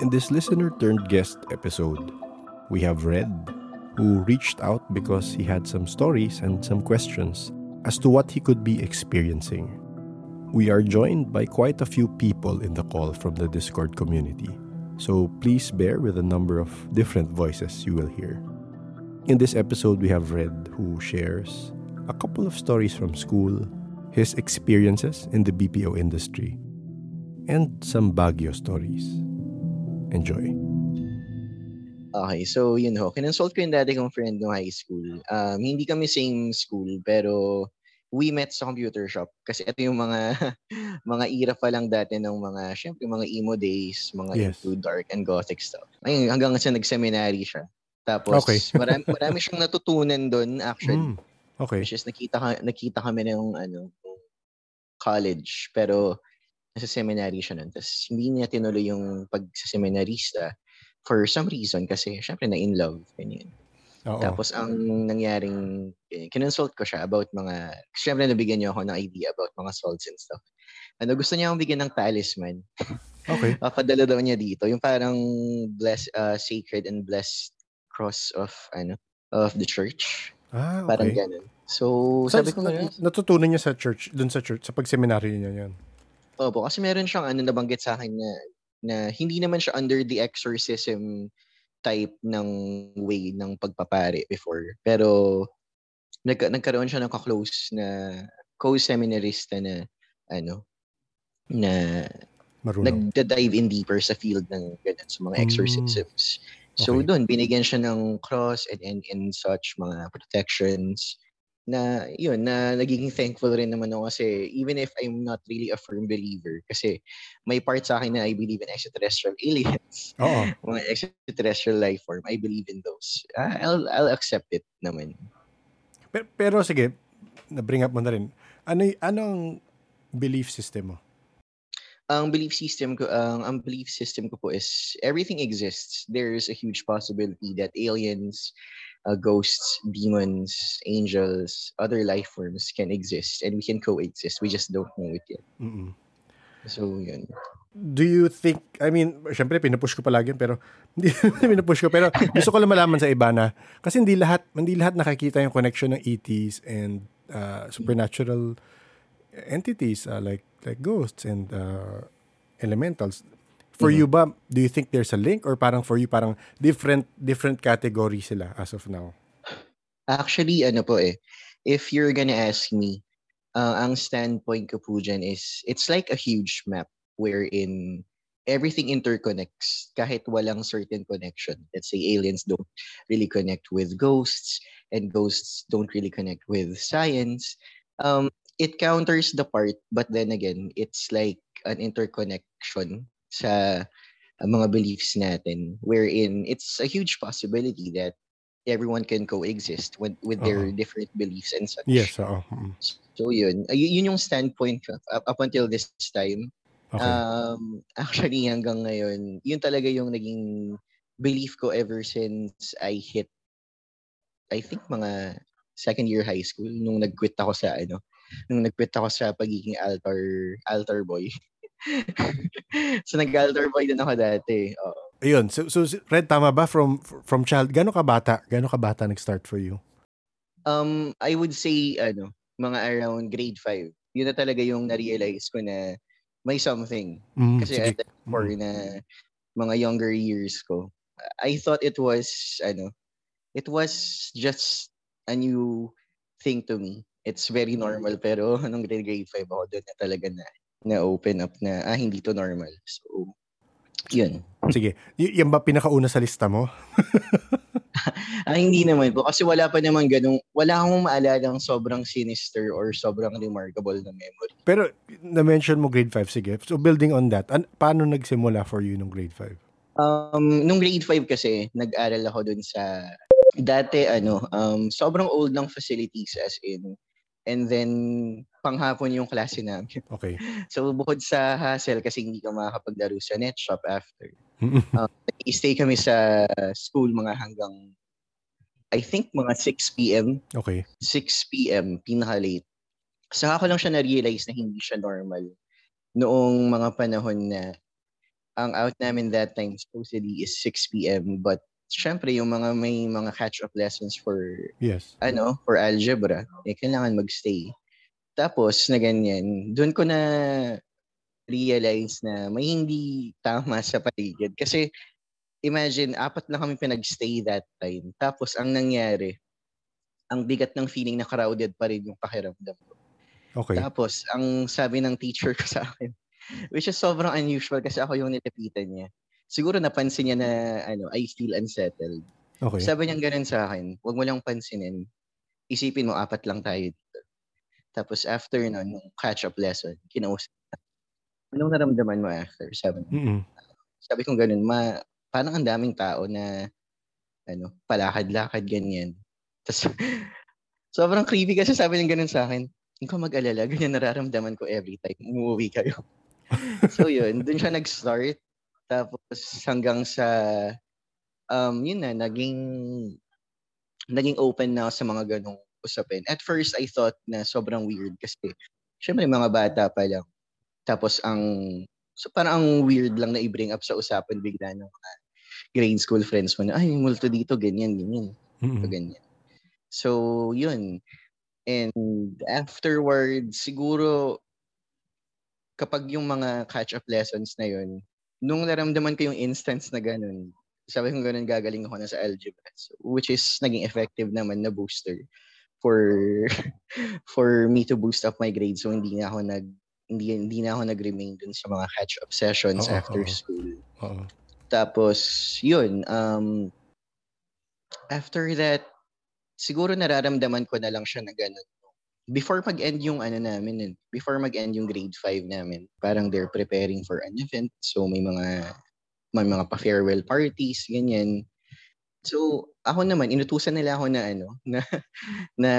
In this listener turned guest episode, we have Red, who reached out because he had some stories and some questions as to what he could be experiencing. We are joined by quite a few people in the call from the Discord community, so please bear with the number of different voices you will hear. In this episode, we have Red, who shares a couple of stories from school, his experiences in the BPO industry, and some Baguio stories. Enjoy. Okay, so yun ho. Kinonsult ko yung dati kong friend no high school. Um, hindi kami same school, pero we met sa computer shop. Kasi ito yung mga mga era pa lang dati ng mga, syempre, mga emo days, mga Yes. into dark and gothic stuff. Ayun, hanggang sa nag-seminary siya. Tapos, Okay. marami, marami siyang natutunan doon actually. Mm, okay. Which is nakita, nakita kami ng ano, college. Pero nasa seminary siya nun. Tapos hindi niya tinuloy yung pag-seminarista for some reason kasi syempre na in love. Ganyan. Oo. Tapos ang nangyaring, eh, kinonsult ko siya about mga, syempre nabigyan niya ako ng idea about mga salts and stuff. Ano, gusto niya akong bigyan ng talisman. okay. Papadala daw niya dito. Yung parang bless, uh, sacred and blessed cross of, ano, of the church. Ah, Parang okay. ganun. So, Sa- sabi ko na- natutunan niya sa church, dun sa church, sa pagseminaryo niya yan. Opo, kasi meron siyang ano nabanggit sa akin na na hindi naman siya under the exorcism type ng way ng pagpapare before. Pero nag, nagkaroon siya ng ka-close na co-seminarista na ano na Marunong. nagda-dive in deeper sa field ng ganun, sa mga Mm. exorcisms. So Okay. doon, binigyan siya ng cross and, and, and such mga protections na yun, na nagiging thankful rin naman ako kasi even if I'm not really a firm believer kasi may part sa akin na I believe in extraterrestrial aliens, Oo. mga extraterrestrial life form, I believe in those. Ah, I'll, I'll accept it naman. Pero, pero sige, na-bring up mo na rin. Ano, anong belief system mo? Ang belief system ko ang ang belief system ko po is everything exists. There's a huge possibility that aliens uh, ghosts demons angels other life forms can exist and we can coexist. We just don't know it yet. Mm-mm. so yun. Do you think, I mean, syempre pinupush ko palagi pero hindi pinupush ko, pero gusto ko lang malaman sa iba na, kasi hindi lahat, hindi lahat nakakita yung connection ng ETs and uh, supernatural entities uh, like like ghosts and uh, elementals. For you ba, do you think there's a link or parang for you parang different different category sila as of now? actually ano po eh if you're gonna ask me uh, ang standpoint ko po dyan is it's like a huge map wherein everything interconnects kahit walang certain connection. Let's say aliens don't really connect with ghosts and ghosts don't really connect with science. Um, it counters the part, but then again, it's like an interconnection sa uh, mga beliefs natin wherein it's a huge possibility that everyone can coexist with, with their Oo. different beliefs and such. Yes. Mm. So yun, yun yung standpoint up, up until this time. Okay. Um, actually, hanggang ngayon, yun talaga yung naging belief ko ever since I hit, I think mga second year high school, nung nag-quit ako sa, ano, nung nag-quit ako sa pagiging altar, altar boy. so, nag-altar boy din ako dati. Oo. Ayun, so, so Red, tama ba from from child, gano'n ka bata? Gano'n ka bata nag-start for you? Um, I would say, ano, mga around grade 5. Yun na talaga yung na-realize ko na may something. Mm, Kasi sige. at for na mga younger years ko, I thought it was, ano, it was just a new thing to me. It's very normal, pero nung grade, grade 5 ako, doon na talaga na, na open up na, ah, hindi to normal. So, yun. Sige. Y- yan ba pinakauna sa lista mo? Ah, hindi naman po. Kasi wala pa naman ganung, wala akong maalalang sobrang sinister or sobrang remarkable na memory. Pero na-mention mo grade 5, sige. So building on that, an- paano nagsimula for you nung grade 5? Um, nung grade 5 kasi, nag-aral ako dun sa, dati ano, um, sobrang old ng facilities as in, and then, panghapon yung klase namin. Okay. So, bukod sa hassle kasi hindi ka makakapaglaro sa net shop after, Mm-mm. stay kami sa school mga hanggang, I think mga 6 p.m. okay. 6 p.m. pinaka-late. Saka ko lang siya na-realize na hindi siya normal noong mga panahon na ang out namin that time supposedly is 6 p.m. But syempre, yung mga may mga catch-up lessons for Yes. ano, for algebra, eh, kailangan magstay. Tapos, na ganyan, doon ko na realize na may hindi tama sa paligid. Kasi, imagine, apat na kami pinagstay that time. Tapos, ang nangyari, ang bigat ng feeling na crowded pa rin yung pakiramdam ko. Okay. Tapos, ang sabi ng teacher ko sa akin, which is sobrang unusual kasi ako yung nilapitan niya. Siguro napansin niya na ano, I feel unsettled. Okay. Sabi niya ganun sa akin, huwag mo lang pansinin. Isipin mo, apat lang tayo dito. Tapos after nun, nung catch-up lesson, kinausap na. Anong naramdaman mo after? Sabi, Mm-mm. sabi ko ganun, ma, parang ang daming tao na ano, palakad-lakad, ganyan. Tapos, sobrang creepy kasi sabi niya ganun sa akin. Hindi ko mag-alala, ganyan nararamdaman ko every time umuwi kayo. so yun, dun siya nag-start. Tapos hanggang sa, um, yun na, naging, naging open na sa mga ganong usapin. At first, I thought na sobrang weird kasi, syempre mga bata pa lang. Tapos ang, so parang ang weird lang na i-bring up sa usapan bigla ng mga grade school friends mo na, ay, multo dito, ganyan, ganyan. Mm-mm. So, ganyan. So, yun. And afterwards, siguro, kapag yung mga catch-up lessons na yun, nung naramdaman ko yung instance na ganun, sabi ko ganun gagaling ako na sa algebra. So, which is naging effective naman na booster for for me to boost up my grades. So hindi na ako nag hindi hindi na ako nag-remain dun sa mga catch-up sessions Oo, after oo. school. Oo. Tapos, yun, um, after that, siguro nararamdaman ko na lang siya na ganun. Before mag-end yung ano namin, before mag-end yung grade 5 namin, parang they're preparing for an event. So may mga may mga pa-farewell parties, ganyan. So, ako naman, inutusan nila ako na ano, na, na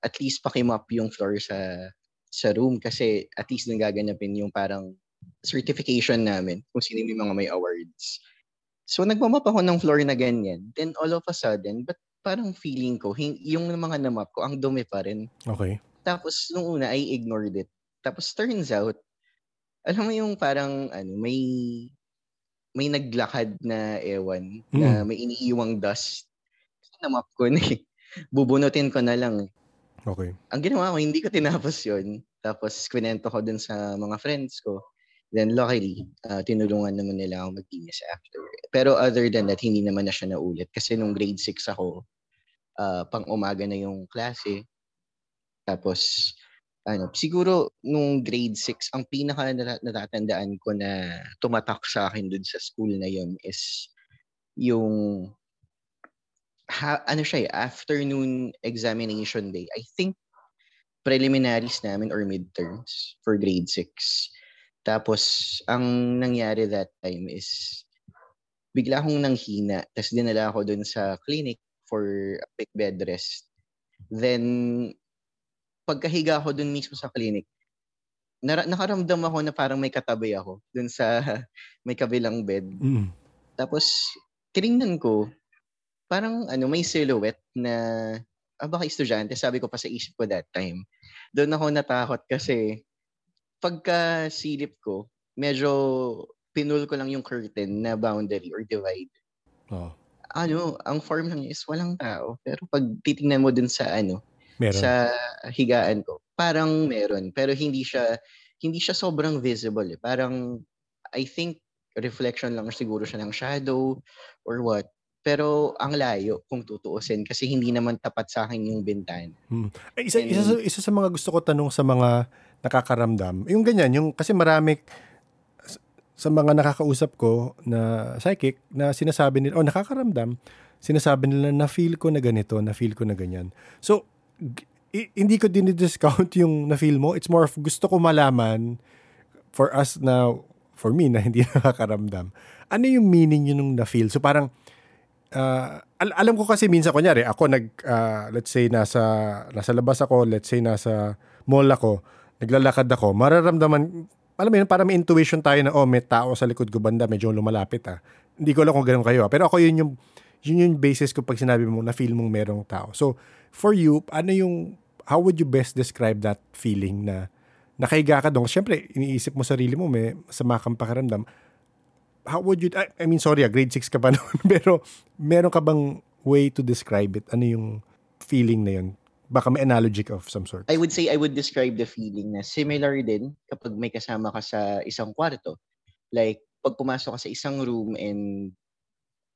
at least pakimap yung floor sa sa room kasi at least nang gaganapin yung parang certification namin kung sino yung mga may awards. So, nagmamap ako ng floor na ganyan. Then, all of a sudden, but parang feeling ko, yung mga namap ko, ang dumi pa rin. Okay. Tapos, nung una, I ignored it. Tapos, turns out, alam mo yung parang, ano, may, may naglakad na ewan, na may iniiwang dust. Namap ko na eh. Bubunutin ko na lang. Okay. Ang ginawa ko, hindi ko tinapos yon Tapos, kwento ko dun sa mga friends ko. Then, luckily, uh, tinulungan naman nila ako mag-inis after. Pero other than that, hindi naman na siya naulit. Kasi nung grade 6 ako, uh, pang umaga na yung klase. Tapos, ano, siguro nung grade 6, ang pinaka nata- natatandaan ko na tumatak sa akin dun sa school na yon is yung ha, ano siya eh, afternoon examination day. I think preliminaries namin or midterms for grade 6. Tapos, ang nangyari that time is bigla akong nanghina. Tapos dinala ako dun sa clinic for a quick bed rest. Then, pagkahiga ako dun mismo sa clinic, nara- nakaramdam ako na parang may katabi ako dun sa may kabilang bed. Mm. Tapos, tinignan ko, parang ano, may silhouette na, ah, baka estudyante, sabi ko pa sa isip ko that time. Doon ako natakot kasi pagka silip ko, medyo pinul ko lang yung curtain na boundary or divide. Oo. Ano, ang form lang is walang tao. Pero pag titingnan mo dun sa ano, Meron. sa higaan ko, parang meron. Pero hindi siya, hindi siya sobrang visible. Eh. Parang, I think, reflection lang siguro siya ng shadow or what. Pero ang layo kung tutuusin kasi hindi naman tapat sa akin yung bintana. Ay, isa, And- isa, sa, isa sa mga gusto ko tanong sa mga nakakaramdam, yung ganyan, yung kasi marami sa mga nakakausap ko na psychic na sinasabi nila, oh nakakaramdam, sinasabi nila na feel ko na ganito, na feel ko na ganyan. So, g- hindi ko dinidiscount yung na feel mo. It's more of gusto ko malaman for us na, for me na hindi nakakaramdam. Ano yung meaning yun nung na feel? So parang, Ah, al- alam ko kasi minsan kunyari ako nag ah, let's say nasa nasa labas ako, let's say nasa mall ako, naglalakad ako, mararamdaman alam mo yun, para may intuition tayo na oh, may tao sa likod ko banda, medyo lumalapit ah. Hindi ko alam kung ganun kayo ah. Pero ako yun yung yun yung basis ko pag sinabi mo na feel mong merong tao. So, for you, ano yung how would you best describe that feeling na nakahiga ka doon? Siyempre, iniisip mo sarili mo, may masama kang pakiramdam. how would you, I, I mean, sorry, ah, grade 6 ka pa noon, pero meron ka bang way to describe it? Ano yung feeling na yun? Baka may analogy of some sort. I would say I would describe the feeling na similar din kapag may kasama ka sa isang kwarto. Like, pag pumasok ka sa isang room and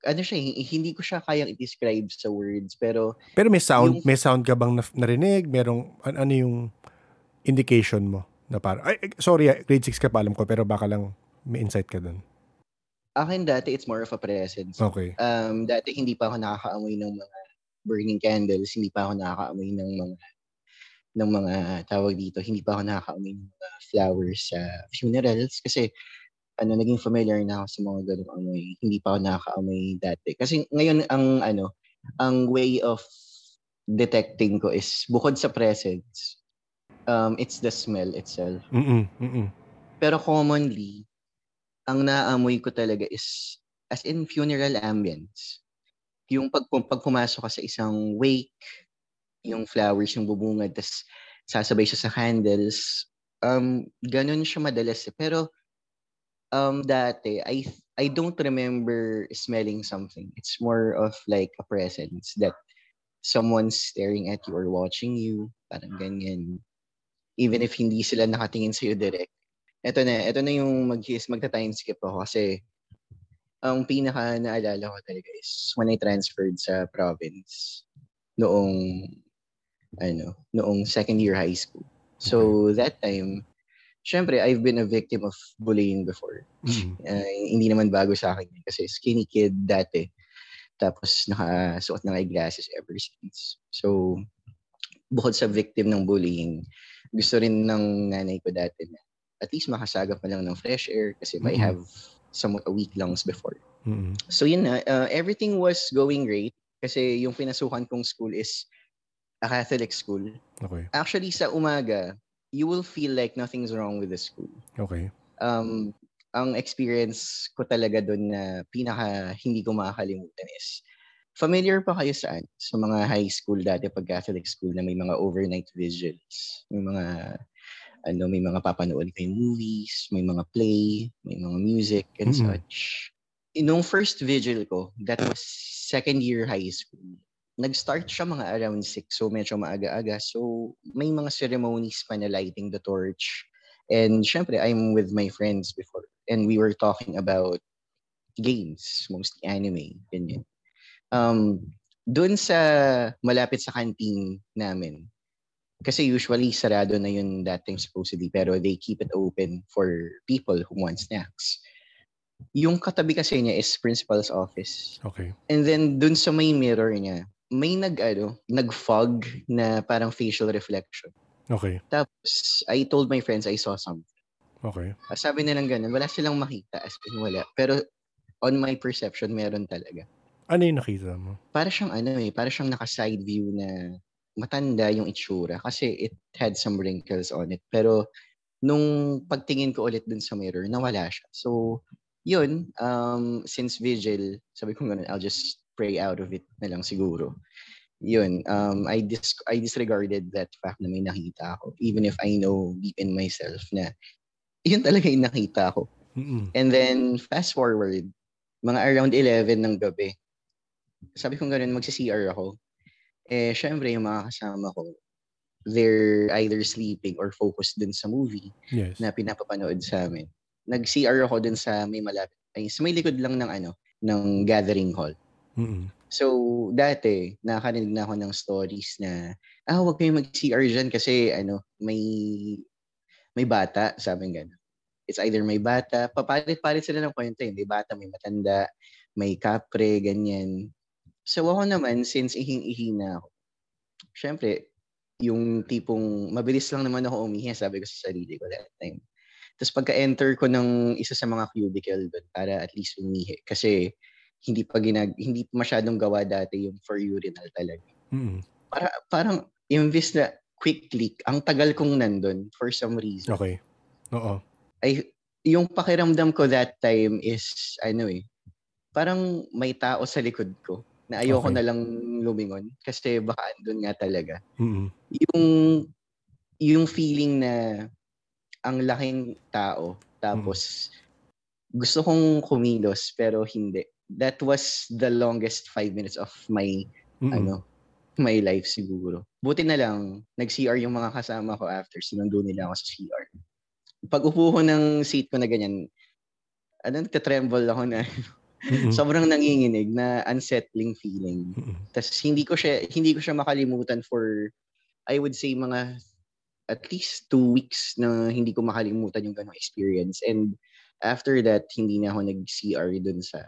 ano siya, hindi ko siya kayang i-describe sa words, pero... Pero may sound, yung, may sound ka bang narinig? Merong, ano yung indication mo? Na para, ay, sorry, ah, grade 6 ka pa alam ko, pero baka lang may insight ka dun. Akin dati, it's more of a presence. Okay. Um, dati, hindi pa ako nakakaamoy ng mga burning candles, hindi pa ako nakakaamoy ng mga ng mga tawag dito, hindi pa ako nakakaamoy ng mga flowers sa funerals kasi ano, naging familiar na ako sa mga ganung amoy. Hindi pa ako nakakaamoy dati. Kasi ngayon, ang ano, ang way of detecting ko is bukod sa presence, um, it's the smell itself. Mm-mm, mm-mm. Pero commonly, ang naamoy ko talaga is as in funeral ambience. Yung pag, pag pumasok ka sa isang wake, yung flowers, yung bubungad, tas sasabay siya sa candles, um, ganun siya madalas. Eh. Pero um dati I I don't remember smelling something. It's more of like a presence that someone's staring at you or watching you, parang ganyan. Even if hindi sila nakatingin sa iyo direct. Ito na, ito na yung mag magta-time skip ako kasi ang pinaka naalala ko talaga is when I transferred sa province noong ano, noong second year high school. So that time syempre, I've been a victim of bullying before. Mm-hmm. Uh, hindi naman bago sa akin kasi skinny kid dati. Tapos nakasuot ng eyeglasses ever since. So, bukod sa victim ng bullying, gusto rin ng nanay ko dati na at least makasagap pa lang ng fresh air kasi mm-hmm. I have somewhat a weak lungs before. Mm-hmm. So yun na, uh, everything was going great kasi yung pinasukan kong school is a Catholic school. Okay. Actually, sa umaga, you will feel like nothing's wrong with the school. Okay. Um, ang experience ko talaga doon na pinaka hindi ko makakalimutan is familiar pa kayo saan sa mga high school dati pag Catholic school na may mga overnight vigils, may mga ano, may mga papanood kayong movies, may mga play, may mga music and mm-hmm. such. Nung first vigil ko, that was second year high school nag-start siya mga around 6, so medyo maaga-aga. So may mga ceremonies pa na lighting the torch. And syempre, I'm with my friends before. And we were talking about games, mostly anime, ganyan. Um, doon sa malapit sa canteen namin, kasi usually sarado na yun dating supposedly, pero they keep it open for people who want snacks. Yung katabi kasi niya is principal's office. Okay. And then dun sa may mirror niya, may nag ano, nag-fog na parang facial reflection. Okay. Tapos I told my friends I saw something. Okay. Uh, sabi nilang ganun, wala silang makita as in wala. Pero on my perception meron talaga. Ano yung nakita mo? Para siyang ano eh, para siyang naka-side view na matanda yung itsura kasi it had some wrinkles on it. Pero nung pagtingin ko ulit dun sa mirror, nawala siya. So, yun, um, since vigil, sabi ko ganun, I'll just pray out of it na lang siguro. Yun, um, I, dis- I disregarded that fact na may nakita ako. Even if I know deep in myself na yun talaga yung nakita ko. Mm-mm. And then, fast forward, mga around 11 ng gabi, sabi ko ganun, magsi-CR ako. Eh, syempre, yung mga kasama ko, they're either sleeping or focused dun sa movie yes. na pinapapanood sa amin. Nag-CR ako dun sa may malapit, ay, sa may likod lang ng ano, ng gathering hall. Mm-mm. So, dati, nakakarinig na ako ng stories na, ah, huwag kayong mag-CR dyan kasi, ano, may, may bata, sabi nga. It's either may bata, papalit-palit sila ng kwento eh. May bata, may matanda, may kapre, ganyan. So, ako naman, since ihing-ihi na ako, syempre, yung tipong, mabilis lang naman ako umihi, sabi ko sa sarili ko that time. Tapos pagka-enter ko ng isa sa mga cubicle doon para at least umihi. Kasi hindi pa ginag hindi pa masyadong gawa dati yung for urinal talaga. Mm-hmm. Para parang imbis na quick click, ang tagal kong nandun for some reason. Okay. Oo. Ay yung pakiramdam ko that time is ano eh, parang may tao sa likod ko na ayoko okay. na lang lumingon kasi baka andun nga talaga. Mm-hmm. Yung yung feeling na ang laking tao tapos mm-hmm gusto kong kumilos pero hindi. That was the longest five minutes of my Mm-mm. ano my life siguro. Buti na lang nag-CR yung mga kasama ko after sinundo nila ako sa CR. Pag upo ko ng seat ko na ganyan, ano, nagtatremble ako na Sobrang nanginginig na unsettling feeling. Mm-mm. Tapos hindi ko siya hindi ko siya makalimutan for I would say mga at least two weeks na hindi ko makalimutan yung ganong experience. And after that, hindi na ako nag-CR dun sa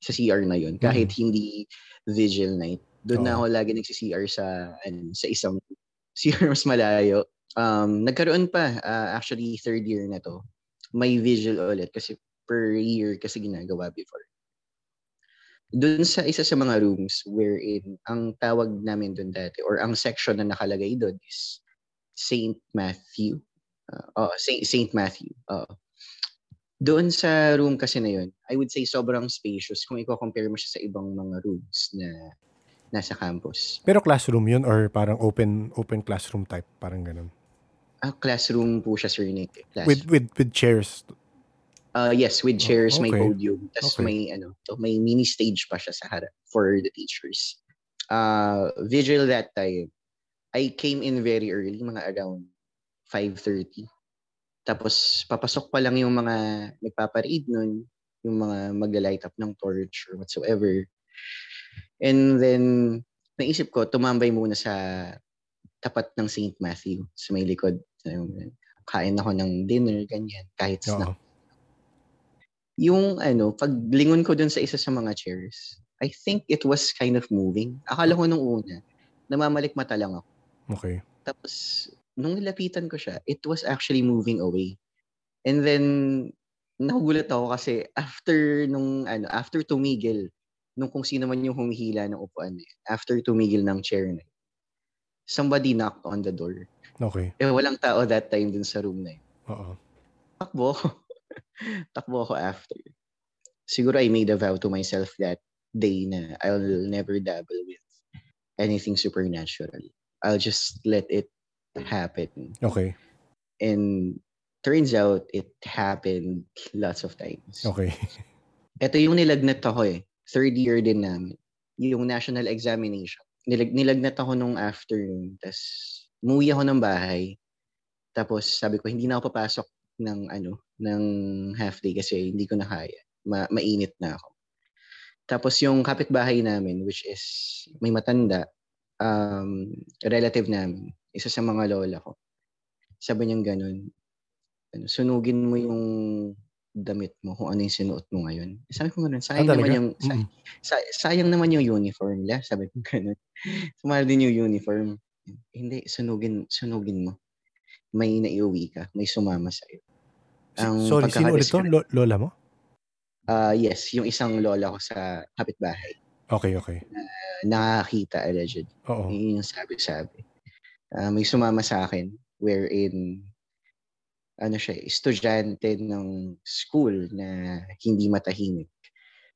sa CR na yun. Kahit hindi vigil night. Doon na Oo. ako lagi nagsi-CR sa ano, sa isang CR mas malayo. Um, nagkaroon pa, ah, actually third year na to. May vigil ulit kasi per year kasi ginagawa before. Doon sa isa sa mga rooms wherein ang tawag namin doon dati or ang section na nakalagay doon is Saint Matthew. Uh, oh, Saint, Saint Matthew. Oo. Doon sa room kasi na yun, I would say sobrang spacious kung i-compare mo siya sa ibang mga rooms na nasa campus. Pero classroom yun or parang open open classroom type, parang ganun. Ah, classroom po siya, Sir Nick. Classroom. With with with chairs. Uh, yes, with chairs, may okay. podium. Tapos Okay. may, ano, to, may mini stage pa siya sa harap for the teachers. Uh, vigil that time, I came in very early, mga around 5.30. Tapos, papasok pa lang yung mga nagpaparade nun, yung mga magla-light up ng torch or whatsoever. And then, naisip ko, tumambay muna sa tapat ng St. Matthew, sa may likod. Kain ako ng dinner, ganyan, kahit snack Oo. Yung ano, paglingon ko dun sa isa sa mga chairs, I think it was kind of moving. Akala ko nung una, namamalik mata lang ako. Okay. Tapos, nung nilapitan ko siya, it was actually moving away. And then, nagugulat ako kasi after nung, ano, after tumigil, nung kung sino man yung humihila ng upuan na yun, after tumigil ng chair na yun, somebody knocked on the door. Okay. Eh, walang tao that time dun sa room na yun. Oo. takbo. takbo ako after. Siguro I made a vow to myself that day na I'll never dabble with anything supernatural. I'll just let it happen. Okay. And turns out it happened lots of times. Okay. Ito yung nilagnat ako eh. Third year din namin. Yung national examination. Nilag nilagnat ako nung afternoon. Tapos, umuwi ako ng bahay. Tapos, sabi ko, hindi na ako papasok ng ano, ng half day kasi hindi ko na kaya. Ma- mainit na ako. Tapos yung kapitbahay namin, which is may matanda, um, relative namin, isa sa mga lola ko. Sabi niya ganun, ano, sunugin mo yung damit mo kung ano yung sinuot mo ngayon. Sabi ko ganun, sayang Ah, naman yung, Mm. say- sayang naman yung uniform nila. Sabi ko ganun. Sumahal din yung uniform. Hindi, sunugin, sunugin mo. May naiuwi ka, may sumama sa'yo. Ang Sorry, sino ulit to? Lo- lola mo? Ah, yes, yung isang lola ko sa kapitbahay. Okay, okay. Uh, nakakita allegedly. Oo. Yun yung sabi-sabi. Ah, may sumama sa akin wherein ano siya, estudyante ng school na hindi matahimik.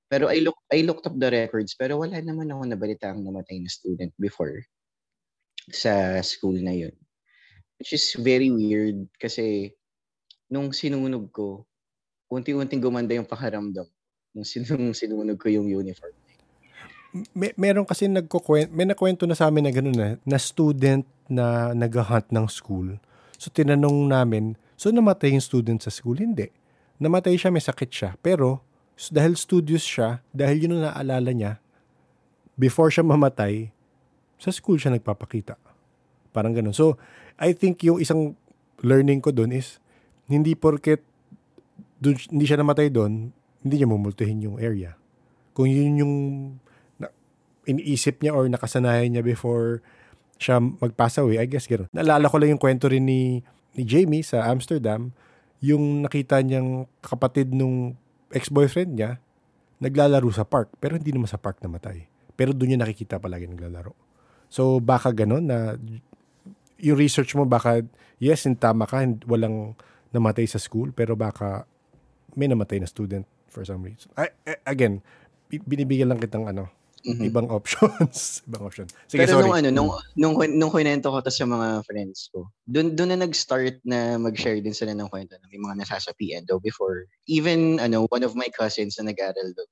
Pero I look I looked up the records pero wala naman ako nabalita ang namatay na student before sa school na yun. Which is very weird kasi nung sinunog ko, unti-unting gumanda yung pakaramdam nung sinung sinunog ko yung uniform. May, meron kasi nagkukwento, may nakwento na sa amin na gano'n na, na student na nag-hunt ng school. So tinanong namin, so namatay yung student sa school? Hindi. Namatay siya, may sakit siya. Pero s- dahil studious siya, dahil yun ang naalala niya, before siya mamatay, sa school siya nagpapakita. Parang ganun. So, I think yung isang learning ko doon is, hindi porket dun, hindi siya namatay doon, hindi niya mumultuhin yung area. Kung yun yung na, iniisip niya or nakasanayan niya before siya mag-pass away, I guess gano'n. Naalala ko lang yung kwento rin ni, ni Jamie sa Amsterdam, yung nakita niyang kapatid nung ex-boyfriend niya, naglalaro sa park, pero hindi naman sa park namatay. Pero doon niya nakikita palagi naglalaro. So, baka gano'n na yung research mo baka, yes, in tama ka, walang namatay sa school, pero baka may namatay na student for some reason. I, I- again, bi- binibigyan lang kitang ano, mm-hmm. ibang options. ibang option. Sige, Pero sorry. nung ano, nung, nung, nung kwento ko to sa mga friends ko, doon doon na nag-start na mag-share din sila ng kwento na may mga nasasapian daw before. Even, ano, one of my cousins na nag-aral doon,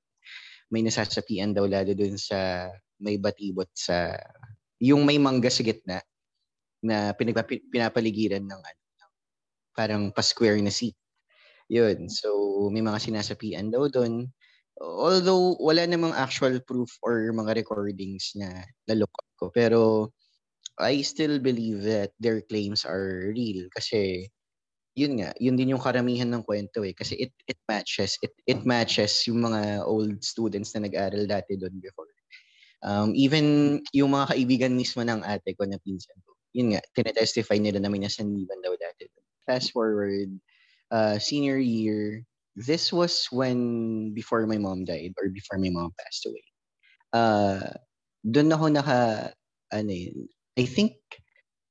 may nasasapian daw lalo doon sa may batibot sa, yung may mangga sa gitna na pinagpa, pinapaligiran ng ano, parang pa-square na seat. Yun. So, may mga sinasapian daw doon. Although, wala namang actual proof or mga recordings na na-look up ko. Pero, I still believe that their claims are real. Kasi, yun nga, yun din yung karamihan ng kwento eh. Kasi it, it matches, it, it matches yung mga old students na nag-aral dati doon before. Um, even yung mga kaibigan mismo ng ate ko na pinsan ko, yun nga, tinetestify nila na may nasaniban daw dati. Fast forward, uh, senior year, this was when before my mom died or before my mom passed away. Uh, doon ako naka, ano yun, I think,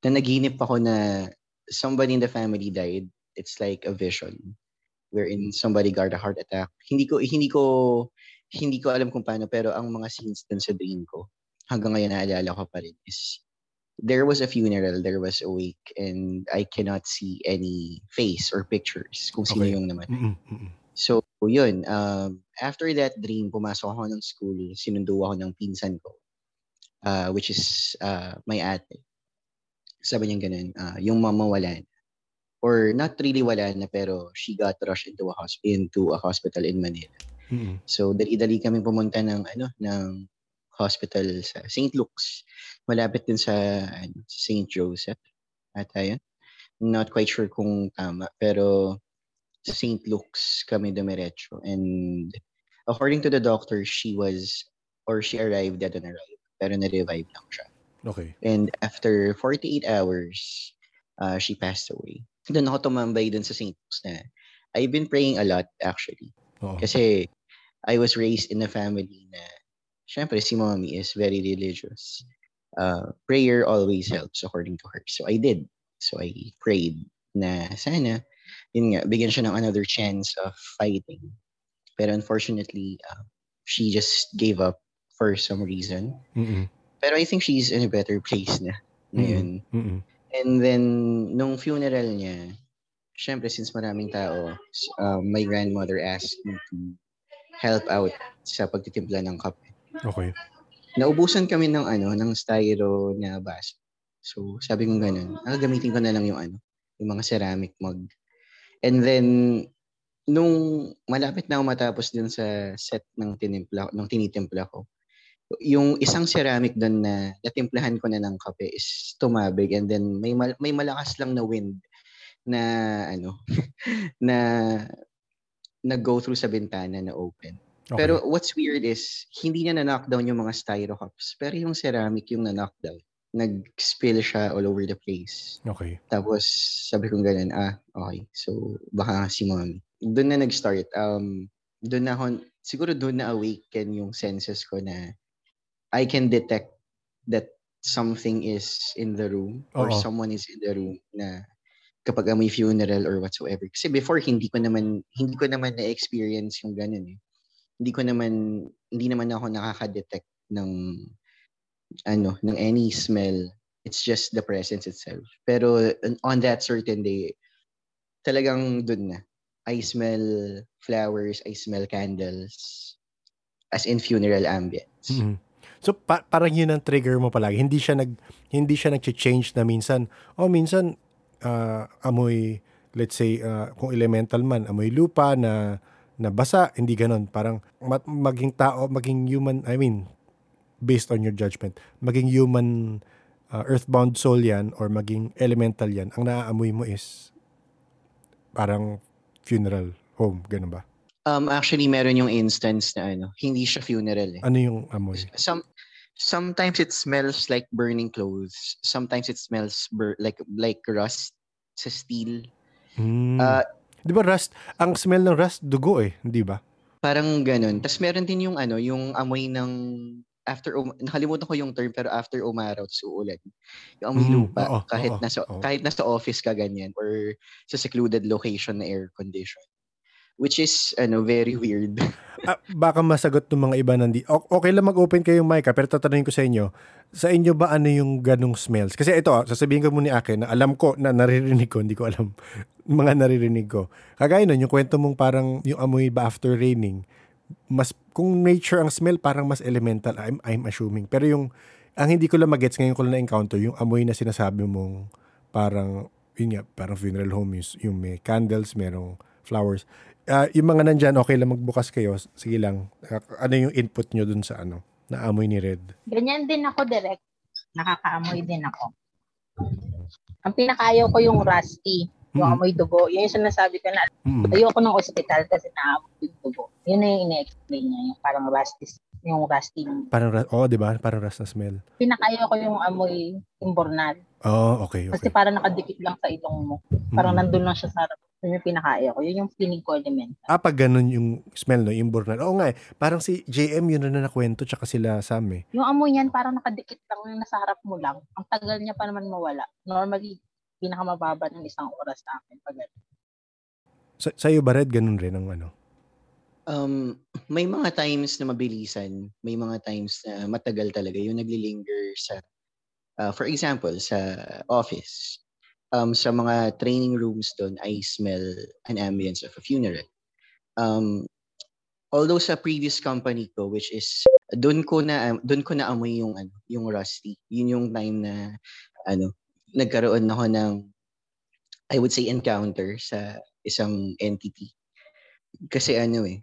na naginip ako na somebody in the family died. It's like a vision wherein somebody got a heart attack. Hindi ko, hindi ko, hindi ko alam kung paano, pero ang mga scenes dun sa dream ko, hanggang ngayon naalala ko pa rin is there was a funeral, there was a wake, and I cannot see any face or pictures kung sino okay. yung namatay. Mm-hmm. So, yun. Um, after that dream, pumasok ako ng school, sinundo ako ng pinsan ko, uh, which is uh, my ate. Sabi niya ganun, uh, yung mama wala na. Or not really wala na, pero she got rushed into a, hosp- into a hospital in Manila. Mm-hmm. So, dali-dali kami pumunta ng, ano, ng hospital sa St. Luke's. Malapit din sa ano, St. Joseph. At ayun. Not quite sure kung tama. Pero sa St. Luke's kami dumiretso. And according to the doctor, she was, or she arrived at an arrival. Pero na-revive lang siya. Okay. And after 48 hours, uh, she passed away. Doon ako tumambay dun sa St. Luke's na I've been praying a lot actually. Oh. Kasi I was raised in a family na syempre si mommy is very religious. Uh, prayer always helps according to her. So I did. So I prayed na sana, yun nga, bigyan siya ng another chance of fighting. Pero unfortunately, uh, she just gave up for some reason. Mm-mm. Pero I think she's in a better place na ngayon. Mm-mm. And then, nung funeral niya, syempre, since maraming tao, uh, my grandmother asked me to help out sa pagtitimpla ng kape. Okay. Naubusan kami ng ano, ng styro na baso. So, sabi ko ganun, ah, gamitin ko na lang yung ano, yung mga ceramic mug. And then, nung malapit na ako matapos dun sa set ng tinimpla, ng tinitimpla ko, yung isang ceramic doon na natimplahan ko na ng kape is tumabig and then may mal- may malakas lang na wind na ano na nag-go through sa bintana na open. Okay. Pero what's weird is, hindi niya na-knockdown yung mga styro cups. Pero yung ceramic yung na-knockdown. Nag-spill siya all over the place. Okay. Tapos, sabi ko ganun, ah, okay. So, baka si mommy. Doon na nag-start. Um, doon na ako, siguro doon na awaken yung senses ko na I can detect that something is in the room or Oo. someone is in the room na kapag may funeral or whatsoever. Kasi before, hindi ko naman, hindi ko naman na-experience yung ganun eh hindi ko naman hindi naman ako nakaka-detect ng ano ng any smell. It's just the presence itself. Pero on that certain day talagang dun na. I smell flowers I smell candles as in funeral ambience. Mm-hmm. so pa- parang yun ang trigger mo palagi. Hindi siya nag hindi siya nag-change na minsan oh minsan uh, amoy let's say uh, kung elemental man amoy lupa na na basa, hindi ganon. Parang maging tao, maging human, I mean, based on your judgment, maging human uh, earthbound soul yan or maging elemental yan, ang naaamoy mo is parang funeral home, ganun ba? Um, actually, meron yung instance na ano, hindi siya funeral eh. Ano yung amoy? Some, sometimes it smells like burning clothes. Sometimes it smells bur- like like rust sa steel. Mm. Uh, Di ba rust, ang smell ng rust, dugo eh, di ba? Parang ganun. Tapos meron din yung ano, yung amoy ng after um, nakalimutan ko yung term pero after umaraw sa uulan. Yung amoy mm, lupa oo, kahit oo, nasa oo. kahit nasa office ka ganyan or sa secluded location na air condition. Which is ano very weird. ah, baka masagot ng mga iba nandi. Okay lang mag-open kayong mic, ha? pero tatanungin ko sa inyo, sa inyo ba ano yung ganong smells? Kasi ito, sasabihin ko muna akin na alam ko, na naririnig ko, hindi ko alam mga naririnig ko. Kagaya nun, yung kwento mong parang yung amoy ba after raining, mas, kung nature ang smell, parang mas elemental, I'm, I'm assuming. Pero yung, ang hindi ko lang magets ngayon ko lang na-encounter, yung amoy na sinasabi mong parang, yun nga, parang funeral home, yung, yung may candles, merong flowers uh, yung mga nandyan, okay lang magbukas kayo. Sige lang. Ano yung input nyo dun sa ano? Na amoy ni Red? Ganyan din ako direct. Nakakaamoy din ako. Ang pinakaayaw ko yung rusty. Yung mm-hmm. amoy dugo. Yun yung sinasabi ko na mm-hmm. ayoko ng ospital kasi naamoy yung dugo. Yun na yung ine-explain niya. Yung parang rusty yung rusty. Parang, oh, di ba? Parang rust na smell. Pinakaayaw ko yung amoy imbornal. Oh, okay, okay. Kasi parang nakadikit lang sa itong mo. Parang mm-hmm. nandun lang siya sa yun yung pinakaya ko. Yun yung feeling ko element. Ah, pag ganun yung smell, no? Yung burnal. Oo nga eh. Parang si JM yun na nakwento tsaka sila Sam eh. Yung amoy niyan parang nakadikit lang yung nasa harap mo lang. Ang tagal niya pa naman mawala. Normally, pinakamababa ng isang oras sa akin pag ganun. Sa sa'yo ba, Red, ganun rin ang ano? Um, may mga times na mabilisan, may mga times na matagal talaga yung naglilinger sa, uh, for example, sa office um, sa mga training rooms doon, I smell an ambience of a funeral. Um, although sa previous company ko, which is doon ko na doon ko na amoy yung ano, yung rusty. Yun yung time na ano, nagkaroon ako ng I would say encounter sa isang entity. Kasi ano eh,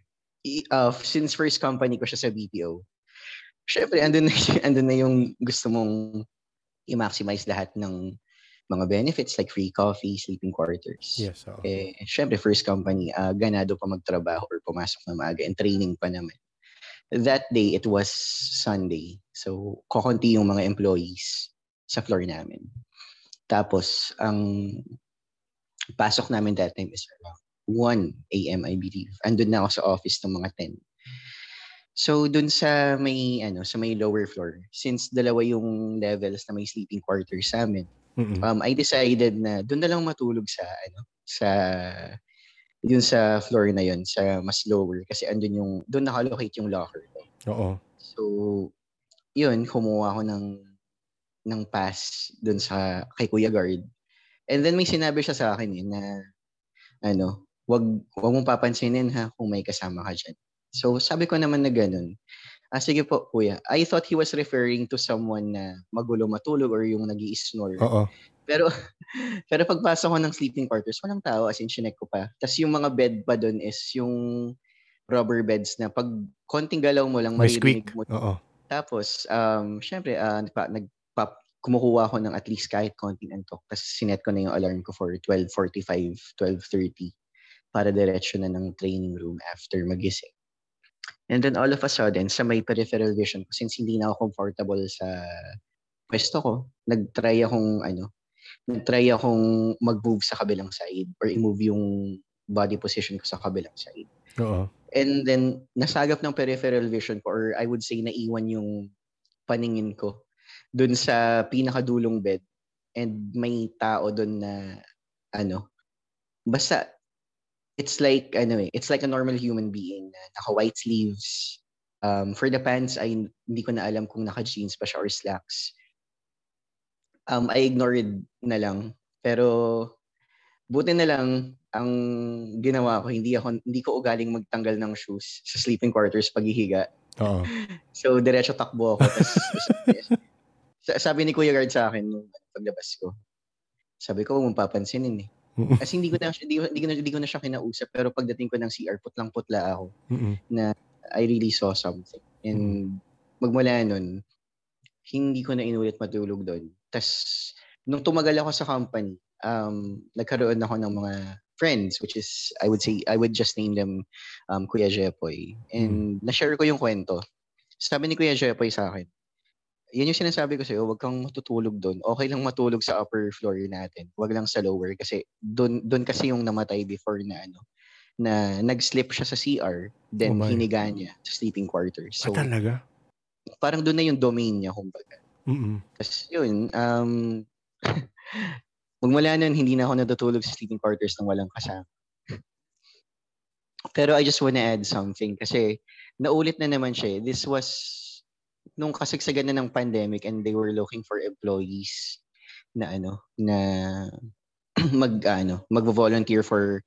uh, since first company ko siya sa BPO, syempre andun na, andun na yung gusto mong i-maximize lahat ng mga benefits like free coffee, sleeping quarters. Yes. Oh. Eh, syempre, first company, uh, ganado pa magtrabaho or pumasok na maaga and training pa naman. That day, it was Sunday. So, kokonti yung mga employees sa floor namin. Tapos, ang pasok namin that time is around 1 a.m. I believe. Andun na ako sa office ng mga 10. So dun sa may ano sa may lower floor since dalawa yung levels na may sleeping quarters sa amin Mm-mm. Um, I decided na doon na lang matulog sa ano sa yun sa floor na yun sa mas lower kasi andun yung doon nakalocate yung locker ko. Oo. So yun kumuha ako ng ng pass doon sa kay Kuya Guard. And then may sinabi siya sa akin eh, na ano, wag wag mong papansinin ha kung may kasama ka diyan. So sabi ko naman na ganun. Ah, sige po, kuya. I thought he was referring to someone na magulo matulog or yung nag snore Oo. Pero, pero pagpasok ko ng sleeping quarters, walang tao, as in, chinek ko pa. Tapos yung mga bed pa doon is yung rubber beds na pag konting galaw mo lang, maririnig mo. Oo. Tapos, um, syempre, uh, nagpa, nagpa, kumukuha ako ng at least kahit konting antok. Tapos sinet ko na yung alarm ko for 12.45, 12.30 para diretso na ng training room after magising. And then all of a sudden, sa may peripheral vision ko, since hindi na ako comfortable sa pwesto ko, nag-try akong, ano, nag-try akong mag-move sa kabilang side or i-move yung body position ko sa kabilang side. Oo. And then, nasagap ng peripheral vision ko or I would say naiwan yung paningin ko dun sa pinakadulong bed and may tao dun na ano, basta it's like ano eh, it's like a normal human being na naka white sleeves. Um, for the pants ay hindi ko na alam kung naka jeans pa siya or slacks. Um, I ignored na lang. Pero buti na lang ang ginawa ko, hindi ako hindi ko ugaling magtanggal ng shoes sa sleeping quarters paghihiga. Oo. So diretso takbo ako. Tas, sabi ni Kuya Guard sa akin nung paglabas ko. Sabi ko, huwag mong papansinin eh. Kasi hindi ko na hindi, hindi, ko na, hindi ko na siya kinausap pero pagdating ko ng CR putlang putla ako mm-hmm. na I really saw something. And mm-hmm. magmula nun, hindi ko na inulit matulog doon. Tapos nung tumagal ako sa company, um, nagkaroon ako ng mga friends which is I would say I would just name them um, Kuya Jepoy. And mm-hmm. na-share ko yung kwento. Sabi ni Kuya Jepoy sa akin, yan yung sinasabi ko sa'yo, huwag kang matutulog doon. Okay lang matulog sa upper floor natin. Huwag lang sa lower kasi doon doon kasi yung namatay before na ano na nag-slip siya sa CR then oh hiniga niya sa sleeping quarters. So, ah, talaga? Parang doon na yung domain niya kumbaga. Mm. Tapos yun, um, magmula nun, hindi na ako natutulog sa sleeping quarters nang walang kasama. Pero I just wanna add something kasi naulit na naman siya. Eh. This was nung kasagsagan na ng pandemic and they were looking for employees na ano na mag ano magvo-volunteer for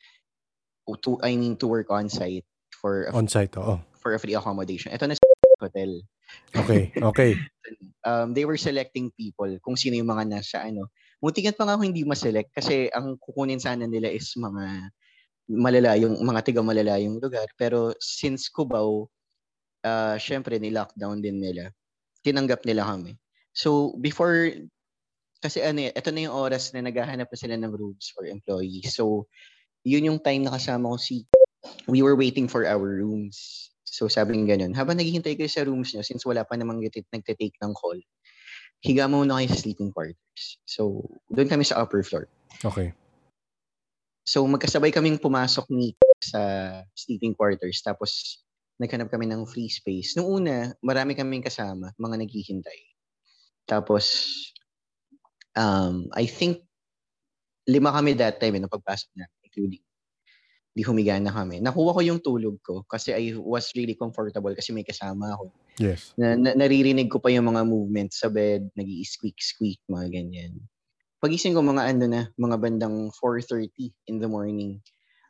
to I mean to work on site for a, on site oh for a free accommodation. Ito na hotel. Okay, okay. um, they were selecting people kung sino yung mga nasa ano. Muntikan pa nga ako hindi ma-select kasi ang kukunin sana nila is mga malalayong, mga tiga malalayong lugar. Pero since Cubao, uh, syempre ni-lockdown din nila. Tinanggap nila kami. So before, kasi ano ito na yung oras na naghahanap na sila ng rooms for employees. So yun yung time na kasama ko si we were waiting for our rooms. So sabi ng ganun, habang naghihintay kayo sa rooms nyo, since wala pa namang nagtitake ng call, higa muna kayo sa sleeping quarters. So, doon kami sa upper floor. Okay. So, magkasabay kaming pumasok ni sa sleeping quarters. Tapos, naghanap kami ng free space. Nung una, marami kaming kasama, mga naghihintay. Tapos, um, I think, lima kami that time, eh, nung pagpasok na, including di humiga na kami. Nakuha ko yung tulog ko kasi I was really comfortable kasi may kasama ako. Yes. Na, na naririnig ko pa yung mga movements sa bed, nag squeak squeak mga ganyan. Pagising ko mga ano na, mga bandang 4.30 in the morning.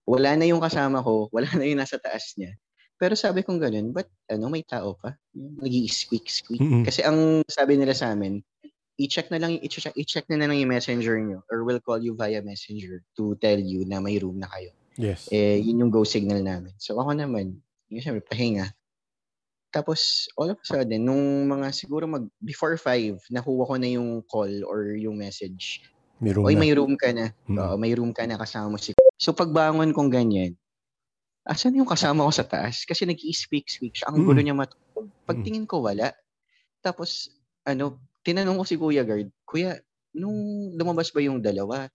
Wala na yung kasama ko, wala na yung nasa taas niya. Pero sabi kong ganun, but ano, may tao pa? nag squeak squeak mm-hmm. Kasi ang sabi nila sa amin, i-check na lang, i-check, i-check na, na lang yung messenger nyo or we'll call you via messenger to tell you na may room na kayo. Yes. Eh, yun yung go signal namin. So ako naman, yung siyempre, pahinga. Tapos, all of a sudden, nung mga siguro mag, before 5, nakuha ko na yung call or yung message. May room Oy, na. may room ka na. Hmm. Uh, may room ka na kasama mo si So, pagbangon kong ganyan, asan yung kasama ko sa taas? Kasi nag-i-speak, speak siya. Ang mm. gulo niya matulog. Pagtingin ko, wala. Tapos, ano, tinanong ko si Kuya Guard, Kuya, nung lumabas ba yung dalawa,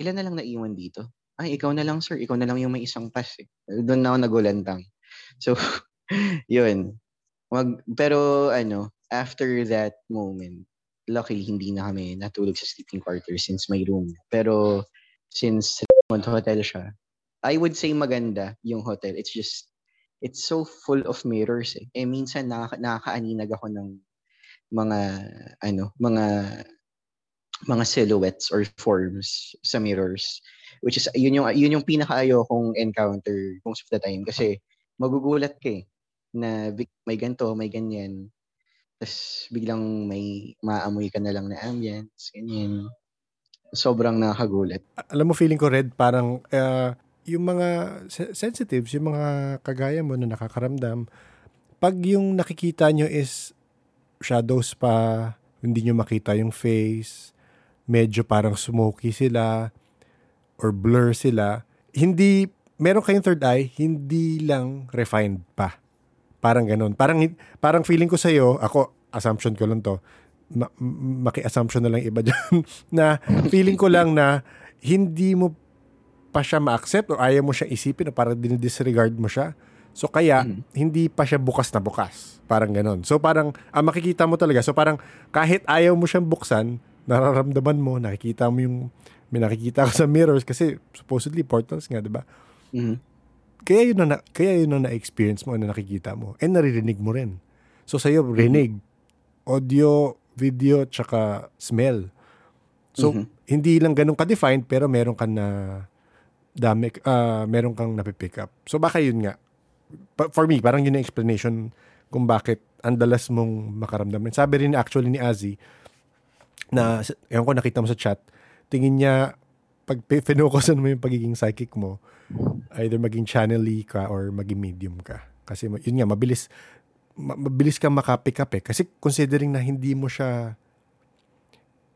ilan na lang naiwan dito? ay, ikaw na lang, sir. Ikaw na lang yung may isang pass. Eh. Doon na ako nagulantang. So, yun. Mag, pero, ano, after that moment, luckily, hindi na kami natulog sa sleeping quarters since may room. Pero, since hotel siya, I would say maganda yung hotel. It's just, it's so full of mirrors eh. Eh, minsan nakaka- nakakaaninag ako ng mga, ano, mga mga silhouettes or forms sa mirrors which is yun yung yun yung pinakaayo kong encounter most of the time kasi magugulat ka eh na may ganto, may ganyan. Tapos biglang may maamoy ka na lang na ambience, ganyan. Sobrang nakakagulat. Alam mo, feeling ko, Red, parang uh, yung mga sensitives, yung mga kagaya mo na nakakaramdam, pag yung nakikita nyo is shadows pa, hindi nyo makita yung face, medyo parang smoky sila or blur sila, hindi, meron kayong third eye, hindi lang refined pa. Parang ganun. Parang, parang feeling ko sa'yo, ako, assumption ko lang to, ma- maki-assumption na lang iba dyan, na feeling ko lang na hindi mo pa siya ma-accept or ayaw mo siya isipin o parang dinidisregard mo siya. So kaya, mm-hmm. hindi pa siya bukas na bukas. Parang ganun. So parang, ah, makikita mo talaga. So parang, kahit ayaw mo siyang buksan, nararamdaman mo, nakikita mo yung, may nakikita ka sa mirrors kasi supposedly portals nga, di ba? Mm-hmm. Kaya yun na, kaya yun na na-experience mo, na nakikita mo. And naririnig mo rin. So sa'yo, mm-hmm. rinig, audio, video, tsaka smell. So, mm-hmm. hindi lang ganun ka-defined, pero meron ka na dami, uh, meron kang napipick up. So, baka yun nga. For me, parang yun yung explanation kung bakit ang dalas mong makaramdaman. Sabi rin actually ni Azzy, na, ewan ko nakita mo sa chat, tingin niya, pag finocusan mo yung pagiging psychic mo, either maging channel ka or maging medium ka. Kasi yun nga, mabilis, mabilis kang makapick up eh. Kasi considering na hindi mo siya,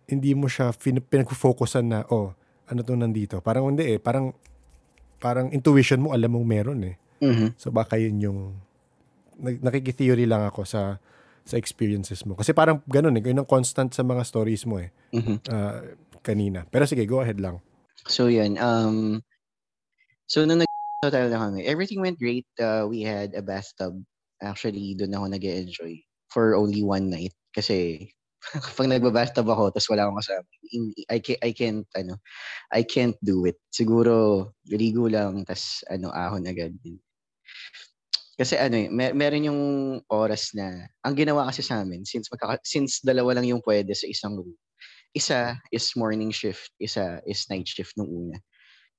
hindi mo siya fin- pinag-focusan na, oh, ano to nandito. Parang hindi eh, parang, parang intuition mo, alam mong meron eh. Mm-hmm. So baka yun yung, nakiki-theory lang ako sa, sa experiences mo. Kasi parang ganun eh, yun ang constant sa mga stories mo eh. Mm-hmm. Uh, kanina. Pero sige, go ahead lang. So yun, um, so nung nag-hotel na kami, everything went great. Uh, we had a bathtub. Actually, doon ako nag enjoy for only one night. Kasi Kapag nagbabathtub ako, tapos wala akong kasama, I, can't, I can't, ano, I can't do it. Siguro, ligo lang, tapos, ano, ahon agad. Kasi ano eh, mer- meron yung oras na, ang ginawa kasi sa amin, since, magkaka- since dalawa lang yung pwede sa isang room, isa is morning shift, isa is night shift nung una.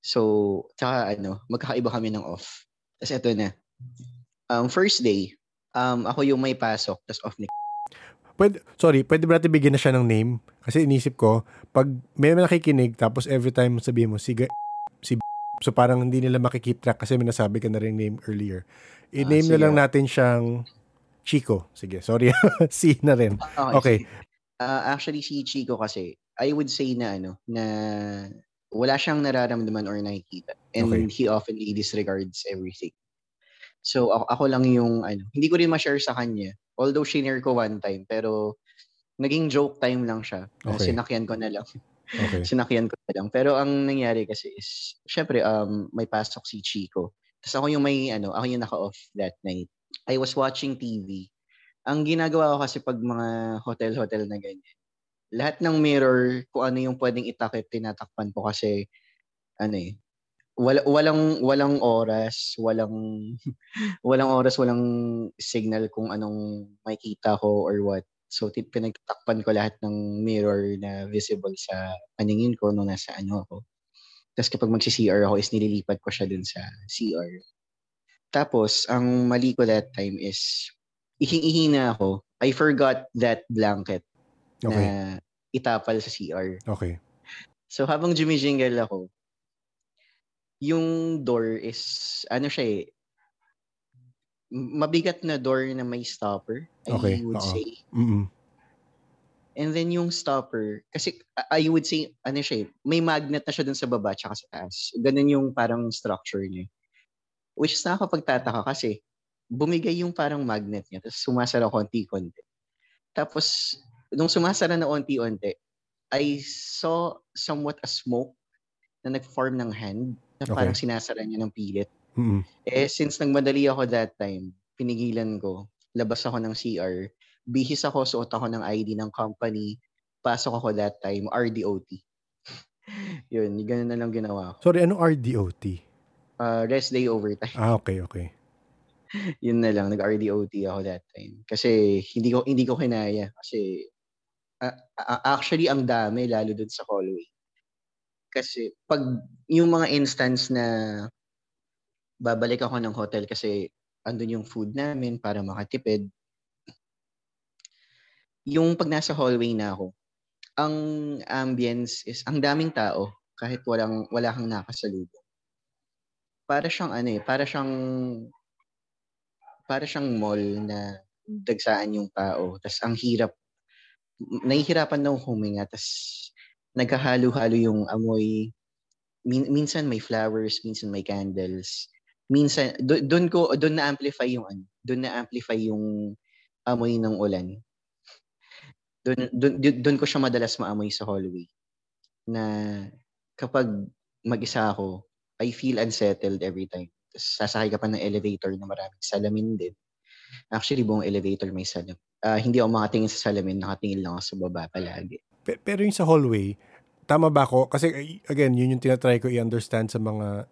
So, tsaka ano, magkakaiba kami ng off. Tapos ito na. Um, first day, um, ako yung may pasok, tapos off ni Pwede, sorry, pwede ba natin bigyan na siya ng name? Kasi inisip ko, pag may nakikinig, tapos every time sabihin mo, si, si So parang hindi nila makikip track kasi may nasabi ka na rin name earlier. I-name ah, na lang natin siyang Chico. Sige, sorry. C na rin. Okay. okay. Uh, actually, si Chico kasi, I would say na ano, na wala siyang nararamdaman or nakikita. And okay. he often disregards everything. So ako, ako lang yung ano, hindi ko rin ma-share sa kanya. Although shinare ko one time, pero naging joke time lang siya. Okay. Sinakyan ko na lang. Okay. Sinakyan ko na lang. Pero ang nangyari kasi is, syempre, um, may pasok si Chico. Tapos ako yung may, ano, ako yung naka-off that night. I was watching TV. Ang ginagawa ko kasi pag mga hotel-hotel na ganyan, lahat ng mirror, kung ano yung pwedeng itakip, tinatakpan ko kasi, ano eh, wala, walang walang oras, walang walang oras, walang signal kung anong makita ko or what. So, tip, pinagtakpan ko lahat ng mirror na visible sa paningin ko nung nasa ano ako. Tapos kapag magsi-CR ako is nililipat ko siya dun sa CR. Tapos, ang mali ko that time is, ihing-ihi na ako. I forgot that blanket okay. na itapal sa CR. Okay. So, habang jumijingle ako, yung door is, ano siya eh, mabigat na door na may stopper, I would uh-oh. say. Mm-mm. And then yung stopper, kasi I would say, ano siya, eh, may magnet na siya dun sa baba tsaka sa taas. Ganun yung parang structure niya. Which is nakakapagtataka kasi bumigay yung parang magnet niya, tapos sumasara konti-konti. Tapos, nung sumasara na konti-konti, I saw somewhat a smoke na nag-form ng hand na okay. parang sinasara niya ng pilit. Mm-hmm. Eh, since nagmadali ako that time, pinigilan ko. Labas ako ng CR. Bihis ako, suot ako ng ID ng company. Pasok ako that time, RDOT. Yun, ganun na lang ginawa ko. Sorry, ano RDOT? Uh, rest day overtime. Ah, okay, okay. Yun na lang, nag-RDOT ako that time. Kasi hindi ko hindi ko kinaya kasi uh, actually ang dami lalo dun sa hallway. Kasi pag yung mga instance na babalik ako ng hotel kasi andun yung food namin para makatipid. Yung pag nasa hallway na ako, ang ambience is ang daming tao kahit walang wala kang nakasalubong. Para siyang ano eh, para siyang para siyang mall na dagsaan yung tao. Tapos ang hirap nahihirapan daw huminga. Tapos nagkahalo-halo yung amoy. Min- minsan may flowers, minsan may candles minsan doon ko doon na amplify yung ano, doon na amplify yung amoy ng ulan. Doon doon ko siya madalas maamoy sa hallway. Na kapag mag-isa ako, I feel unsettled every time. Sasakay ka pa ng elevator na maraming salamin din. Actually, buong elevator may salamin. Uh, hindi ako makatingin sa salamin, nakatingin lang ako sa baba palagi. Pero yung sa hallway, tama ba ako? Kasi again, yun yung tinatry ko i-understand sa mga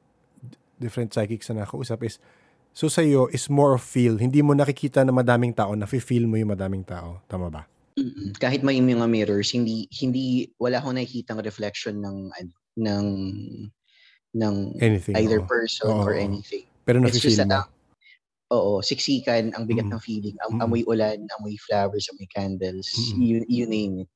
different psychics na nakausap is, so sa iyo is more of feel. Hindi mo nakikita na madaming tao, na feel mo yung madaming tao. Tama ba? Mm-hmm. Kahit may mga mirrors, hindi, hindi, wala akong nakikitang reflection ng, ng, ng anything, either oo. person oo. or anything. Pero nafe-feel mo. Oo, siksikan, ang bigat mm. ng feeling. Am- mm. Amoy ulan, amoy flowers, amoy candles, mm. you, you name it.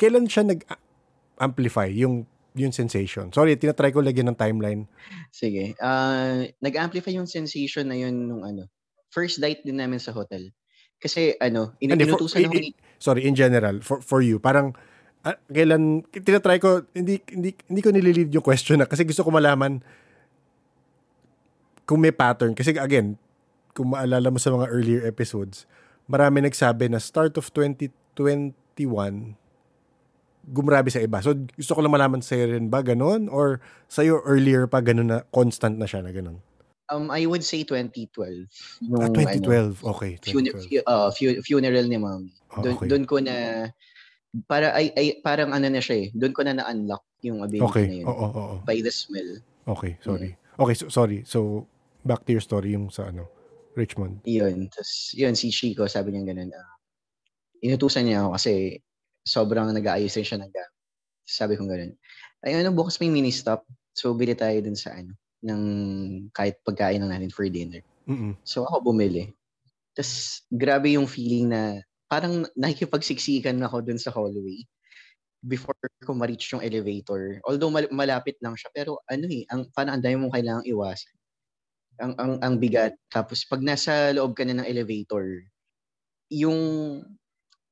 Kailan siya nag-amplify yung yung sensation. Sorry, tinatry ko lagyan ng timeline. Sige. Uh, nag-amplify yung sensation na yun nung ano. First night din namin sa hotel. Kasi ano, in- Hindi, inutusan ako Sorry, in general, for, for you, parang uh, kailan, tinatry ko, hindi, hindi, hindi ko nililid yung question na kasi gusto ko malaman kung may pattern. Kasi again, kung maalala mo sa mga earlier episodes, marami nagsabi na start of 2021, gumrabe sa iba. So, gusto ko lang malaman sa'yo rin ba ganun? Or sa'yo earlier pa ganun na constant na siya na ganun? Um, I would say 2012. Nung, ah, 2012. Ano, okay. 2012. Fun- uh, funeral ni mom. Oh, doon, okay. ko na para ay, ay parang ano na siya eh. Doon ko na na-unlock yung ability okay. na yun. Oo, oo, oo. By the smell. Okay, sorry. Mm. Okay, so, sorry. So, back to your story yung sa ano, Richmond. Yun. Tapos, yun, si Chico, sabi niya ganun, uh, inutusan niya ako kasi sobrang nag-aayos rin siya ng gamit. Sabi ko ganun, ay ano, bukas may mini stop. So, bili tayo dun sa ano, ng kahit pagkain lang natin for dinner. Mm-mm. So, ako bumili. Tapos, grabe yung feeling na parang nakikipagsiksikan ako dun sa hallway before ko ma-reach yung elevator. Although mal- malapit lang siya, pero ano eh, ang, parang ang dami mong kailangang iwasan. Ang, ang, ang bigat. Tapos pag nasa loob ka na ng elevator, yung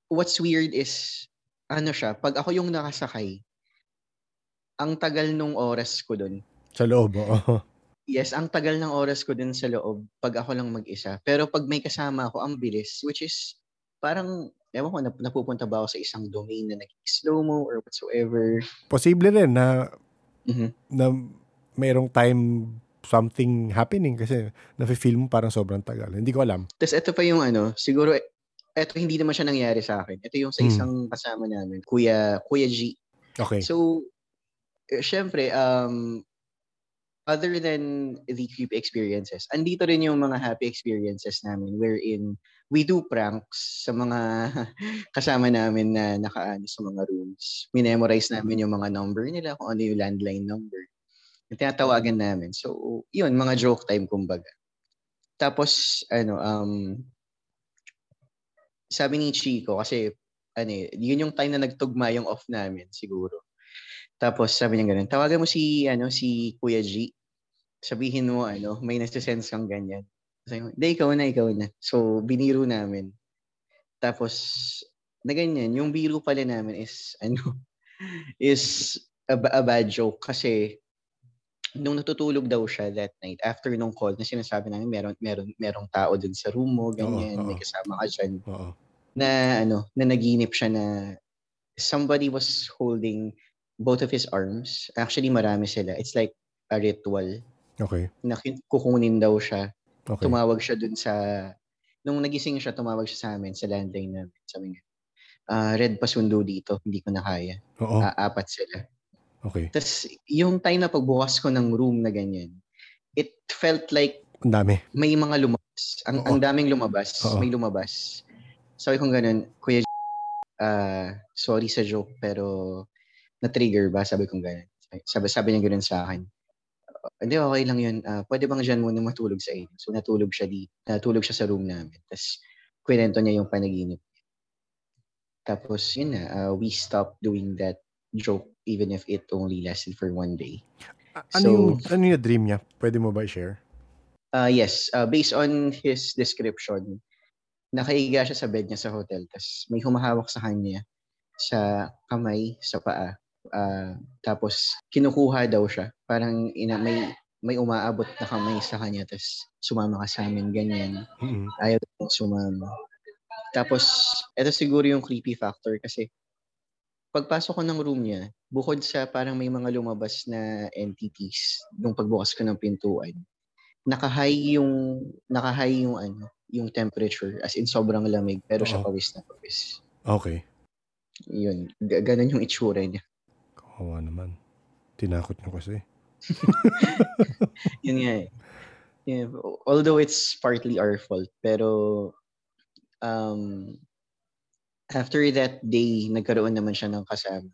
what's weird is, ano siya, pag ako yung nakasakay, ang tagal nung oras ko dun. Sa loob, oo. Yes, ang tagal ng oras ko dun sa loob pag ako lang mag-isa. Pero pag may kasama ako, ang bilis. Which is, parang, ewan ko, nap- napupunta ba ako sa isang domain na nag-slow-mo or whatsoever. Posible rin na Mhm. na mayroong time something happening kasi nafe-feel mo parang sobrang tagal. Hindi ko alam. Tapos ito pa yung ano, siguro, ito hindi naman siya nangyari sa akin. Ito yung sa Hmm. isang kasama namin, Kuya, Kuya G. Okay. So, eh, syempre, um, other than the creepy experiences, andito rin yung mga happy experiences namin wherein we do pranks sa mga kasama namin na nakaano sa mga rooms. Minemorize namin yung mga number nila, kung ano yung landline number. Yung tinatawagan namin. So, yun, mga joke time kumbaga. Tapos, ano, um, sabi ni Chico, kasi, ano eh, yun yung time na nagtugma yung off namin, siguro. Tapos sabi niya ganun, tawagan mo si ano si Kuya G. Sabihin mo ano, may nasa-sense kang ganyan. Sabi hindi, ikaw na, ikaw na. So, biniro namin. Tapos, na ganyan, yung biro pala namin is, ano, is a, a bad joke kasi nung natutulog daw siya that night, after nung call na sinasabi namin meron, meron, merong tao dun sa room mo, ganyan, Oo, oo. may kasama ka dyan Oo. na ano, na naginip siya na somebody was holding both of his arms. Actually, marami sila. It's like a ritual Okay. na kukunin daw siya. Okay. Tumawag siya dun sa... Nung nagising siya, tumawag siya sa amin, sa landline namin. Sabi niya, ah, Red, pasundo dito. Hindi ko na kaya. Oo. Ah, apat sila. Okay. Tapos, yung time na pagbukas ko ng room na ganyan, it felt like Ang dami. may mga lumabas. Ang, Oo. ang daming lumabas. Oo. May lumabas. Sabi kong ganun, Kuya ah sorry sa joke, pero na-trigger ba? Sabi kong ganun. Sabi, sabi niya ganun sa akin. "Uh, Hindi, okay lang yun. Ah, pwede bang dyan muna matulog sa inyo? So, natulog siya di, natulog siya sa room namin. Tapos, kwento niya yung panaginip. Tapos, yun na, ah, we stopped doing that joke even if it only lasted for one day. Ano So- yung ano yung dream niya? Pwede mo ba i-share? Ah yes, uh, based on his description, nakahiga siya sa bed niya sa hotel. Tapos may humahawak sa kanya sa kamay, sa paa. Ah, tapos kinukuha daw siya. Parang ina, may may umaabot na kamay sa kanya. Tapos sumama ka sa amin, ganyan. Mm-mm. Ayaw sumama. Tapos, ito siguro yung creepy factor kasi pagpasok ko ng room niya, bukod sa parang may mga lumabas na entities nung pagbukas ko ng pintuan, naka-high yung naka-high yung ano, yung temperature as in sobrang lamig pero siya Oo. pawis na pawis. Okay. Yun, G- ganun yung itsura niya. Kawawa naman. Tinakot niyo kasi. Yun nga eh. Yeah, although it's partly our fault, pero um, after that day, nagkaroon naman siya ng kasama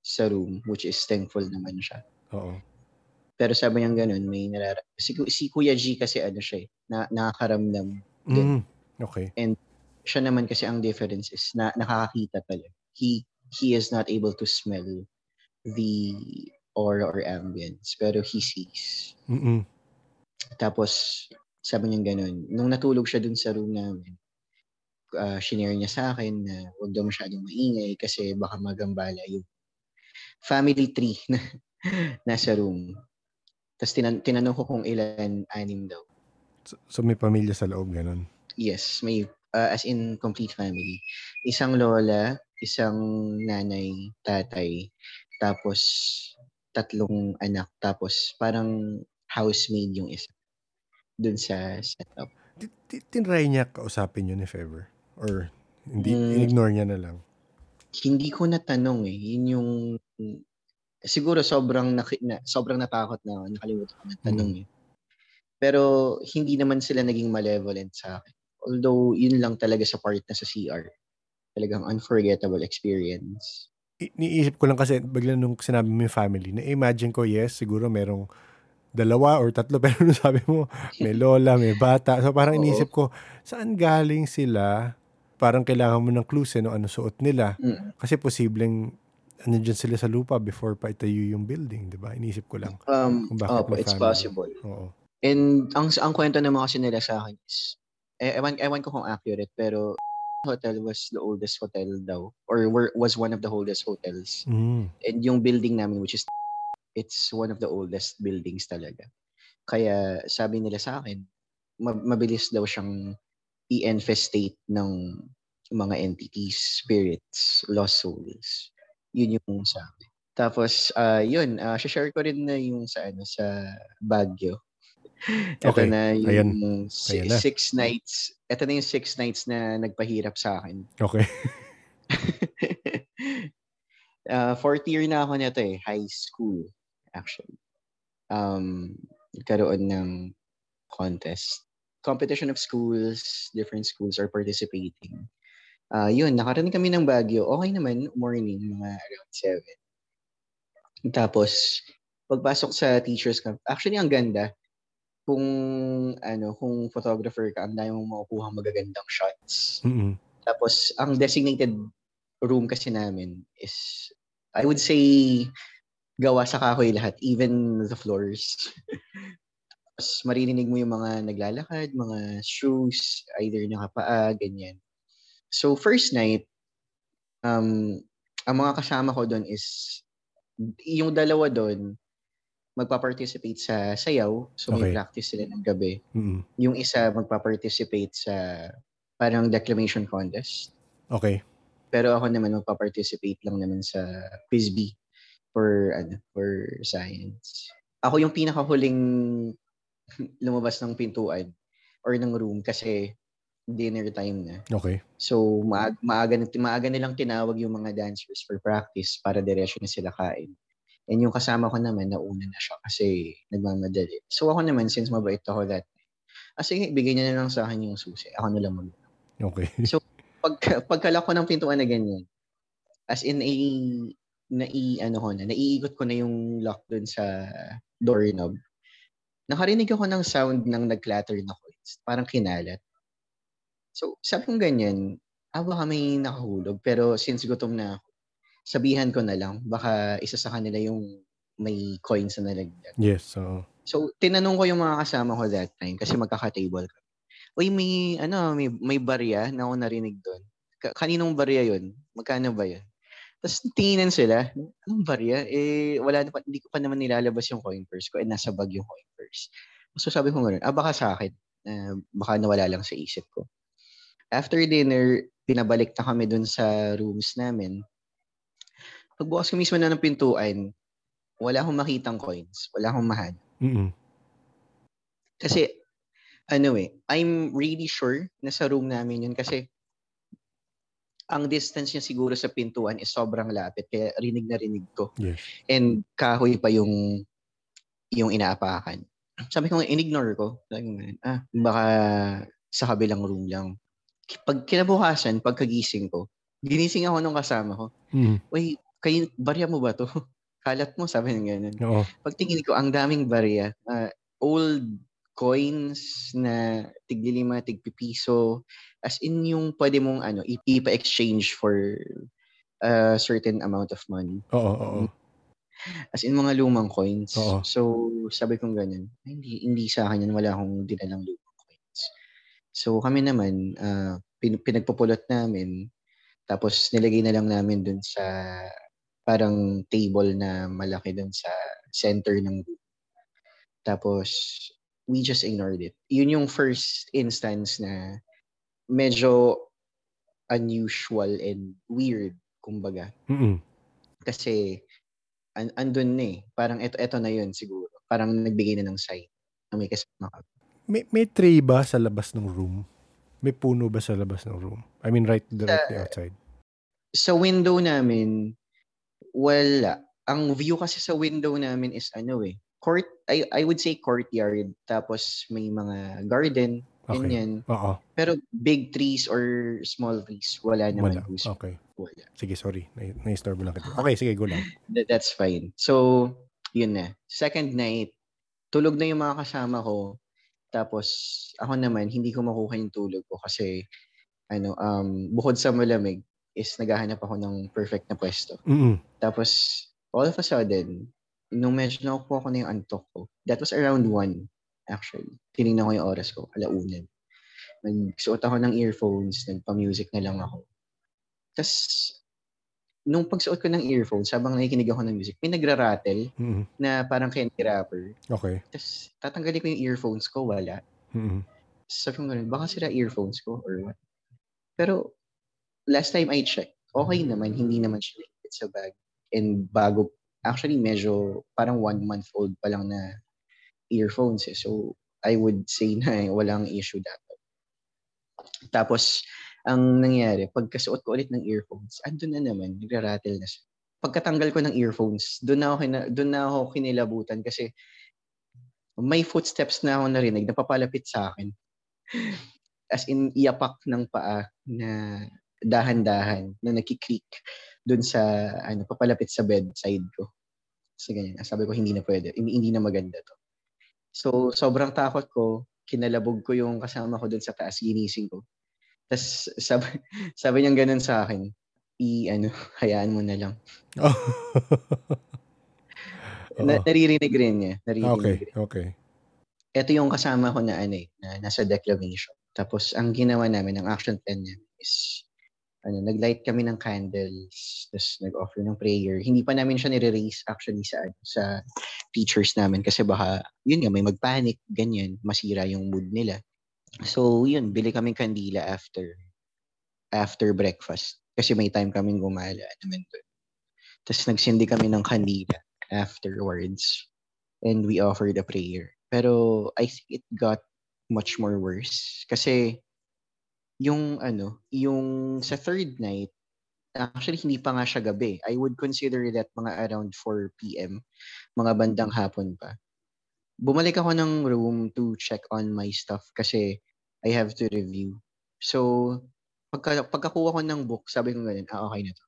sa room, which is thankful naman siya. Oo. Pero sabi niya ganun, may narara... Si, si Kuya G kasi ano siya eh, na, nakakaramdam. Mm. Okay. Siya naman kasi ang difference is na nakakakita pala. He, he is not able to smell the aura or ambience, pero he sees. Mm-mm. Tapos, sabi niya ganun, nung natulog siya dun sa room namin, uh, shinare niya sa akin na huwag daw masyadong maingay kasi baka magambala yung family tree na nasa room. Tapos tinan- tinanong ko kung ilan, anim daw. So, so may pamilya sa loob, ganun. Yes, may, uh, as in complete family. Isang lola, isang nanay, tatay, tapos tatlong anak, tapos parang housemaid yung isa dun sa setup. Ti- ti- Tinry niya kausapin yun if ever? Or hindi, Mm. ignore niya na lang? Hindi ko natanong eh. Yun yung siguro sobrang na, na sobrang natakot na nakalimutan ko na tanong mm. eh. Pero hindi naman sila naging malevolent sa akin. Although yun lang talaga sa part na sa CR. Talagang unforgettable experience. Niisip ko lang kasi bigla nung sinabi mo yung family, na-imagine ko, yes, siguro merong dalawa or tatlo pero nung sabi mo may lola, may bata. So parang Oo. iniisip ko, saan galing sila? Parang kailangan mo ng clues eh, no? ano suot nila. Mm. Kasi posibleng ano dyan sila sa lupa before pa itayo yung building, di ba? Iniisip ko lang. Um, kung bakit opo, it's family. possible. Oo. And ang ang kwento naman kasi nila sa akin is, eh, ewan, ewan ko kung accurate, pero hotel was the oldest hotel daw or were, was one of the oldest hotels. Mm. And yung building namin which is it's one of the oldest buildings talaga. Kaya sabi nila sa akin, mabilis daw siyang i-infestate ng mga entities, spirits, lost souls. Yun yung sabi. Tapos, uh, yun, uh, share ko rin na yung sa, ano, sa Baguio. Ito okay. na yung Ayan. Ayan na. six nights. Ito na yung six nights na nagpahirap sa akin. Okay. uh, fourth year na ako nito eh. High school, actually. Um, nagkaroon ng contest. Competition of schools, different schools are participating. Uh, yun, nakarating kami ng Baguio. Okay naman, morning, mga around 7. Tapos, pagpasok sa teacher's camp, actually, ang ganda kung ano, kung photographer ka, ang dami mong makukuha magagandang shots. Mm-hmm. Tapos, ang designated room kasi namin is, I would say, gawa sa kahoy lahat, even the floors. Tapos, maririnig mo yung mga naglalakad, mga shoes, either nakapaa, ganyan. So, first night, um, ang mga kasama ko doon is, yung dalawa doon, magpa-participate sa sayaw. So, okay. may practice sila ng gabi. Mm-hmm. Yung isa magpa-participate sa parang declamation contest. Okay. Pero ako naman magpa-participate lang naman sa B for ano for science. Ako yung pinakahuling lumabas ng pintuan or ng room kasi dinner time na. Okay. So maag- maaga, maaga nilang tinawag yung mga dancers for practice para diretso na sila kain. And yung kasama ko naman, nauna na siya kasi nagmamadali. So ako naman, since mabait ako that ah sige, bigay niya na lang sa akin yung susi. Ako na lang mag Okay. So, pag, pagkalak ko ng pintuan na ganyan, as in a, na i, ano ko na, naiikot ko na yung lock dun sa doorknob. Nakarinig ako ng sound ng nag-clatter na coins. Parang kinalat. So, sabi kong ganyan, ah, baka may nakahulog. Pero since gutom na ako, sabihan ko na lang, baka isa sa kanila yung may coins na nalagdag. Yes, so... So, tinanong ko yung mga kasama ko that time kasi magkaka-table kami. Uy, may, ano, may, may barya na ako narinig doon. Ka- kaninong barya yun? Magkano ba yun? Tapos tingnan sila, anong barya? Eh, wala na pa, hindi ko pa naman nilalabas yung coin purse ko. Eh, nasa bag yung coin purse. So sabi ko nga ah, baka sa akin. Uh, baka nawala lang sa isip ko. After dinner, pinabalik na kami dun sa rooms namin. Pagbukas ko mismo na ng pintuan, wala akong makitang coins. Wala akong mahal. Mm-hmm. Kasi, ano eh, I'm really sure na sa room namin yun kasi ang distance niya siguro sa pintuan is sobrang lapit kaya rinig na rinig ko. Yes. And kahoy pa yung yung inaapakan. Sabi ko, in-ignore ko. Sabi ko, ah, baka sa kabilang room lang. Pag kinabukasan, pagkagising ko, ginising ako nung kasama ko. Mm. Uy, kayo, barya mo ba to? Kalat mo, sabi ng ganun. Oo. Pagtingin ko, ang daming barya. Uh, old coins na tiglilima, tigpipiso. As in yung pwede mong ano, ipa-exchange for a certain amount of money. Oo, oo. As in mga lumang coins. Oo. So, sabi kong ganun, hindi, hindi sa akin yan, wala akong dinalang lumang coins. So, kami naman, uh, pin, pinagpupulot namin, tapos nilagay na lang namin dun sa parang table na malaki dun sa center ng room. Tapos, we just ignored it. Yun yung first instance na medyo unusual and weird, kumbaga. Mm-mm. Kasi, an- andun na eh. Parang eto, eto na yun siguro. Parang nagbigay na ng sign na may kasama ka. May, may tray ba sa labas ng room? May puno ba sa labas ng room? I mean, right directly sa, outside? sa window namin, wala. Ang view kasi sa window namin is ano eh, court, I, I would say courtyard, tapos may mga garden, Okay. ganyan. Oo. Pero big trees or small trees, wala naman. Wala. po. Okay. Wala. Sige, sorry. Na- Na-istorb lang kita. Okay, sige, go lang. That, that's fine. So, yun na. Second night, tulog na yung mga kasama ko. Tapos, ako naman, hindi ko makuha yung tulog ko kasi, ano, um, bukod sa malamig, is naghahanap ako ng perfect na pwesto. Mm-mm. Tapos, all of a sudden, nung medyo nakukuha ko na yung antok ko, that was around 1, actually. Tinignan ko yung oras ko, alaunan. Nagsuot ako ng earphones, nagpa-music na lang ako. Tapos, nung pagsuot ko ng earphones, habang nakikinig ako ng music, may nagra-rattle Mm-mm. na parang candy wrapper. Okay. Tapos, tatanggalin ko yung earphones ko, wala. Mm-mm. Sabi ko ganun, baka sira earphones ko or what. Pero, last time I checked, okay naman, hindi naman siya linked sa bag. And bago, actually medyo parang one month old pa lang na earphones eh. So, I would say na walang issue dapat. Tapos, ang nangyari, pagkasuot ko ulit ng earphones, andun na naman, nagra-rattle na siya. Pagkatanggal ko ng earphones, doon na ako, doon na ako kinilabutan kasi may footsteps na ako narinig na papalapit sa akin. As in, iyapak ng paa na dahan-dahan na nakiklik doon sa, ano, papalapit sa bedside ko. Kasi ganyan. Sabi ko, hindi na pwede. Hindi, hindi na maganda to. So, sobrang takot ko. Kinalabog ko yung kasama ko doon sa taas. Ginising ko. Tapos, sabi, sabi niya ganun sa akin, i, ano, hayaan mo na lang. Oh. Na, Oo. naririnig rin niya. Naririnig okay, rin. okay. ito yung kasama ko na ano eh, na nasa declamation. Tapos ang ginawa namin, ang action plan niya is ano, nag-light kami ng candles, tapos nag-offer ng prayer. Hindi pa namin siya nire-raise actually sa sa teachers namin kasi baka yun nga may magpanic, ganyan, masira yung mood nila. So yun, bili kaming kandila after after breakfast kasi may time kaming gumala naman doon. Tapos nagsindi kami ng kandila afterwards and we offered a prayer. Pero I think it got much more worse kasi yung ano, yung sa third night, actually hindi pa nga siya gabi. I would consider that mga around 4 p.m., mga bandang hapon pa. Bumalik ako ng room to check on my stuff kasi I have to review. So, pagka, pagkakuha ko ng book, sabi ko ganun, ah, okay na to.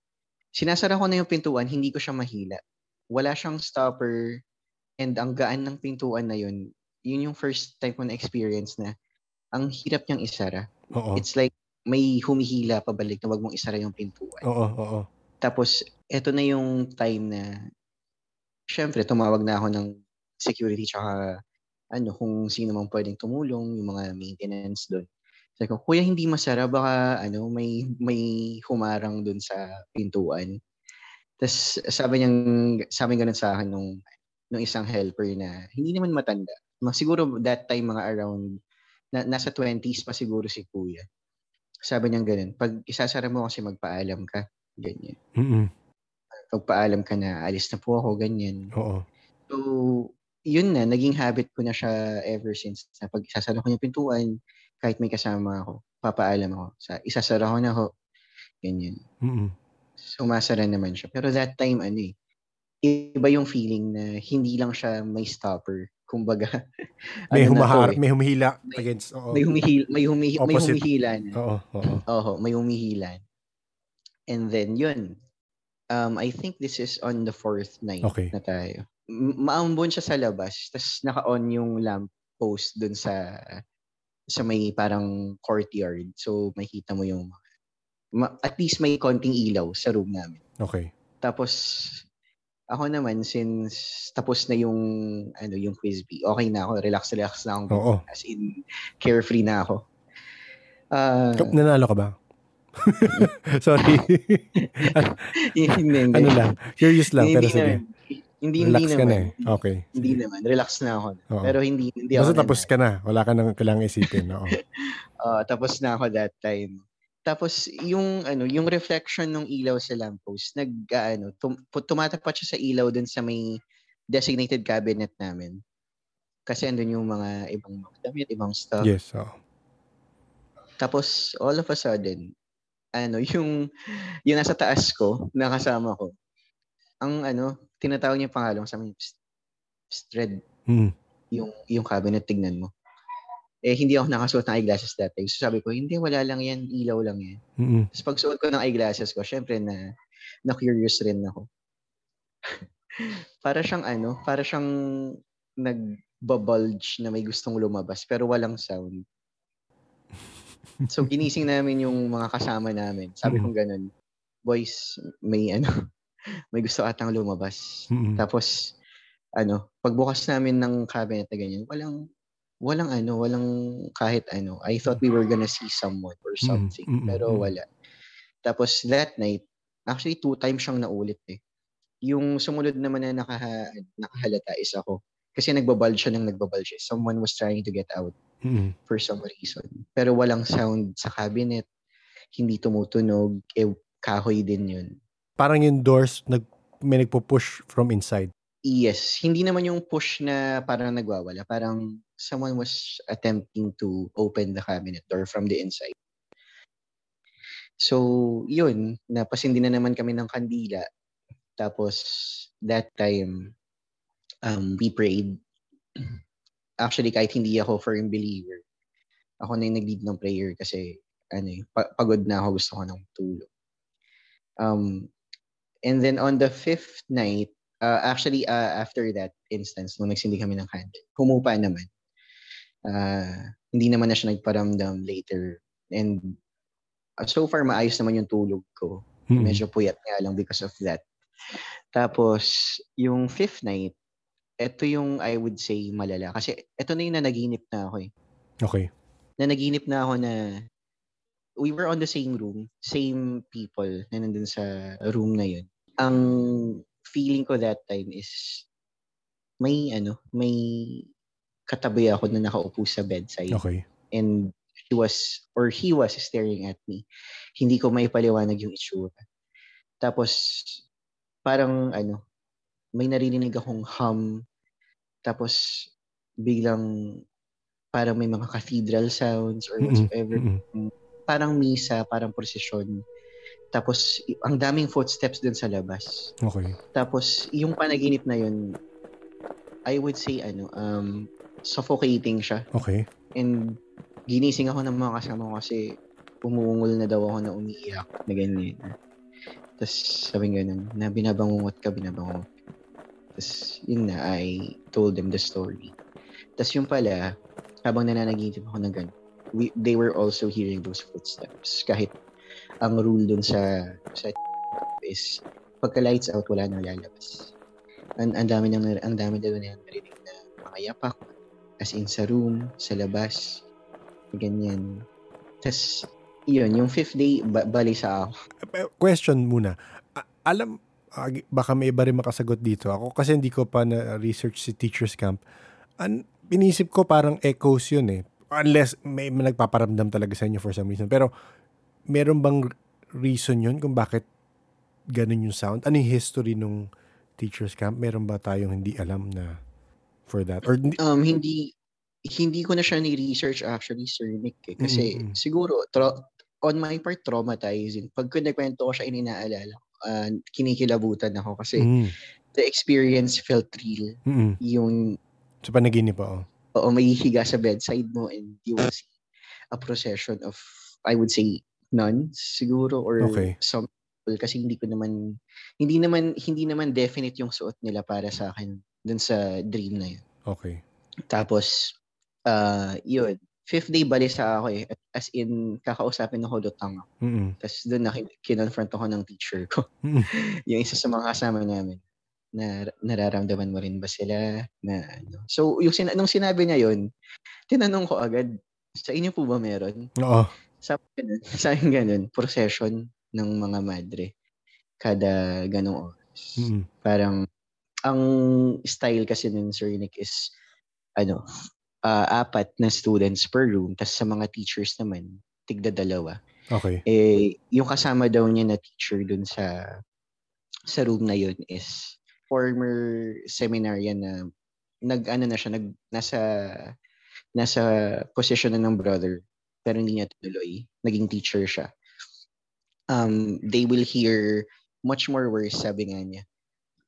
Sinasara ko na yung pintuan, hindi ko siya mahila. Wala siyang stopper, and ang gaan ng pintuan na yun, yun yung first time ko na experience na ang hirap niyang isara. Oo. It's like may humihila pabalik na wag mong isara yung pintuan. Oo, oo. Tapos, eto na yung time na, syempre, tumawag na ako ng security tsaka ano, kung sino man pwedeng tumulong, yung mga maintenance doon. Sabi ko, kuya, hindi masara, baka ano, may, may humarang doon sa pintuan. Tapos sabi niyang, sabi ganun sa akin nung, nung isang helper na hindi naman matanda. Mga Siguro that time mga around, na, nasa 20s pa siguro si kuya. Sabi niyang ganun, pag isasara mo kasi magpaalam ka, ganyan. Mm-mm. Pagpaalam ka na, alis na po ako, ganyan. Oo. So, yun na, naging habit ko na siya ever since. Na pag isasara ko yung pintuan, kahit may kasama ako, papaalam ako. Sa, isasara ko na ako, ganyan. Mm-mm. Sumasara naman siya. Pero that time, ano eh, iba yung feeling na hindi lang siya may stopper. Kumbaga, May ano na to humahar, eh. may humihila May- against. Oo. may humihil, may, humihi, may humihila na. Oo, oo. Oo, may humihilan. And then, yun. Um, I think this is on the fourth night Okay. na tayo. Maambon siya sa labas, tapos naka-on yung lamp post dun sa sa may parang courtyard. So, makita mo yung ma- at least may konting ilaw sa room namin. Okay. Tapos, ako naman, since tapos na yung, ano, yung quiz bee, okay na ako, relax, relax na ako. Oo. As in, carefree na ako. Kap- Nanalo ka ba? Sorry. hindi, hindi. ano lang. Curious lang. hindi, Pero hindi sige. naman. Hindi, Relax hindi ka naman. na eh. Okay. Hindi sige. naman. Relax na ako. Oo. Pero hindi, hindi Basta ako tapos nanalo. ka na. Wala ka nang kailangang isipin. Oo. Ah, tapos na ako that time. Tapos yung ano, yung reflection ng ilaw sa lamppost, nag ah, ano, tum, tumatapat siya sa ilaw dun sa may designated cabinet namin. Kasi andun yung mga ibang mga damit, ibang stuff. Yes. Oo. Tapos all of a sudden, ano, yung, yung nasa taas ko, nakasama ko, ang ano, tinatawag niya pangalan sa amin, Stred. Mm. Yung, yung cabinet, tignan mo. Eh, hindi ako nakasuot ng eyeglasses that time. So sabi ko, hindi, wala lang yan, ilaw lang yan. Mm-mm. Tapos pag suot ko ng eyeglasses ko, syempre na, na-curious rin ako. para siyang ano, para siyang nagbabulge na may gustong lumabas pero walang sound. So ginising namin yung mga kasama namin. Sabi Mm. kong ganun, boys, may ano, may gusto atang lumabas. Mm-mm. Tapos ano, pagbukas namin ng cabinet na ganyan, walang walang ano, walang kahit ano. I thought we were gonna see someone or Mm, something, mm, mm, pero mm. wala. Tapos that night, actually two times siyang naulit eh. Yung sumunod naman na nakaha, nakahalata is ako. Kasi nagbabal siya ng nagbabal siya. Someone was trying to get out Mm-mm. for some reason. Pero walang sound sa cabinet. Hindi tumutunog. Eh, kahoy din yun. Parang yung doors, nag, may nagpo-push from inside. Yes. Hindi naman yung push na parang nagwawala. Parang someone was attempting to open the cabinet door from the inside. So, yun. Napasindi na naman kami ng kandila. Tapos, that time, um, we prayed. Actually, kahit hindi ako firm believer, ako na yung nag-lead ng prayer kasi ano eh, pa- pagod na ako, gusto ko ng tulog. Um, and then on the fifth night, uh, actually uh, after that instance, nung nagsindi kami ng candle, humupa naman. Uh, hindi naman na siya nagparamdam later. And uh, so far, maayos naman yung tulog ko. Mm-mm. Medyo puyat nga lang because of that. Tapos, yung fifth night, ito yung I would say malala. Kasi ito na yung nanaginip na ako eh. Okay. Nanaginip na ako na we were on the same room, same people na nandun sa room na yun. Ang feeling ko that time is may ano, may katabi ako na nakaupo sa bedside Okay. and she was or he was staring at me. Hindi ko maipaliwanag yung itsura. Tapos parang ano, may naririnig akong hum. Tapos biglang parang may mga cathedral sounds or whatsoever. Mm-mm. Parang misa, parang procession. Tapos ang daming footsteps dun sa labas. Okay. Tapos yung panaginip na yun, I would say ano, um, suffocating siya. Okay. And ginising ako ng mga kasama ko kasi umuungol na daw ako na umiiyak na ganyan. Tapos sabi ganun, na binabangungot ka, binabangungot. Tapos yun na, I told them the story. Tapos yung pala, habang nananaginip ako ng ganun, we, they were also hearing those footsteps. Kahit ang rule dun sa, sa is pagka lights out, wala nang lalabas. Ang, ang dami nang, ang dami daw na narinig na mga yapak, as in sa room, sa labas, ganyan. Tapos, yun, yung fifth day, ba- bali sa ako. Eh, Question muna. A- alam, ah, baka may iba rin makasagot dito. Ako kasi hindi ko pa na-research si Teacher's Camp. An, inisip ko parang echoes yun eh. Unless may, may nagpaparamdam talaga sa inyo for some reason. Pero, meron bang reason yun kung bakit ganun yung sound? Ano yung history nung Teacher's Camp? Meron ba tayong hindi alam na for that? Or Um, hindi, hindi ko na siya ni-research actually, Sir Nick. Eh. Kasi Mm, mm. siguro, tra- on my part, traumatizing. Pag kinikwento ko siya, ininaalala ko. ah, kinikilabutan ako kasi Mm, the experience felt real. mm, Yung sa panaginip pa, oh. oo, may higa sa bedside mo and you will see a procession of, I would say, nuns siguro or Okay. some people kasi hindi ko naman hindi naman hindi naman definite yung suot nila para sa akin dun sa dream na yun. Okay. Tapos uh yun, fifth day balisa ako eh. As in, kakausapin ako lutang ako. Mm, Tapos doon na kinonfront ako ng teacher ko. Yung isa sa mga kasama namin na nararamdaman mo rin ba sila na ano. So, yung sin- nung sinabi niya yun, tinanong ko agad, sa inyo po ba meron? Oo. Sabi ganun, sa akin ganun, procession ng mga madre. Kada ganong oras. Mm, Parang, ang style kasi ng Sir Nick is, ano, ah, apat na students per room, tas sa mga teachers naman, tigda dalawa. okay. Eh, yung kasama daw niya na teacher dun sa sa room na yun is former seminarian na nag ano na siya nag nasa nasa position na ng brother pero hindi niya tuloy naging teacher siya um, they will hear much more worse, sabi nga niya,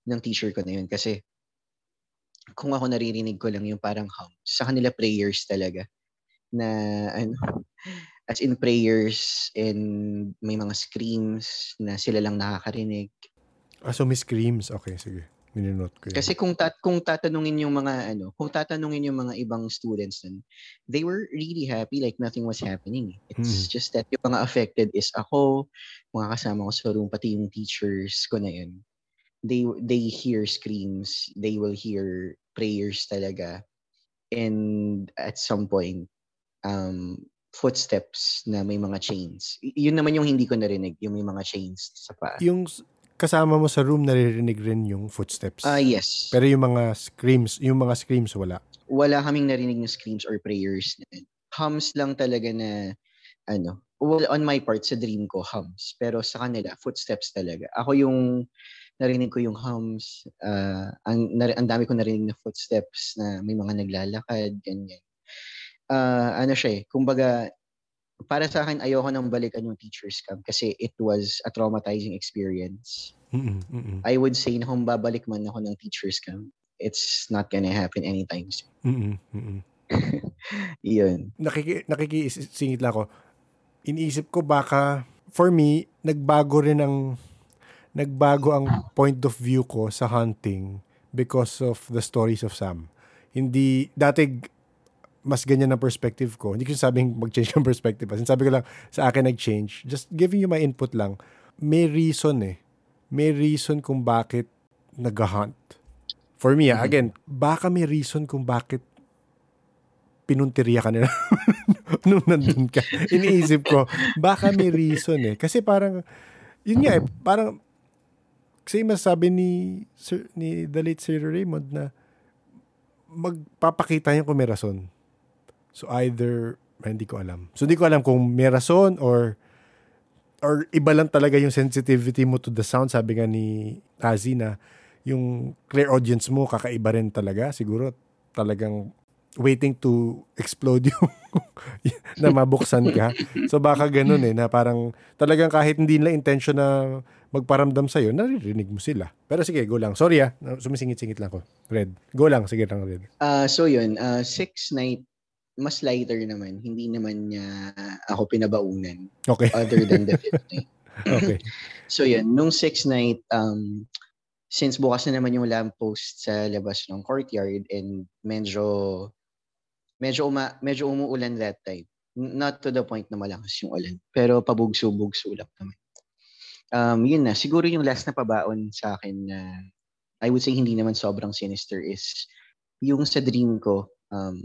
ng teacher ko na yun. Kasi kung ako naririnig ko lang yung parang hum, sa kanila prayers talaga. Na ano, as in prayers and may mga screams na sila lang nakakarinig. Ah, so may screams. Okay, sige. Mininote ko yun. Kasi kung tat kung tatanungin yung mga ano, kung tatanungin yung mga ibang students nun, they were really happy like nothing was happening. It's Hmm. just that yung mga affected is ako, mga kasama ko sa room, pati yung teachers ko na yun. They they hear screams, they will hear prayers talaga. And at some point, um, footsteps na may mga chains. Y- yun naman yung hindi ko narinig, yung may mga chains sa paa. Yung kasama mo sa room, naririnig rin yung footsteps. Ah, yes. Pero yung mga screams, yung mga screams wala. wala kaming narinig na screams or prayers. Hums lang talaga na, ano, well, on my part, sa dream ko, hums. Pero sa kanila, footsteps talaga. Ako yung, narinig ko yung hums, ah, ang, nar- ang dami ko narinig na footsteps na may mga naglalakad, ganyan. Ah, ano siya eh, kumbaga, para sa akin, ayoko nang balikan yung teacher's camp kasi it was a traumatizing experience. Mm-mm, mm-mm, I would say na kung babalik man ako ng teacher's camp, it's not gonna happen anytime soon. mm-mm, mm-mm. Yun. Nakiki, nakikisingit lang ako. Iniisip ko baka, for me, nagbago rin ang, nagbago ang point of view ko sa hunting because of the stories of Sam. Hindi, dati mas ganyan ang perspective ko. Hindi ko sabing mag-change ng perspective. Kasi sabi ko lang, sa akin nag-change. Just giving you my input lang. May reason eh. May reason kung bakit nag-hunt. For me, ah, Mhm. again, baka may reason kung bakit pinunteriya ka nila nung nandun ka. Iniisip ko, baka may reason eh. Kasi parang, yun nga eh, parang, kasi masabi ni, Sir, ni the late Sir Raymond na magpapakita niya kung may rason. So either, ah, hindi ko alam. So hindi ko alam kung may rason or or iba lang talaga yung sensitivity mo to the sound. Sabi nga ni Tazi na yung clear audience mo, kakaiba rin talaga. Siguro talagang waiting to explode yung na mabuksan ka. So baka ganun eh, na parang talagang kahit hindi nila intention na magparamdam sa'yo, naririnig mo sila. Pero sige, go lang. Sorry ah, sumisingit-singit lang ko. Red. Go lang, sige lang, Red. Ah, so yun, uh, six night, mas lighter naman. Hindi naman niya ako pinabaunan Okay, other than the fifth night. okay. So yun, nung six night, um, since bukas na naman yung lamppost sa labas ng courtyard and medyo medyo uma, medyo umuulan that time. Not to the point na malakas yung ulan, pero pabugso-bugso lang naman. Um, yun na, siguro yung last na pabaon sa akin na I would say hindi naman sobrang sinister is yung sa dream ko, um,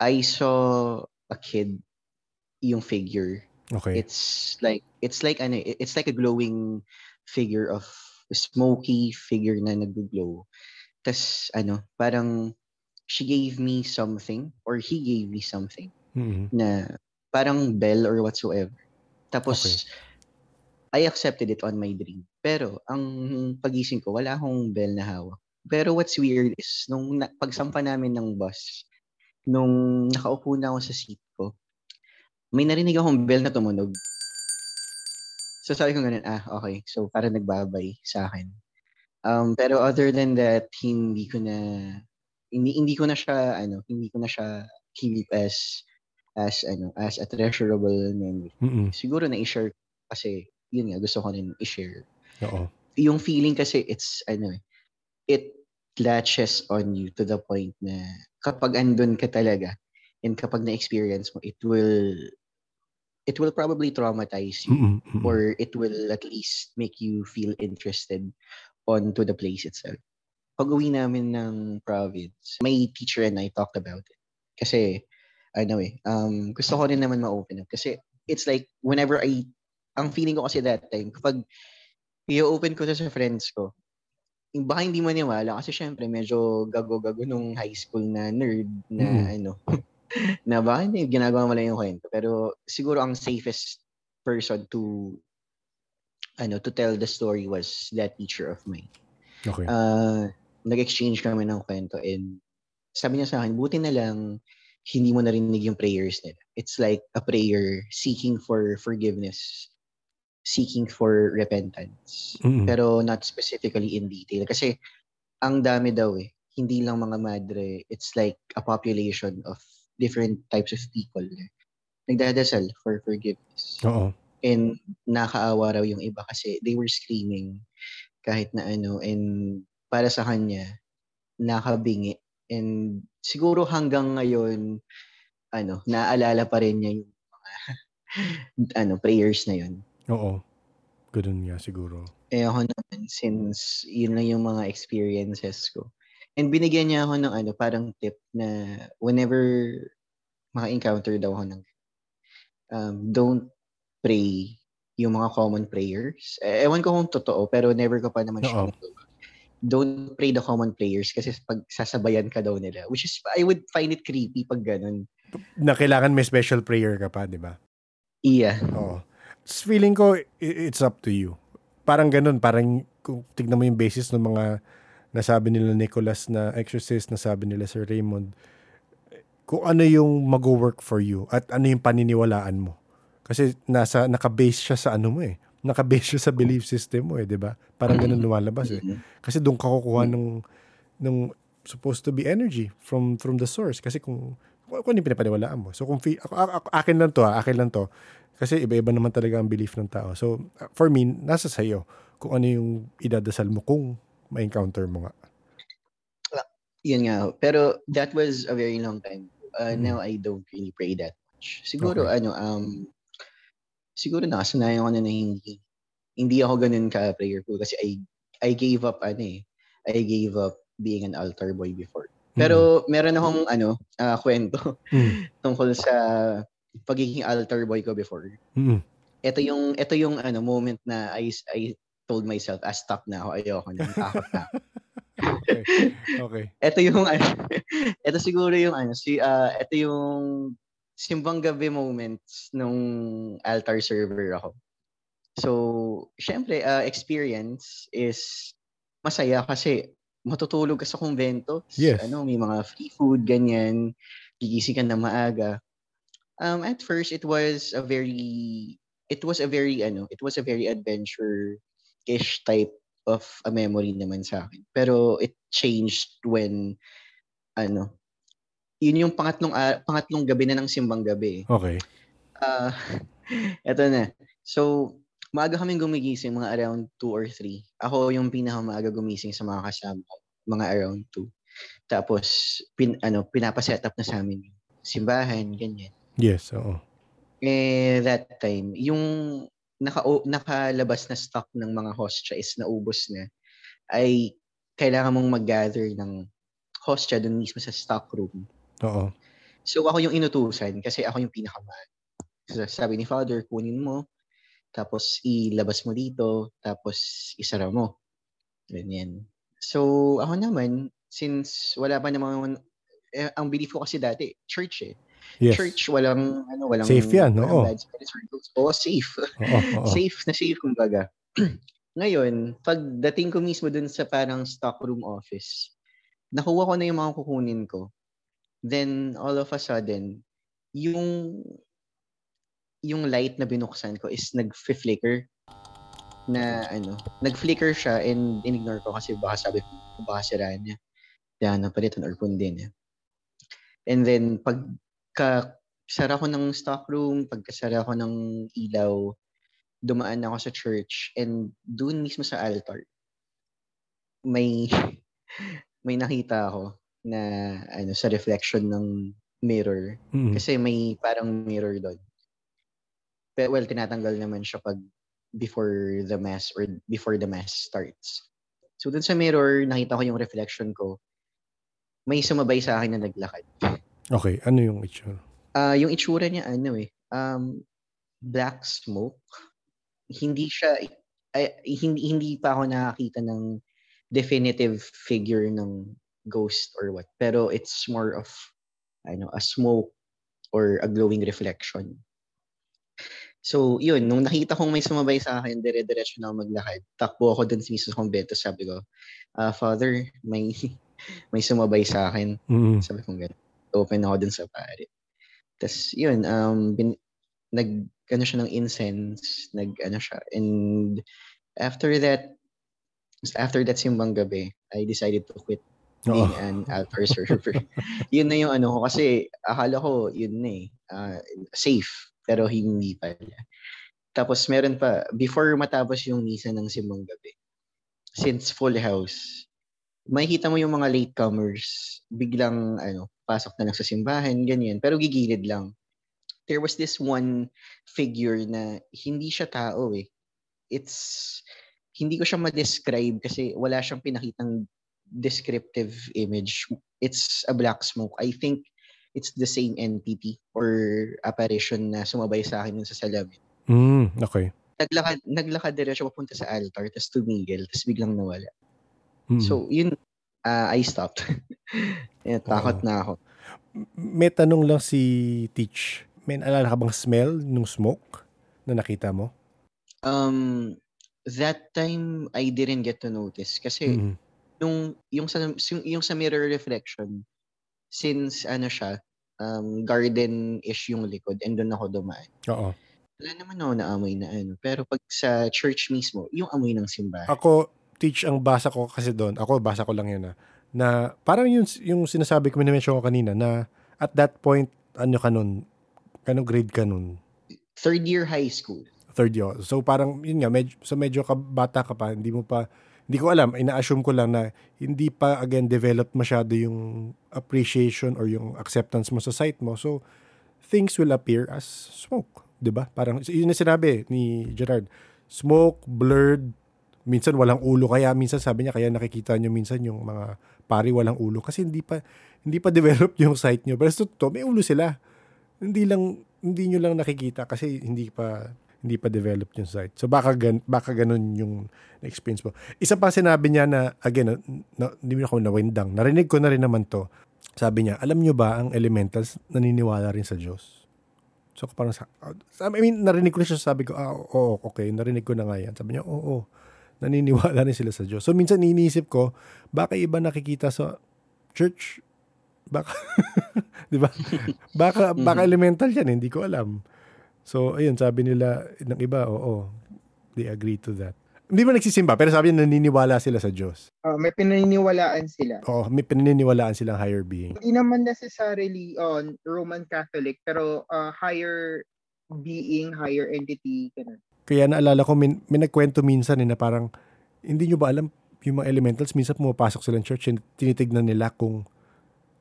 I saw a kid, yung figure Okay. it's like it's like ano it- it's like a glowing figure of a smoky figure na naggo-glow. Tas ano, parang she gave me something or he gave me something Mhm. na parang bell or whatsoever. Tapos I accepted it on my dream. Pero ang pagising ko wala akong bell na hawak. Pero what's weird is nung na, pagsampa namin ng bus, nung nakaupo na ako sa seat ko, may narinig akong bell na tumunog. So sabi ko ganun, ah, okay. So para nagbabay sa akin. Um, pero other than that, hindi ko na hindi hindi ko na siya ano, hindi ko na siya keep as as ano, as a treasurable memory. Mhm. Siguro na i-share ko kasi yun nga gusto ko rin i-share. Oo. Yung feeling kasi it's ano eh, it latches on you to the point na kapag andun ka talaga and kapag na-experience mo, it will it will probably traumatize you mhm. or it will at least make you feel interested onto the place itself. Pag uwi namin ng province, my teacher and I talked about it. Kasi, ano eh, um, gusto ko rin naman ma-open up. Kasi, it's like, whenever I, ang feeling ko kasi that time, kapag i-open ko to sa friends ko, baka hindi maniwala kasi syempre medyo gago-gago nung high school na nerd na Mm. ano na baka hindi ginagawa mo lang yung kwento pero siguro ang safest person to ano to tell the story was that teacher of mine. Okay. Uh, nag-exchange kami ng kwento and sabi niya sa akin, buti na lang hindi mo narinig yung prayers nila. It's like a prayer seeking for forgiveness seeking for repentance. Mm-mm. Pero not specifically in detail. Kasi ang dami daw eh. Hindi lang mga madre. It's like a population of different types of people. Nagdadasal for forgiveness. Oo. And nakaawa raw yung iba kasi they were screaming kahit na ano. And para sa kanya, nakabingi. And siguro hanggang ngayon, ano, naaalala pa rin niya yung mga ano, prayers na yun. Oo. Ganun nga siguro. Eh ako naman, since yun lang yung mga experiences ko. And binigyan niya ako ng ano, parang tip na whenever maka-encounter daw ako ng um, don't pray yung mga common prayers. Eh, ewan ko kung totoo, pero never ko pa naman siya. Don't pray the common prayers kasi pag sasabayan ka daw nila. Which is, I would find it creepy pag ganun. Na kailangan may special prayer ka pa, di ba? Iya. Oo. Feeling ko, it's up to you. Parang ganun, parang kung tignan mo yung basis ng mga nasabi nila Nicholas na exorcist, nasabi nila Sir Raymond, kung ano yung mag-work for you at ano yung paniniwalaan mo. Kasi nasa, naka-base siya sa ano mo eh. Naka-base siya sa belief system mo eh, di ba? Parang ganun lumalabas eh. Mhm. Kasi doon ka kukuha ng, ng supposed to be energy from from the source. Kasi kung, kung ano yung pinapaniwalaan mo. So kung, fi- ako, ako, akin lang to ah, akin lang to. Kasi iba-iba naman talaga ang belief ng tao. So uh, for me, nasa sa'yo kung ano yung idadasal mo kung ma-encounter mo nga. Yun nga. Pero that was a very long time. Uh, Mm. Now I don't really pray that much. Siguro Okay. ano, um, siguro nakasanayan ko na na hindi, hindi ako ganun ka-prayerful kasi I, I gave up, ano eh, I gave up being an altar boy before. Pero meron akong, ano, ah, kwento Mm. tungkol sa pagiging altar boy ko before. Mm. Ito yung, ito yung, ano, moment na I, I told myself, ah, stop na ako, ayoko na, takot na. Okay. okay. ito yung ano, ito siguro yung ano, si ah ito yung simbang gabi moments nung altar server ako. So, syempre, ah, experience is masaya kasi matutulog ka sa convento. Yes. Ano, may mga free food, ganyan. Gigising ka na maaga. Um, at first, it was a very, it was a very, ano, it was a very adventure-ish type of a memory naman sa akin. Pero it changed when, ano, yun yung pangatlong, a- pangatlong gabi na ng simbang gabi. Okay. Ah, eto na. So, maaga kaming gumigising, mga around 2 or 3. Ako yung pinakamaaga gumising sa mga kasama mga around 2. Tapos, pin, ano, pinapaset up na sa amin simbahan, ganyan. Yes, oo. Eh, that time, yung naka, nakalabas na stock ng mga hostya is naubos na, ay kailangan mong mag-gather ng hostya dun mismo sa stock room. Oo. So ako yung inutusan kasi ako yung pinakamaan. So, sabi ni father, kunin mo, tapos ilabas mo dito, tapos isara mo. Ganyan. So ako naman, since wala pa naman, eh, ang belief ko kasi dati, church eh. Yes. Church, walang, ano, walang, Safe yan, walang oo. Oo, safe. Oo, oo. Safe na safe, kumbaga. Ngayon, pagdating ko mismo dun sa parang stockroom office, nakuha ko na yung mga kukunin ko. Then, all of a sudden, yung yung light na binuksan ko is nag-flicker na ano, nag-flicker siya and inignore ko kasi baka sabi ko, baka sira niya. Kaya napalitan or din eh. And then, pagka sara ko ng stockroom, pagkasara ko ng ilaw, dumaan ako sa church and doon mismo sa altar, may may nakita ako na ano sa reflection ng mirror Mm. kasi may parang mirror doon. Well, tinatanggal naman siya pag before the mass or before the mass starts. So dun sa mirror, nakita ko yung reflection ko. May sumabay sa akin na naglakad. Okay, ano yung itsura? Ah, yung itsura niya ano eh, um black smoke. Hindi siya ay, hindi hindi pa ako nakakita ng definitive figure ng ghost or what. Pero it's more of ano, a smoke or a glowing reflection. So, yun, nung nakita kong may sumabay sa akin, dire-diretso na ako maglakad. Takbo ako dun mismo sa kumbento. Sabi ko, ah, Father, may may sumabay sa akin. Mm. Sabi ko gano'n. Open ako dun sa pare. Tapos, yun, um, bin, nag ano siya ng incense, nag ano siya. And after that, after that simbang gabi, I decided to quit being oh. an altar server. yun na yung ano ko kasi akala ko yun na eh, uh, safe pero hindi pala. Tapos meron pa before matapos yung misa ng simbang gabi. Since full house, makikita mo yung mga latecomers, biglang ano, pasok na lang sa simbahan, ganyan. Pero gigilid lang there was this one figure na hindi siya tao eh. It's, hindi ko siya ma-describe kasi wala siyang pinakitang descriptive image. It's a black smoke. I think it's the same entity or apparition na sumabay sa akin sa salamin. Mm, okay. Naglakad, naglakad siya papunta sa altar, tapos tumigil, tapos biglang nawala. Mm. So, yun, uh, I stopped. yeah, takot uh, na ako. May tanong lang si Teach may naalala ka bang smell nung smoke na nakita mo? Um, that time I didn't get to notice kasi mm-hmm. yung yung sa yung, yung sa mirror reflection since ano siya um garden-ish yung likod and doon ako dumaan. Oo. Wala naman ako na amoy na ano. Pero pag sa church mismo, yung amoy ng simbahan. Ako, teach ang basa ko kasi doon. Ako, basa ko lang yun na. Ah, na parang yung, yung sinasabi ko, minention ko kanina, na at that point, ano ka nun, Anong grade ka nun? Third year high school. Third year. So parang, yun nga, medyo, so medyo ka, bata ka pa, hindi mo pa, hindi ko alam, ina-assume ko lang na hindi pa, again, developed masyado yung appreciation or yung acceptance mo sa site mo. So, things will appear as smoke. 'di ba? Parang yun na sinabi ni Gerard. Smoke, blurred, minsan walang ulo kaya minsan sabi niya kaya nakikita niyo minsan yung mga pari walang ulo kasi hindi pa hindi pa developed yung site niyo. Pero to, may ulo sila hindi lang hindi niyo lang nakikita kasi hindi pa hindi pa developed yung site. So baka gan, baka ganun yung experience mo. Isa pa sinabi niya na again, na, hindi mo ako nawindang. Narinig ko na rin naman to. Sabi niya, alam niyo ba ang elementals naniniwala rin sa Diyos? So parang sa, I mean, narinig ko na siya, sabi ko, ah, oo, okay, narinig ko na nga yan. Sabi niya, oo, oo, naniniwala rin sila sa Diyos. So minsan iniisip ko, baka iba nakikita sa church Baka, di ba? Baka, baka elemental yan, hindi ko alam. So, ayun, sabi nila ng iba, oo, they agree to that. Hindi ba nagsisimba, pero sabi niya naniniwala sila sa Diyos. Uh, may pinaniniwalaan sila. Oo, may pinaniniwalaan silang higher being. Hindi naman necessarily on uh, Roman Catholic, pero uh, higher being, higher entity, ganun. Kaya naalala ko, may, may nagkwento minsan eh, na parang, hindi nyo ba alam, yung mga elementals, minsan pumapasok sila ng church and tinitignan nila kung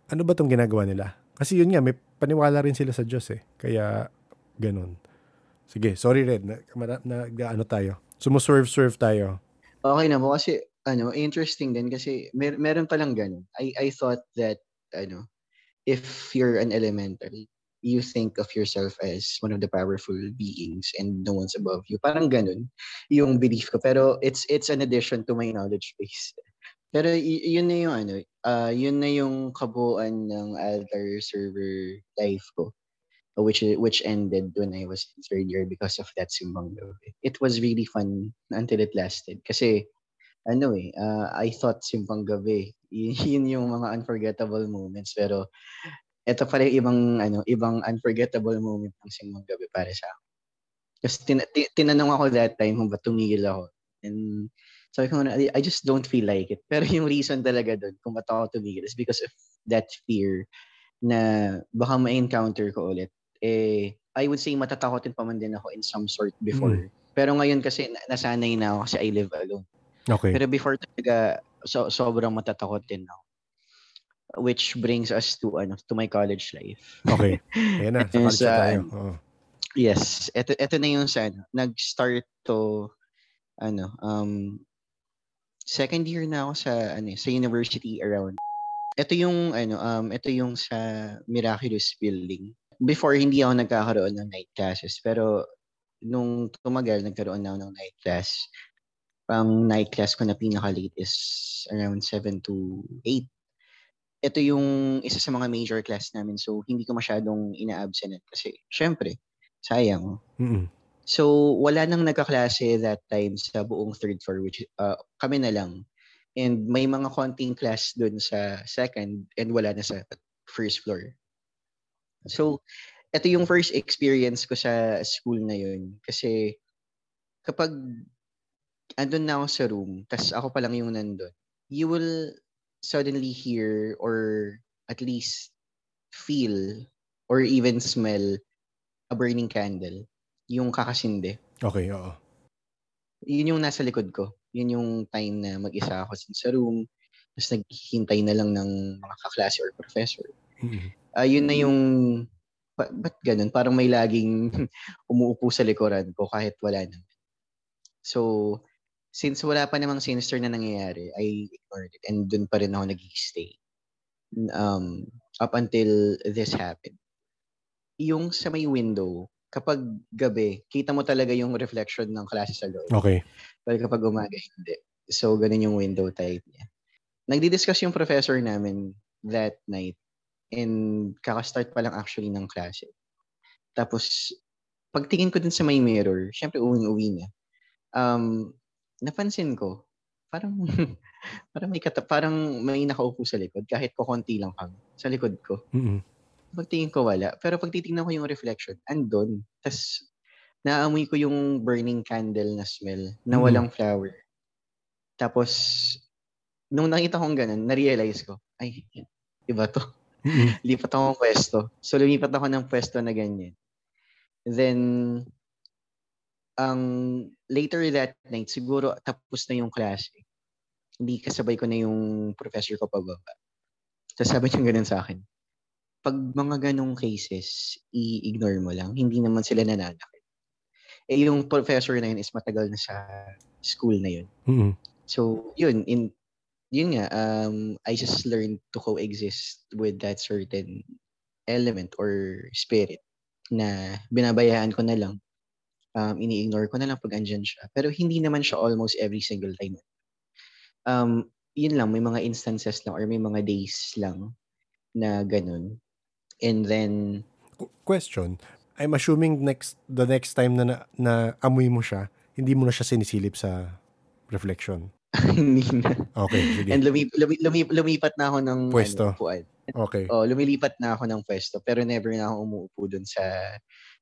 ano ba tong ginagawa nila? Kasi yun nga, may paniwala rin sila sa Diyos eh. Kaya, ganun. Sige, sorry Red, na, na, na, na ano tayo. Sumuswerve-swerve tayo. Okay na mo kasi, ano, interesting din kasi mer- meron palang ganun. I, I thought that, ano, if you're an elementary, you think of yourself as one of the powerful beings and no one's above you. Parang ganun yung belief ko. Pero it's it's an addition to my knowledge base. Pero y- yun na yung ano, uh, yun na yung kabuuan ng altar server life ko which which ended when I was in third year because of that simbang gabi. It was really fun until it lasted. Kasi, ano eh, uh, I thought simbang gabi, yun yung mga unforgettable moments. Pero, ito pala yung ibang, ano, ibang unforgettable moment ng simbang gabi para sa akin. Kasi tin- tin- tinanong ako that time kung ba tumigil ako. And Sabi ko I just don't feel like it. Pero yung reason talaga doon kung ba't ako tumigil is because of that fear na baka ma-encounter ko ulit. Eh, I would say matatakotin pa man din ako in some sort before. Mm. Pero ngayon kasi nasanay na ako kasi I live alone. Okay. Pero before talaga, so, sobrang matatakot din ako. Which brings us to ano to my college life. Okay. Ayan na, sa college sa, tayo. Oh. Yes, ito ito na yung sa ano, nag-start to ano um second year na ako sa ano sa university around. Ito yung ano um ito yung sa Miraculous Building. Before hindi ako nagkakaroon ng night classes pero nung tumagal nagkaroon na ako ng night class. Ang night class ko na pinaka-late is around 7 to 8. Ito yung isa sa mga major class namin so hindi ko masyadong ina-absent kasi syempre sayang. Mm-hmm. So, wala nang nagkaklase that time sa buong third floor, which uh, kami na lang. And may mga konting class dun sa second and wala na sa first floor. So, ito yung first experience ko sa school na yun. Kasi kapag andun na ako sa room, tas ako pa lang yung nandun, you will suddenly hear or at least feel or even smell a burning candle. Yung kakasindi. Okay, oo. Yun yung nasa likod ko. Yun yung time na mag-isa ako sa room. Tapos naghihintay na lang ng mga kaklase or professor. Mm-hmm. Uh, yun na yung ba- ba't ganun? Parang may laging umuupo sa likuran ko kahit wala naman. So, since wala pa namang sinister na nangyayari, I ignored it. And dun pa rin ako nag-stay. Um, up until this happened. Yung sa may window, kapag gabi, kita mo talaga yung reflection ng klase sa loob. Okay. Pero kapag umaga, hindi. So, ganun yung window type niya. Nagdi-discuss yung professor namin that night and kaka-start pa lang actually ng klase. Tapos, pagtingin ko dun sa may mirror, syempre uwing-uwi na. Um, napansin ko, parang parang may kata, parang may nakaupo sa likod kahit ko konti lang kami sa likod ko. Mm-hmm. Pagtingin ko wala, pero pag titingnan ko yung reflection, andon. Tapos naamoy ko yung burning candle na smell na walang mm-hmm. flower. Tapos nung nakita kong ganun, na-realize ko, ay, iba to. Mm-hmm. lipat ako ng pwesto. So, lumipat ako ng pwesto na ganyan. Then, ang um, later that night, siguro tapos na yung klase. Hindi kasabay ko na yung professor ko pababa. Tapos sabi niya ganun sa akin, pag mga ganong cases, i-ignore mo lang. Hindi naman sila nananakit. Eh, yung professor na yun is matagal na sa school na yun. Mm-hmm. So, yun, in yun nga, um, I just learned to coexist with that certain element or spirit na binabayaan ko na lang. Um, ini-ignore ko na lang pag andyan siya. Pero hindi naman siya almost every single time. Um, yun lang, may mga instances lang or may mga days lang na ganun. And then... Question. I'm assuming next the next time na, na, na amoy mo siya, hindi mo na siya sinisilip sa reflection. Hindi na. Okay, sige. And lumi, lumi, lumi, lumipat na ako ng pwesto. Ano, puan. Okay. Oh, lumilipat na ako ng pwesto pero never na ako umuupo doon sa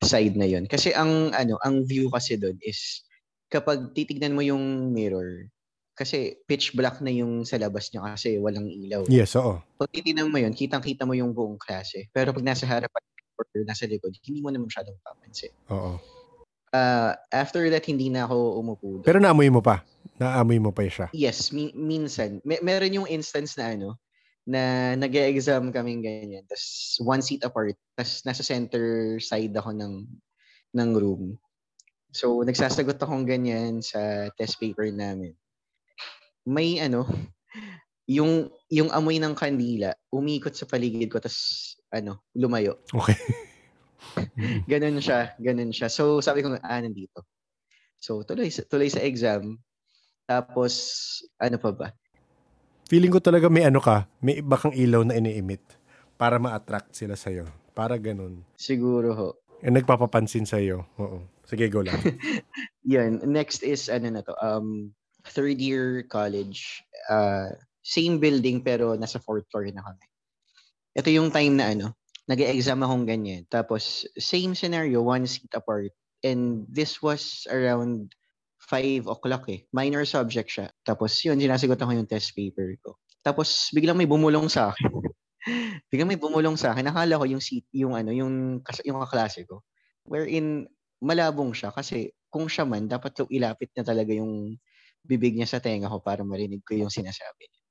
side na 'yon. Kasi ang ano, ang view kasi doon is kapag titignan mo yung mirror, kasi pitch black na yung sa labas niya kasi walang ilaw. Yes, oo. Pag titignan mo 'yon, kitang-kita mo yung buong klase. Pero pag nasa harapan or nasa likod, hindi mo naman masyadong papansin. Oo. Uh, after that, hindi na ako umupo doon. Pero naamoy mo pa? Naamoy mo pa siya? Yes, mi- minsan. May, meron yung instance na ano, na nag exam kaming ganyan. Tapos one seat apart. Tapos nasa center side ako ng, ng room. So, nagsasagot akong ganyan sa test paper namin. May ano, yung yung amoy ng kandila, umikot sa paligid ko tapos ano, lumayo. Okay. ganun siya, ganun siya. So sabi ko, ah, nandito. So tuloy, tuloy sa exam. Tapos, ano pa ba? Feeling ko talaga may ano ka, may iba kang ilaw na ini-emit para ma-attract sila sa'yo. Para ganun. Siguro ho. Eh, nagpapapansin sa'yo. Oo. Sige, go lang. Yan. Next is, ano na to, um, third year college. Uh, same building pero nasa fourth floor na kami. Ito yung time na ano, nag-exam akong ganyan. Tapos, same scenario, one seat apart. And this was around 5 o'clock eh. Minor subject siya. Tapos yun, sinasagot ako yung test paper ko. Tapos biglang may bumulong sa akin. biglang may bumulong sa akin. Nakala ko yung seat, yung ano, yung yung kaklase ko. Wherein malabong siya kasi kung siya man dapat ilapit na talaga yung bibig niya sa tenga ko para marinig ko yung sinasabi niya.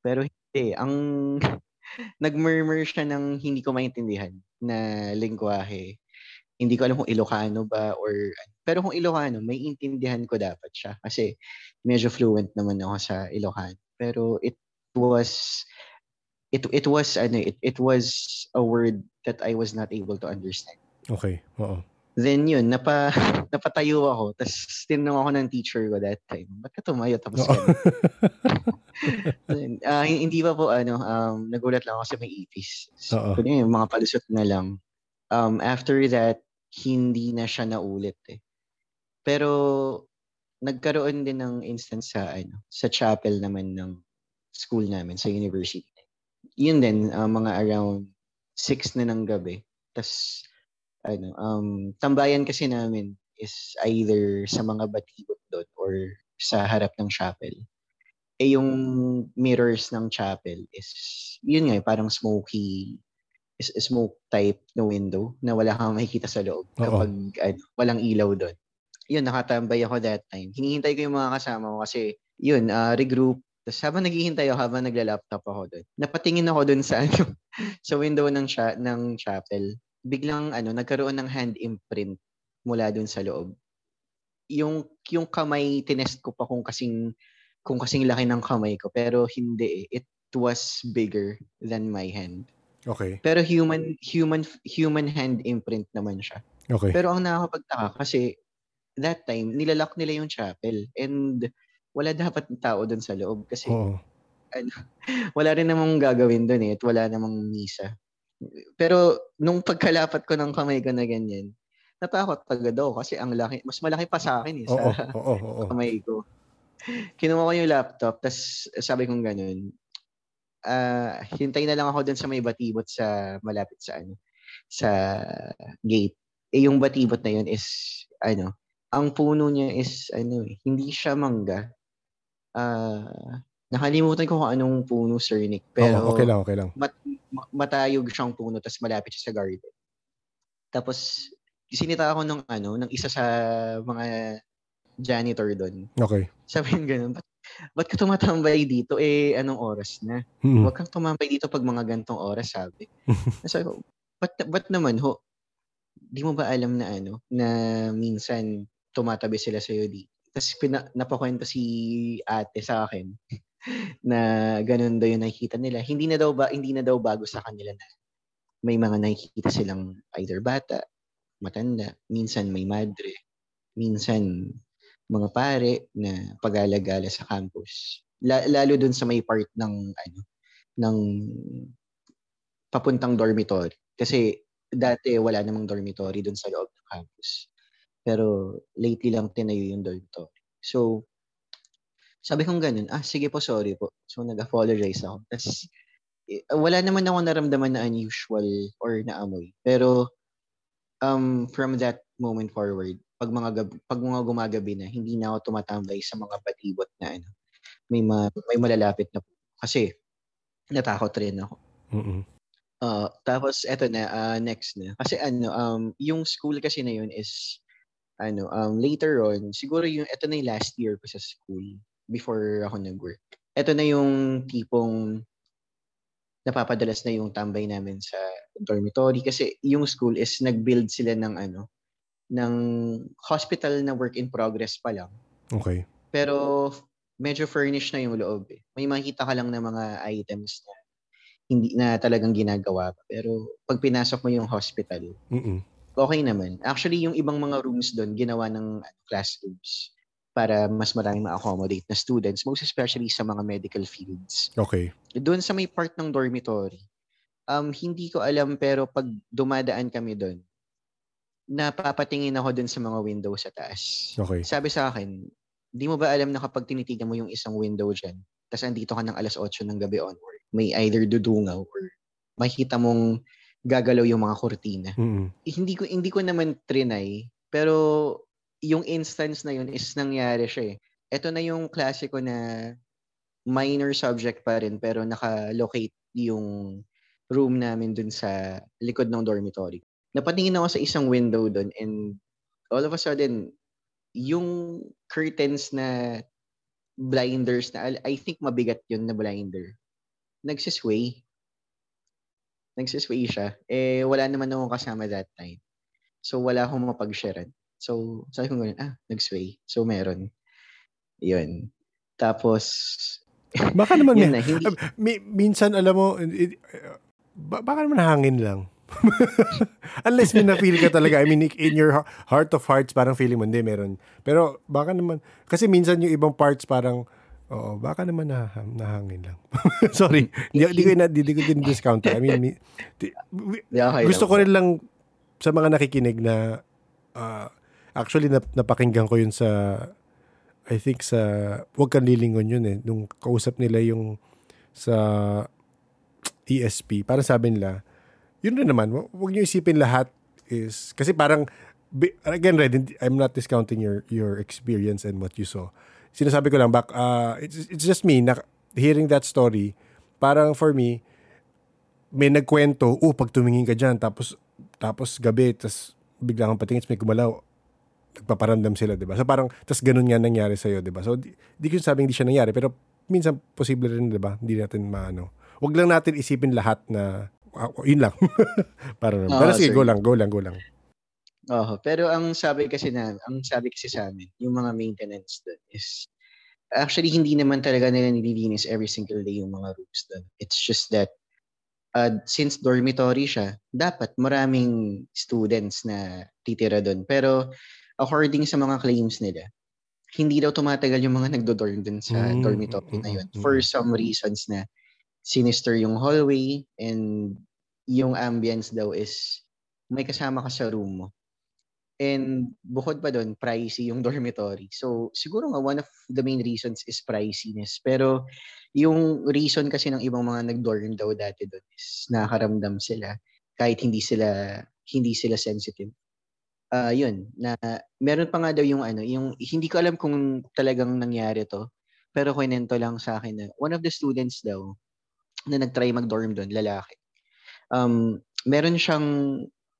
Pero hindi, ang nagmurmur siya ng hindi ko maintindihan na lingwahe. Hindi ko alam kung Ilocano ba or pero kung Ilocano, may intindihan ko dapat siya kasi medyo fluent naman ako sa Ilocano. Pero it was it it was ano it, it was a word that I was not able to understand. Okay. Oo. Then yun, napa, napatayo ako. Tapos tinanong ako ng teacher ko that time, ba't ka tumayo? Tapos uh, hindi pa po, ano, um, nagulat lang ako sa may ipis. So, yung mga palusot na lang. Um, after that, hindi na siya naulit eh. Pero nagkaroon din ng instance sa ano, sa chapel naman ng school namin sa university. Yun din uh, mga around 6 na ng gabi. Tapos ano, um, tambayan kasi namin is either sa mga batibot doon or sa harap ng chapel. Eh yung mirrors ng chapel is, yun nga, parang smoky, is smoke type na window na wala kang makikita sa loob Oo. kapag ano, walang ilaw doon. Yun, nakatambay ako that time. Hinihintay ko yung mga kasama ko kasi, yun, ah, regroup. Tapos habang naghihintay ako, habang nagla-laptop ako doon, napatingin ako doon sa ano, sa window ng cha- ng chapel. Biglang ano, nagkaroon ng hand imprint mula doon sa loob. Yung yung kamay tinest ko pa kung kasing kung kasing laki ng kamay ko pero hindi eh. It was bigger than my hand. Okay. Pero human human human hand imprint naman siya. Okay. Pero ang nakakapagtaka kasi that time nilalak nila yung chapel and wala dapat tao doon sa loob kasi Oo. wala rin namang gagawin doon eh at wala namang misa. Pero nung pagkalapat ko ng kamay ko na ganyan, natakot agad ako kasi ang laki, mas malaki pa sa akin eh, sa Oo. Oo. kamay ko. Kinuha ko yung laptop, tas sabi kong ganun, ah hintay na lang ako dun sa may batibot sa malapit sa ano, sa gate. Eh yung batibot na yun is, ano, ang puno niya is, ano eh, hindi siya mangga. Ah, nakalimutan ko kung anong puno, Sir Nick. Pero, Oo, okay lang, okay lang. mat, ma- matayog siyang puno tapos malapit siya sa garden. Tapos sinita ako ng ano, ng isa sa mga janitor doon. Okay. Sabi niya ganun, ba't, ba't ka tumatambay dito? Eh, anong oras na? Hmm. Huwag kang tumambay dito pag mga gantong oras, sabi. sabi ko, ba't, ba't naman ho? Di mo ba alam na ano, na minsan tumatabi sila sa'yo dito? Tapos pina, napakwento si ate sa akin na ganun daw yung nakikita nila. Hindi na daw ba hindi na daw bago sa kanila na may mga nakikita silang either bata, matanda, minsan may madre, minsan mga pare na pag-alagala sa campus. La- lalo dun sa may part ng ano ng papuntang dormitory kasi dati wala namang dormitory dun sa loob ng campus. Pero lately lang tinayo yung dormitory. So, sabi kong ganun, ah, sige po, sorry po. So, nag-apologize ako. Tapos, eh, wala naman ako naramdaman na unusual or na amoy. Pero, um, from that moment forward, pag mga, gab- pag mga gumagabi na, hindi na ako tumatambay sa mga batibot na ano, may, ma- may malalapit na po. Kasi, natakot rin ako. Mm-mm. Uh, tapos eto na ah, next na. Kasi ano um yung school kasi na yun is ano um later on siguro yung eto na yung last year ko sa school before ako nag-work. Eto na yung tipong napapadalas na yung tambay namin sa dormitory kasi yung school is nag-build sila ng ano ng hospital na work in progress pa lang. Okay. Pero medyo furnished na yung loob eh. May makita ka lang ng mga items na hindi na talagang ginagawa pa. Pero pag pinasok mo yung hospital, Mm-mm. Okay naman. Actually, yung ibang mga rooms doon, ginawa ng classrooms para mas maraming ma-accommodate na students, most especially sa mga medical fields. Okay. Doon sa may part ng dormitory, um, hindi ko alam pero pag dumadaan kami doon, napapatingin ako doon sa mga window sa taas. Okay. Sabi sa akin, di mo ba alam na kapag tinitigan mo yung isang window dyan, tapos andito ka ng alas 8 ng gabi onward, may either dudungaw or makita mong gagalaw yung mga kurtina. Mm-mm. Eh, hindi ko hindi ko naman trinay, pero yung instance na yun is nangyari siya eh. Ito na yung klasiko na minor subject pa rin pero naka-locate yung room namin dun sa likod ng dormitory. Napatingin ako sa isang window dun and all of a sudden, yung curtains na blinders na, I think mabigat yun na blinder, nagsisway. Nagsisway siya. Eh, wala naman akong kasama that time. So, wala akong mapag-sharean. So, sabi ko ganun, ah, nag-sway. So, meron. Yun. Tapos, Baka naman yun may, na, hindi, mi- minsan alam mo, it- ba- baka naman hangin lang. Unless may na-feel ka talaga. I mean, in your heart of hearts, parang feeling mo, hindi, meron. Pero baka naman, kasi minsan yung ibang parts parang, oo, baka naman na, nahangin lang. Sorry. Di, di ko, na, di, di ko din discount. I mean, di- okay gusto ko rin lang sa mga nakikinig na ah, actually nap- napakinggan ko yun sa I think sa wag kang lilingon yun eh nung kausap nila yung sa ESP para sabi nila yun rin naman wa- wag niyo isipin lahat is kasi parang again Red, I'm not discounting your your experience and what you saw. Sinasabi ko lang back uh, it's, it's just me na hearing that story, parang for me may nagkwento, oh, pag tumingin ka diyan tapos tapos gabi, tapos bigla kang patingin, may gumalaw, nagpaparamdam sila, di ba? So parang, tas ganun nga nangyari sa'yo, di ba? So, di, di ko sabing hindi siya nangyari, pero minsan posible rin, di ba? Hindi natin maano. Huwag lang natin isipin lahat na uh, yun lang. Para naman. Oh, pero sige, go lang, go lang, go lang. Oh, pero ang sabi kasi na, ang sabi kasi sa amin, yung mga maintenance doon is actually hindi naman talaga nila nililinis every single day yung mga rooms doon. It's just that uh, since dormitory siya, dapat maraming students na titira doon. Pero according sa mga claims nila, hindi daw tumatagal yung mga nagdo-dorm dun sa mm, dormitory na yun. For some reasons na sinister yung hallway and yung ambience daw is may kasama ka sa room mo. And bukod pa doon, pricey yung dormitory. So, siguro nga one of the main reasons is priciness. Pero yung reason kasi ng ibang mga nag-dorm daw dati doon is nakakaramdam sila kahit hindi sila hindi sila sensitive. Uh, yun, na meron pa nga daw yung ano, yung hindi ko alam kung talagang nangyari to, pero kwento lang sa akin na one of the students daw na nag-try mag-dorm doon, lalaki. Um, meron siyang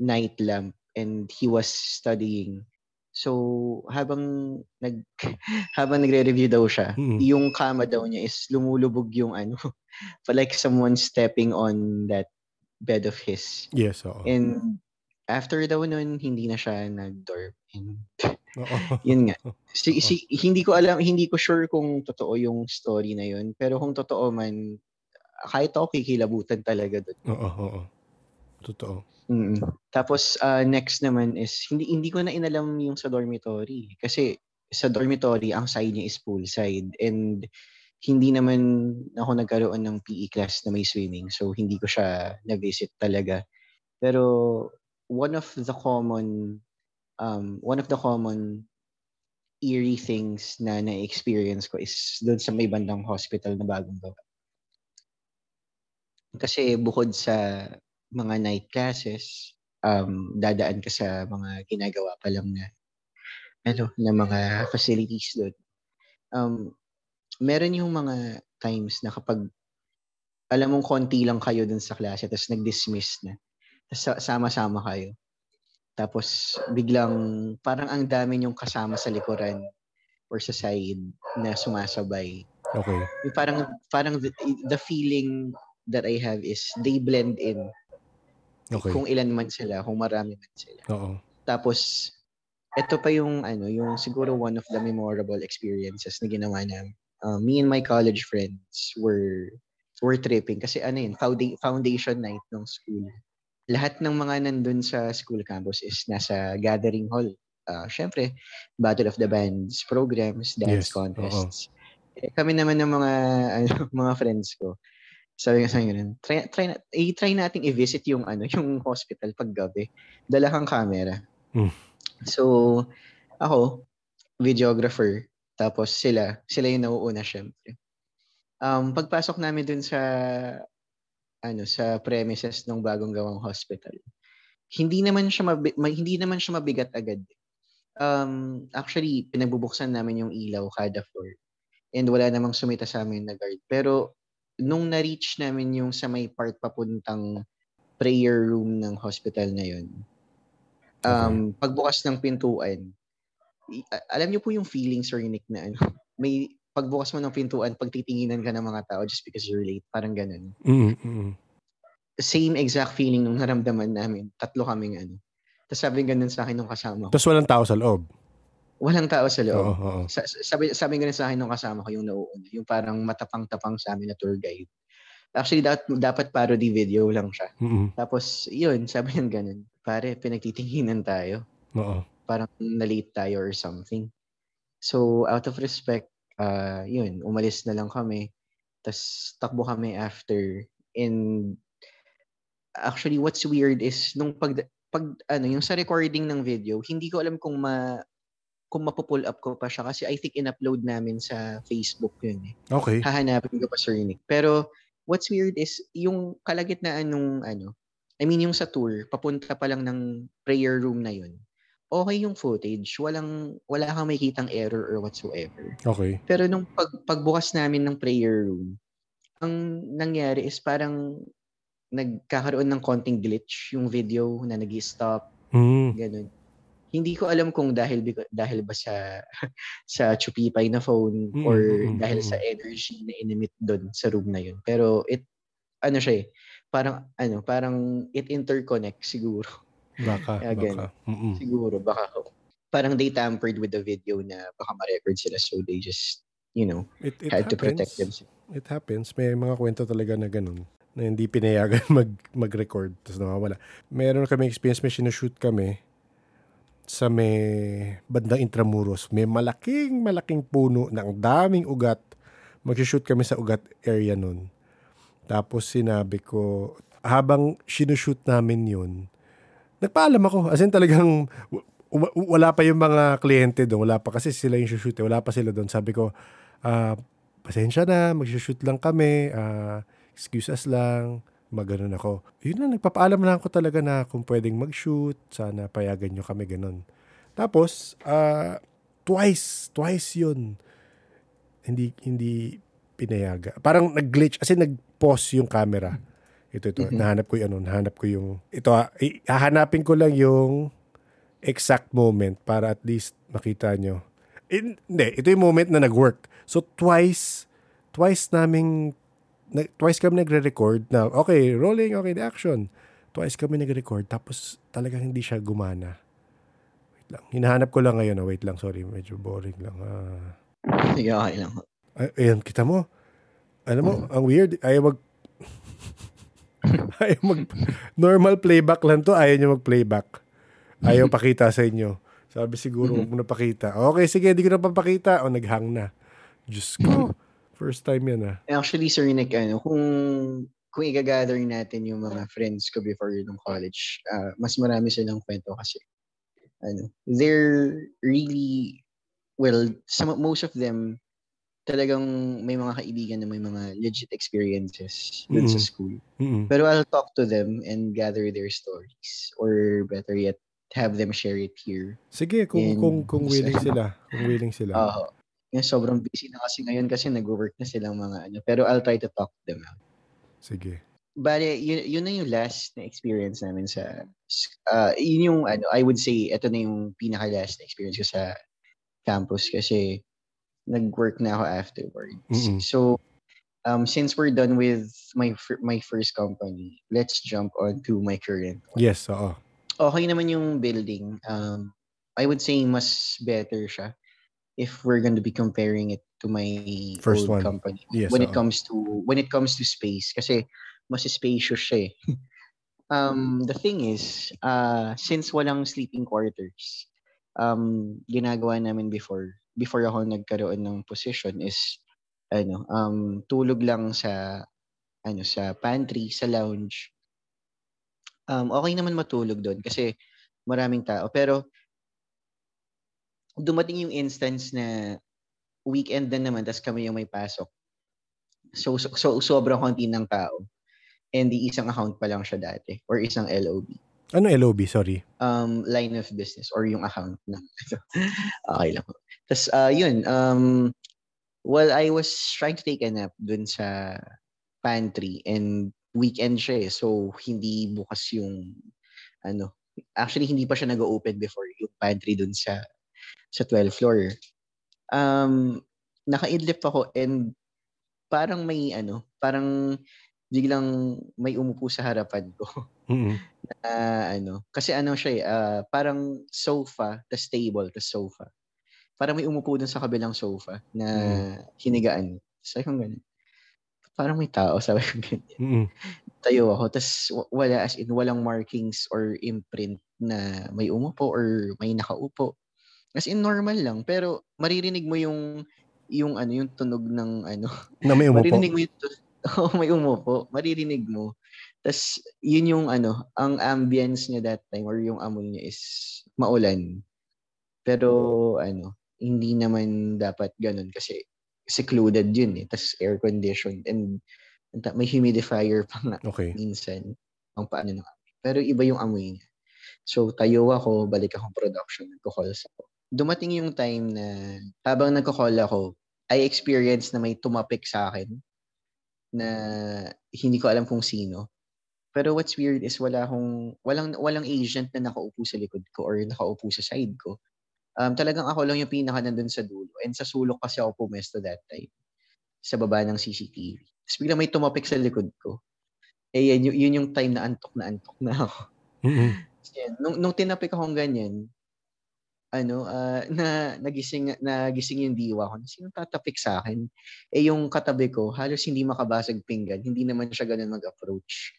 night lamp and he was studying. So habang nag habang nagre-review daw siya, mm-hmm. yung kama daw niya is lumulubog yung ano, like someone stepping on that bed of his. Yes, oo. And after daw nun, hindi na siya nag-dorm. And yun nga. Si, si, hindi ko alam, hindi ko sure kung totoo yung story na yun. Pero kung totoo man, kahit ako kikilabutan talaga doon. Oo, oo. Totoo. Mm. Tapos uh, next naman is hindi hindi ko na inalam yung sa dormitory kasi sa dormitory ang side niya is poolside and hindi naman ako nagkaroon ng PE class na may swimming so hindi ko siya na-visit talaga. Pero one of the common um one of the common eerie things na na-experience ko is doon sa may bandang hospital na bagong gawa. Kasi bukod sa mga night classes, um, dadaan ka sa mga ginagawa pa lang na ano, na mga facilities doon. Um, meron yung mga times na kapag alam mong konti lang kayo dun sa klase tapos nag-dismiss na. Tapos sama-sama kayo. Tapos biglang parang ang dami yung kasama sa likuran or sa side na sumasabay. Okay. Parang parang the, the feeling that I have is they blend in Okay. Kung ilan man sila, kung marami man sila. Oo. Tapos, ito pa yung ano, yung siguro one of the memorable experiences na ginawa namin. Uh, me and my college friends were were tripping kasi ano yun, foundation night ng school. Lahat ng mga nandun sa school campus is nasa gathering hall. Uh, Siyempre, Battle of the Bands programs, dance yes. contests. Eh, kami naman ng mga ano, mga friends ko, sabi nga sa ganun, try, try, i-try nating i-visit yung, ano, yung hospital pag gabi. Dala kang camera. Mm. So, ako, videographer, tapos sila, sila yung nauuna syempre. Um, pagpasok namin dun sa ano sa premises ng bagong gawang hospital. Hindi naman siya mabi- ma- hindi naman siya mabigat agad. Um, actually, pinagbubuksan namin yung ilaw kada floor. And wala namang sumita sa amin na guard. Pero nung na-reach namin yung sa may part papuntang prayer room ng hospital na yun, um, okay. pagbukas ng pintuan, alam niyo po yung feeling, Sir Nick, na ano, may pagbukas mo ng pintuan, pagtitinginan ka ng mga tao just because you're late, parang ganun. Mm-hmm. Same exact feeling nung naramdaman namin. Tatlo kaming ano. Tapos sabi ganun sa akin nung kasama ko. Tapos walang tao sa loob? Walang tao sa loob. Oo, oo. Sa, sabi, sabi nga sa akin nung kasama ko yung nauuna, yung parang matapang-tapang sa amin na tour guide. Actually, dapat, dapat parody video lang siya. Mm-hmm. Tapos, yun, sabi niya ganun. Pare, pinagtitinginan tayo. Oo. Parang na-late tayo or something. So, out of respect, uh, yun, umalis na lang kami. Tapos, takbo kami after. And, actually, what's weird is, nung pag, pag, ano, yung sa recording ng video, hindi ko alam kung ma, kung mapupull up ko pa siya kasi I think in-upload namin sa Facebook yun eh. Okay. Hahanapin ko pa Sir Nick. Pero what's weird is yung kalagitnaan nung ano, I mean, yung sa tour, papunta pa lang ng prayer room na yun, okay yung footage. Walang, wala kang makikitang error or whatsoever. Okay. Pero nung pag, pagbukas namin ng prayer room, ang nangyari is parang nagkakaroon ng konting glitch yung video na nag stop Mm. ganun. Hindi ko alam kung dahil dahil ba sa sa chupipay na phone Mm, or mm, mm, dahil mm. sa energy na inimit doon sa room na yun. Pero it ano siya eh, parang ano, parang it interconnect siguro. Baka, Kaya baka. Mm-mm. Siguro baka parang they tampered with the video na baka ma-record sila so they just you know, It, it had to protect happens. themselves. It happens. May mga kwento talaga na ganun na hindi pinayagan mag, mag-record tapos nawawala. Meron kami experience, may sinushoot kami sa may bandang Intramuros. May malaking, malaking puno ang daming ugat. Mag-shoot kami sa ugat area nun. Tapos sinabi ko, habang sinushoot namin yun, nagpaalam ako. As in talagang wala pa yung mga kliyente doon. Wala pa kasi sila yung shoot. Eh. Wala pa sila doon. Sabi ko, ah, pasensya na, mag-shoot lang kami. ah, excuse us lang. Maganon ako. Yun na, nagpapaalam lang ako talaga na kung pwedeng mag-shoot. Sana payagan nyo kami ganon. Tapos, ah, twice, twice yun. Hindi, hindi pinayaga. Parang nag-glitch, kasi nag-pause yung camera. Ito, ito. Mhm. Nahanap ko yung ano, nahanap ko yung, ito, ah, hahanapin ko lang yung exact moment para at least makita nyo. In, hindi, ito yung moment na nag-work. So, twice, twice naming, na, twice kami nagre-record na, okay, rolling, okay, the action. Twice kami nagre-record, tapos talagang hindi siya gumana. Wait lang. Hinahanap ko lang ngayon. ah. Wait lang, sorry. Medyo boring lang. Ah. Sige, okay lang. Ay, ayan, kita mo. Alam mo, ang weird. Ayaw mag... ayaw mag... Normal playback lang to. Ayaw niya mag-playback. Ayaw pakita sa inyo. Sabi siguro, huwag mo na pakita. Okay, sige, di ko na papakita. O, naghang na. Diyos ko. First time yan ah. Actually, Sir Nick, ano, kung kung i-gather natin yung mga friends ko before nung college, ah, mas marami silang kwento kasi ano, they're really well, some most of them talagang may mga kaibigan na may mga legit experiences dun sa Mhm. school. Mm-mm. Pero I'll talk to them and gather their stories or better yet have them share it here. Sige, kung, kung, kung willing sila. Kung willing sila. Oo. Yung sobrang busy na kasi ngayon kasi nag-work na silang mga ano. Pero I'll try to talk to them out. Sige. Bale, yun, yun na yung last na experience namin sa, uh, yun yung, ano, I would say, ito na yung pinaka-last na experience ko sa campus kasi nag-work na ako afterwards. Mm-mm. So, um, since we're done with my fir- my first company, let's jump on to my current one. Yes, oo. Okay naman yung building. Um, I would say mas better siya if we're going to be comparing it to my First old one. company Yes, when it oo. comes to when it comes to space kasi mas spacious siya eh. um the thing is uh since walang sleeping quarters um ginagawa namin before before ako nagkaroon ng position is ano um tulog lang sa ano sa pantry sa lounge um okay naman matulog doon kasi maraming tao pero dumating yung instance na weekend na naman tas kami yung may pasok so so, so sobrang konti ng tao and di isang account pa lang siya dati or isang LOB Ano LOB? Sorry. um line of business or yung account na okay lang. Tapos uh, yun, um, while I was trying to take a nap dun sa pantry and weekend siya eh, so hindi bukas yung ano, actually hindi pa siya nag-open before yung pantry dun sa sa 12th floor. Um, naka-idlip ako and parang may ano, parang biglang may umupo sa harapan ko. Mm-mm. Ah, ano, kasi ano siya eh, ah, parang sofa, tas table, tas sofa. Parang may umupo dun sa kabilang sofa na hinigaan. Sabi ko ganun. Parang may tao, sabi ko ganyan. Mm-mm. Tayo ako, tas wala as in, walang markings or imprint na may umupo or may nakaupo. As in, normal lang. Pero maririnig mo yung yung ano yung tunog ng ano Na may umupo. maririnig mo yung tu- Oo, may umupo maririnig mo tas yun yung ano ang ambience niya that time or yung amoy niya is maulan pero ano hindi naman dapat ganun kasi secluded yun eh tas air conditioned and may humidifier pa nga Okay. minsan ang paano na Pero iba yung amoy niya. So, tayo ako, balik akong production, nagko-calls ako. Dumating yung time na habang nagko-call ako, I experienced na may tumapik sa akin na hindi ko alam kung sino. Pero what's weird is wala akong, walang, walang agent na nakaupo sa likod ko or nakaupo sa side ko. Um, talagang ako lang yung pinaka nandun sa dulo. And sa sulok kasi ako pumesto that time. Sa baba ng CCTV. Tapos bigla may tumapik sa likod ko. Eh, yan, yun yung time na antok na antok na ako. Mm-hmm. Yan. Nung, nung tinapik akong ganyan, ano, uh, na nagising nagising yung diwa ko. Sino tatapik sa akin? Eh yung katabi ko, halos hindi makabasag pinggan. Hindi naman siya ganun mag-approach.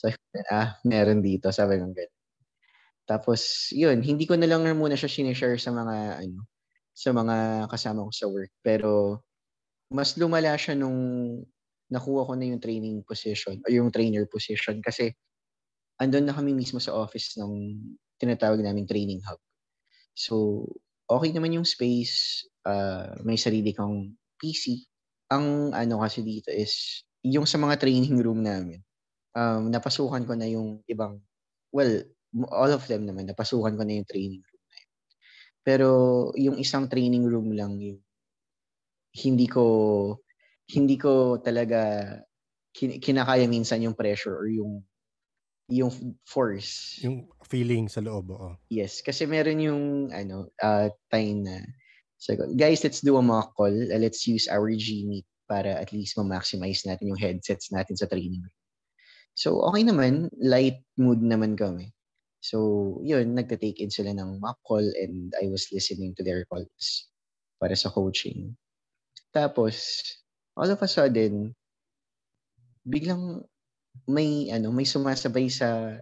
So, ah, meron dito. Sabi ng ganun. Tapos, yun, hindi ko na lang muna siya sinishare sa mga, ano, sa mga kasama ko sa work. Pero, mas lumala siya nung nakuha ko na yung training position o yung trainer position kasi andun na kami mismo sa office ng tinatawag naming training hub. So, okay naman yung space, uh, may sarili kang PC. Ang ano kasi dito is, yung sa mga training room namin, um, napasukan ko na yung ibang, well, all of them naman, napasukan ko na yung training room na yun. Pero yung isang training room lang yung hindi ko hindi ko talaga kinakaya minsan yung pressure or yung yung force. Yung feeling sa loob, oo. Yes, kasi meron yung ano, uh, time na so, guys, let's do a mock call. Uh, let's use our Gmeet para at least ma-maximize natin yung headsets natin sa training. So, okay naman. Light mood naman kami. So, yun, nagta-take in sila ng mock call and I was listening to their calls para sa coaching. Tapos, all of a sudden, biglang may ano, may sumasabay sa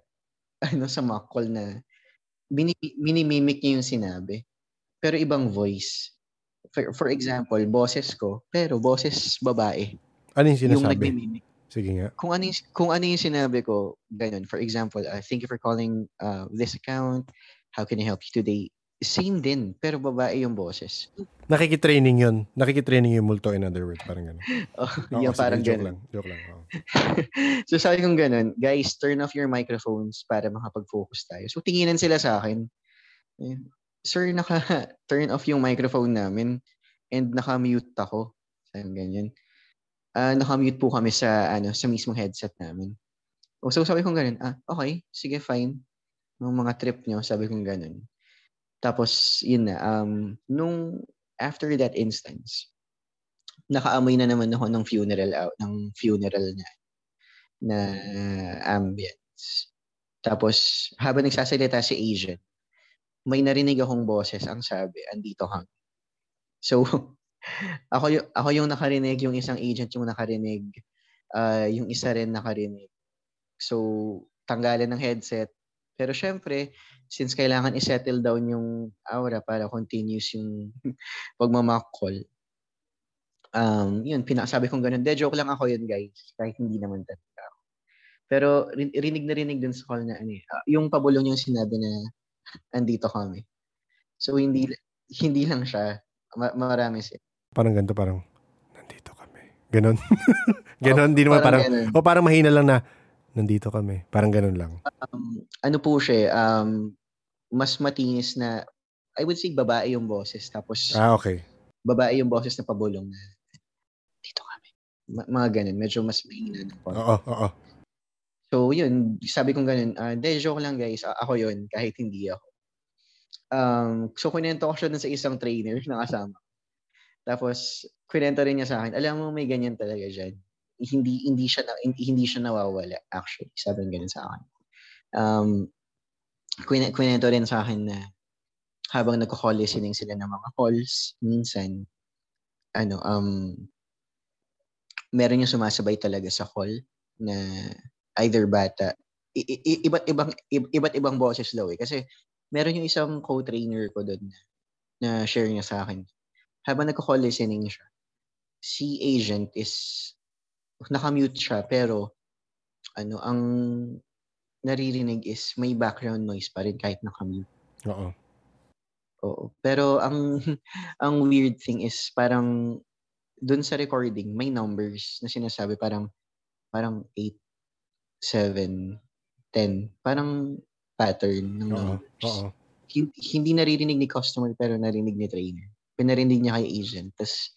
ano sa mock call na mini, minimimic niya yung sinabi. Pero ibang voice. For, for example, boses ko, pero boses babae. Ano yung sinasabi? Yung nagmimimic. Sige nga. Kung ano yung, kung ano yung sinabi ko, ganun. For example, uh, thank you for calling uh, this account. How can I help you today? Same din, pero babae yung boses. Nakikitraining yun. Nakikitraining yung multo in other words. Parang gano'n. oh, yung sige, parang joke ganun. lang. Joke lang. Oh. so sabi kong ganun, guys, turn off your microphones para makapag-focus tayo. So tinginan sila sa akin. Sir, naka-turn off yung microphone namin and naka-mute ako. Sabi ganyan uh, naka-mute po kami sa ano sa mismong headset namin. O so sabi kong ganun, ah, okay, sige, fine. Nung mga trip nyo, sabi kong ganun. Tapos, yun na, um, nung after that instance, nakaamoy na naman ako ng funeral out, ng funeral na, na ambience. Tapos, habang nagsasalita si Asian, may narinig akong boses ang sabi, andito kang. So, ako yung ako yung nakarinig, yung isang agent yung nakarinig, uh, yung isa rin nakarinig. So, tanggalan ng headset. Pero syempre, since kailangan i-settle down yung aura para continuous yung pagmamock call, um, yun, pinasabi kong ganun. De, joke lang ako yun, guys. Kahit hindi naman talaga ako. Pero rinig na rinig dun sa call na, ano, uh, yung pabulong yung sinabi na andito kami. So, hindi hindi lang siya. Ma- marami siya. Parang ganito, parang, nandito kami. Ganon. ganon, oh, di naman parang, parang o parang mahina lang na, nandito kami. Parang ganon lang. Um, ano po siya, um, mas matinis na, I would say babae yung boses. Tapos, ah, okay. Babae yung boses na pabulong na, dito kami. M- mga ganun. Medyo mas mahina konti. Oo, oo. So, yun. Sabi kong ganun, uh, de, joke lang guys. A- ako yun, kahit hindi ako. Um, so, kunento ko siya dun sa isang trainer na kasama. Tapos, kwento rin niya sa akin, alam mo, may ganyan talaga dyan. Hindi, hindi, siya, na, hindi, siya nawawala, actually. Sabi ganyan sa akin. Um, kwento rin sa akin na habang nagko-call listening sila ng mga calls, minsan, ano, um, meron yung sumasabay talaga sa call na either bata, i- i- iba't ibang iba't ibang boses daw eh kasi meron yung isang co-trainer ko doon na, na share niya sa akin habang nagko-call listening siya, si agent is nakamute siya pero ano ang naririnig is may background noise pa rin kahit nakamute. Oo. Oo. Pero ang ang weird thing is parang dun sa recording may numbers na sinasabi parang parang 8 7 10. Parang pattern ng Oo. numbers. Oo. Hin- Hindi naririnig ni customer pero narinig ni trainer. Pinarinig niya kay agent. Tapos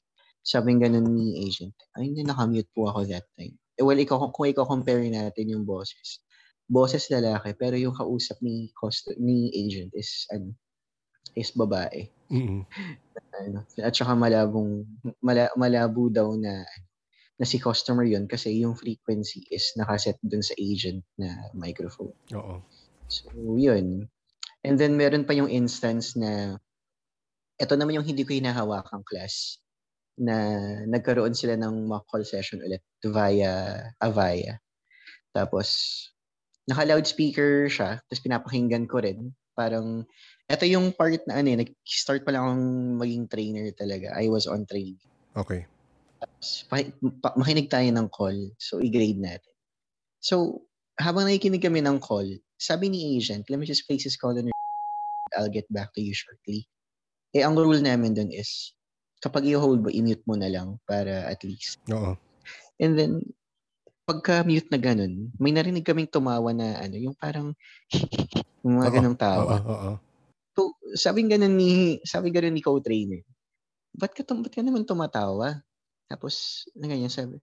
sabing ganun ni agent, ay hindi nakamute po ako that time. Eh, well, ikaw, kung ikaw compare natin yung bosses, bosses lalaki, pero yung kausap ni cost ni agent is ano, is babae. Ano, at saka malabong mala, malabo daw na na si customer yon kasi yung frequency is nakaset dun sa agent na microphone. Oo. So, yun. And then, meron pa yung instance na ito naman yung hindi ko hinahawakang class na nagkaroon sila ng mock call session ulit via Avaya. Tapos, naka-loudspeaker siya, tapos pinapakinggan ko rin. Parang, ito yung part na ano eh, nag-start pa lang akong maging trainer talaga. I was on training. Okay. Tapos, pa, pa- makinig tayo ng call. So, i-grade natin. So, habang nakikinig kami ng call, sabi ni agent, let me just place this call on your I'll get back to you shortly. Eh, ang rule namin dun is, kapag i-hold mo, i-mute mo na lang para at least. Oo. And then, pagka-mute na ganun, may narinig kaming tumawa na ano, yung parang yung mga Oo. ganong Oo. tawa. Oo. So, sabi ganun ni, sabi ganun ni co-trainer, ba't ka, ba't ka naman tumatawa? Tapos, na ganyan sabi,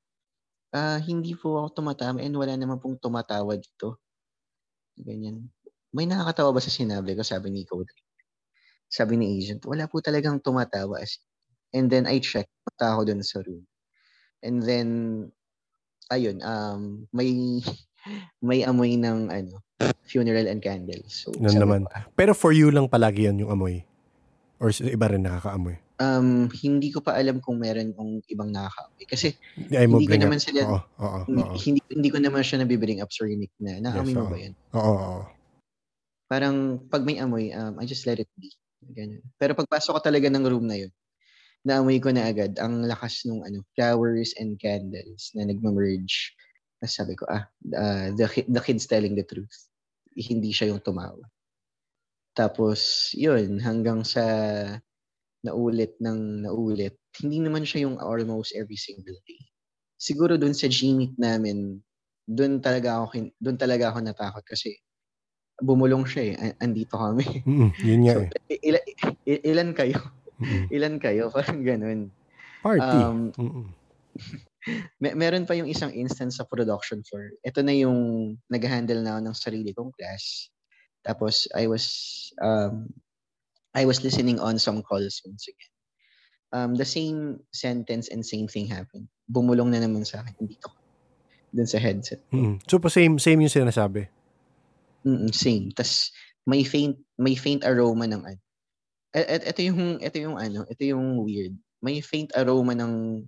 ah, hindi po ako tumatawa and wala naman pong tumatawa dito. Ganyan. May nakakatawa ba sa sinabi ko? Sabi ni co-trainer. Sabi ni agent, wala po talagang tumatawa. As- And then I checked, punta ako dun sa room. And then, ayun, um, may, may amoy ng, ano, funeral and candles. So, naman. ko, ah, Pero for you lang palagi yan yung amoy? Or iba rin nakakaamoy? Um, hindi ko pa alam kung meron ng ibang nakakaamoy. Kasi mo Hindi ko naman up. sila- Oo. Oo. hindi, Oo. hindi, hindi ko naman siya nabibring up sa Nick na naamoy Yes, mo ba yan? Oo. Oo. Parang pag may amoy, um, I just let it be. Ganun. Pero pagpasok ko talaga ng room na yun, naamoy ko na agad ang lakas ng ano, flowers and candles na nagma-merge. Tapos sabi ko, ah, uh, the, the kid's telling the truth. Hindi siya yung tumawa. Tapos, yun, hanggang sa naulit ng naulit, hindi naman siya yung almost every single day. Siguro dun sa Gmeet namin, dun talaga ako, dun talaga ako natakot kasi bumulong siya eh. Andito kami. Mm, yun nga So, eh. i- ila- i- ilan kayo? Ilan kayo? Parang ganun. Party. Um. May, meron pa yung isang instance sa production floor. Ito na yung nag-handle na ng sarili kong class. Tapos I was um I was listening on some calls once again. Um, the same sentence and same thing happened. Bumulong na naman sa akin dito. Dun sa headset. Mm-mm. So, pa same, same yung sinasabi. Mm, same. Tas may faint may faint aroma ng ano. Et, ito yung ito yung ano, ito yung weird. May faint aroma ng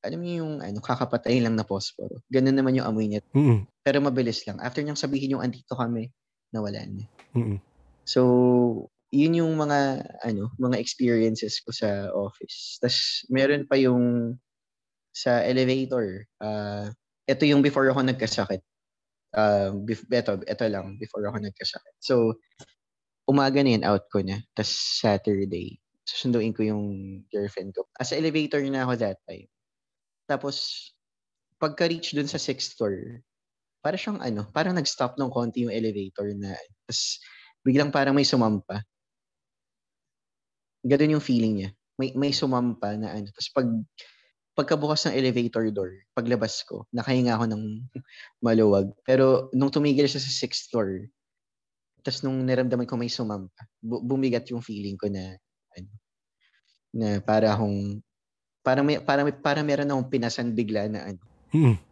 alam niyo yung ano, kakapatay lang na posporo. Ganun naman yung amoy niya. Mm-mm. Pero mabilis lang. After niyang sabihin yung andito kami, nawala na. Mm-mm. So, yun yung mga ano, mga experiences ko sa office. Tapos meron pa yung sa elevator. ah ito yung before ako nagkasakit. Um, bef- ito, ito lang, before ako nagkasakit. So, umaga na yun, out ko na. Tapos Saturday, susunduin ko yung girlfriend ko. As elevator na ako that time. Tapos, pagka-reach dun sa sixth floor, para siyang ano, parang nag-stop ng konti yung elevator na, tapos biglang parang may sumampa. Ganun yung feeling niya. May, may sumampa na ano. Tapos pag, pagkabukas ng elevator door, paglabas ko, nakahinga ako ng maluwag. Pero nung tumigil siya sa sixth floor, tapos nung naramdaman ko may sumampa, bu- bumigat yung feeling ko na, ano, na para akong, para may, para may, para meron akong pinasan bigla na ano,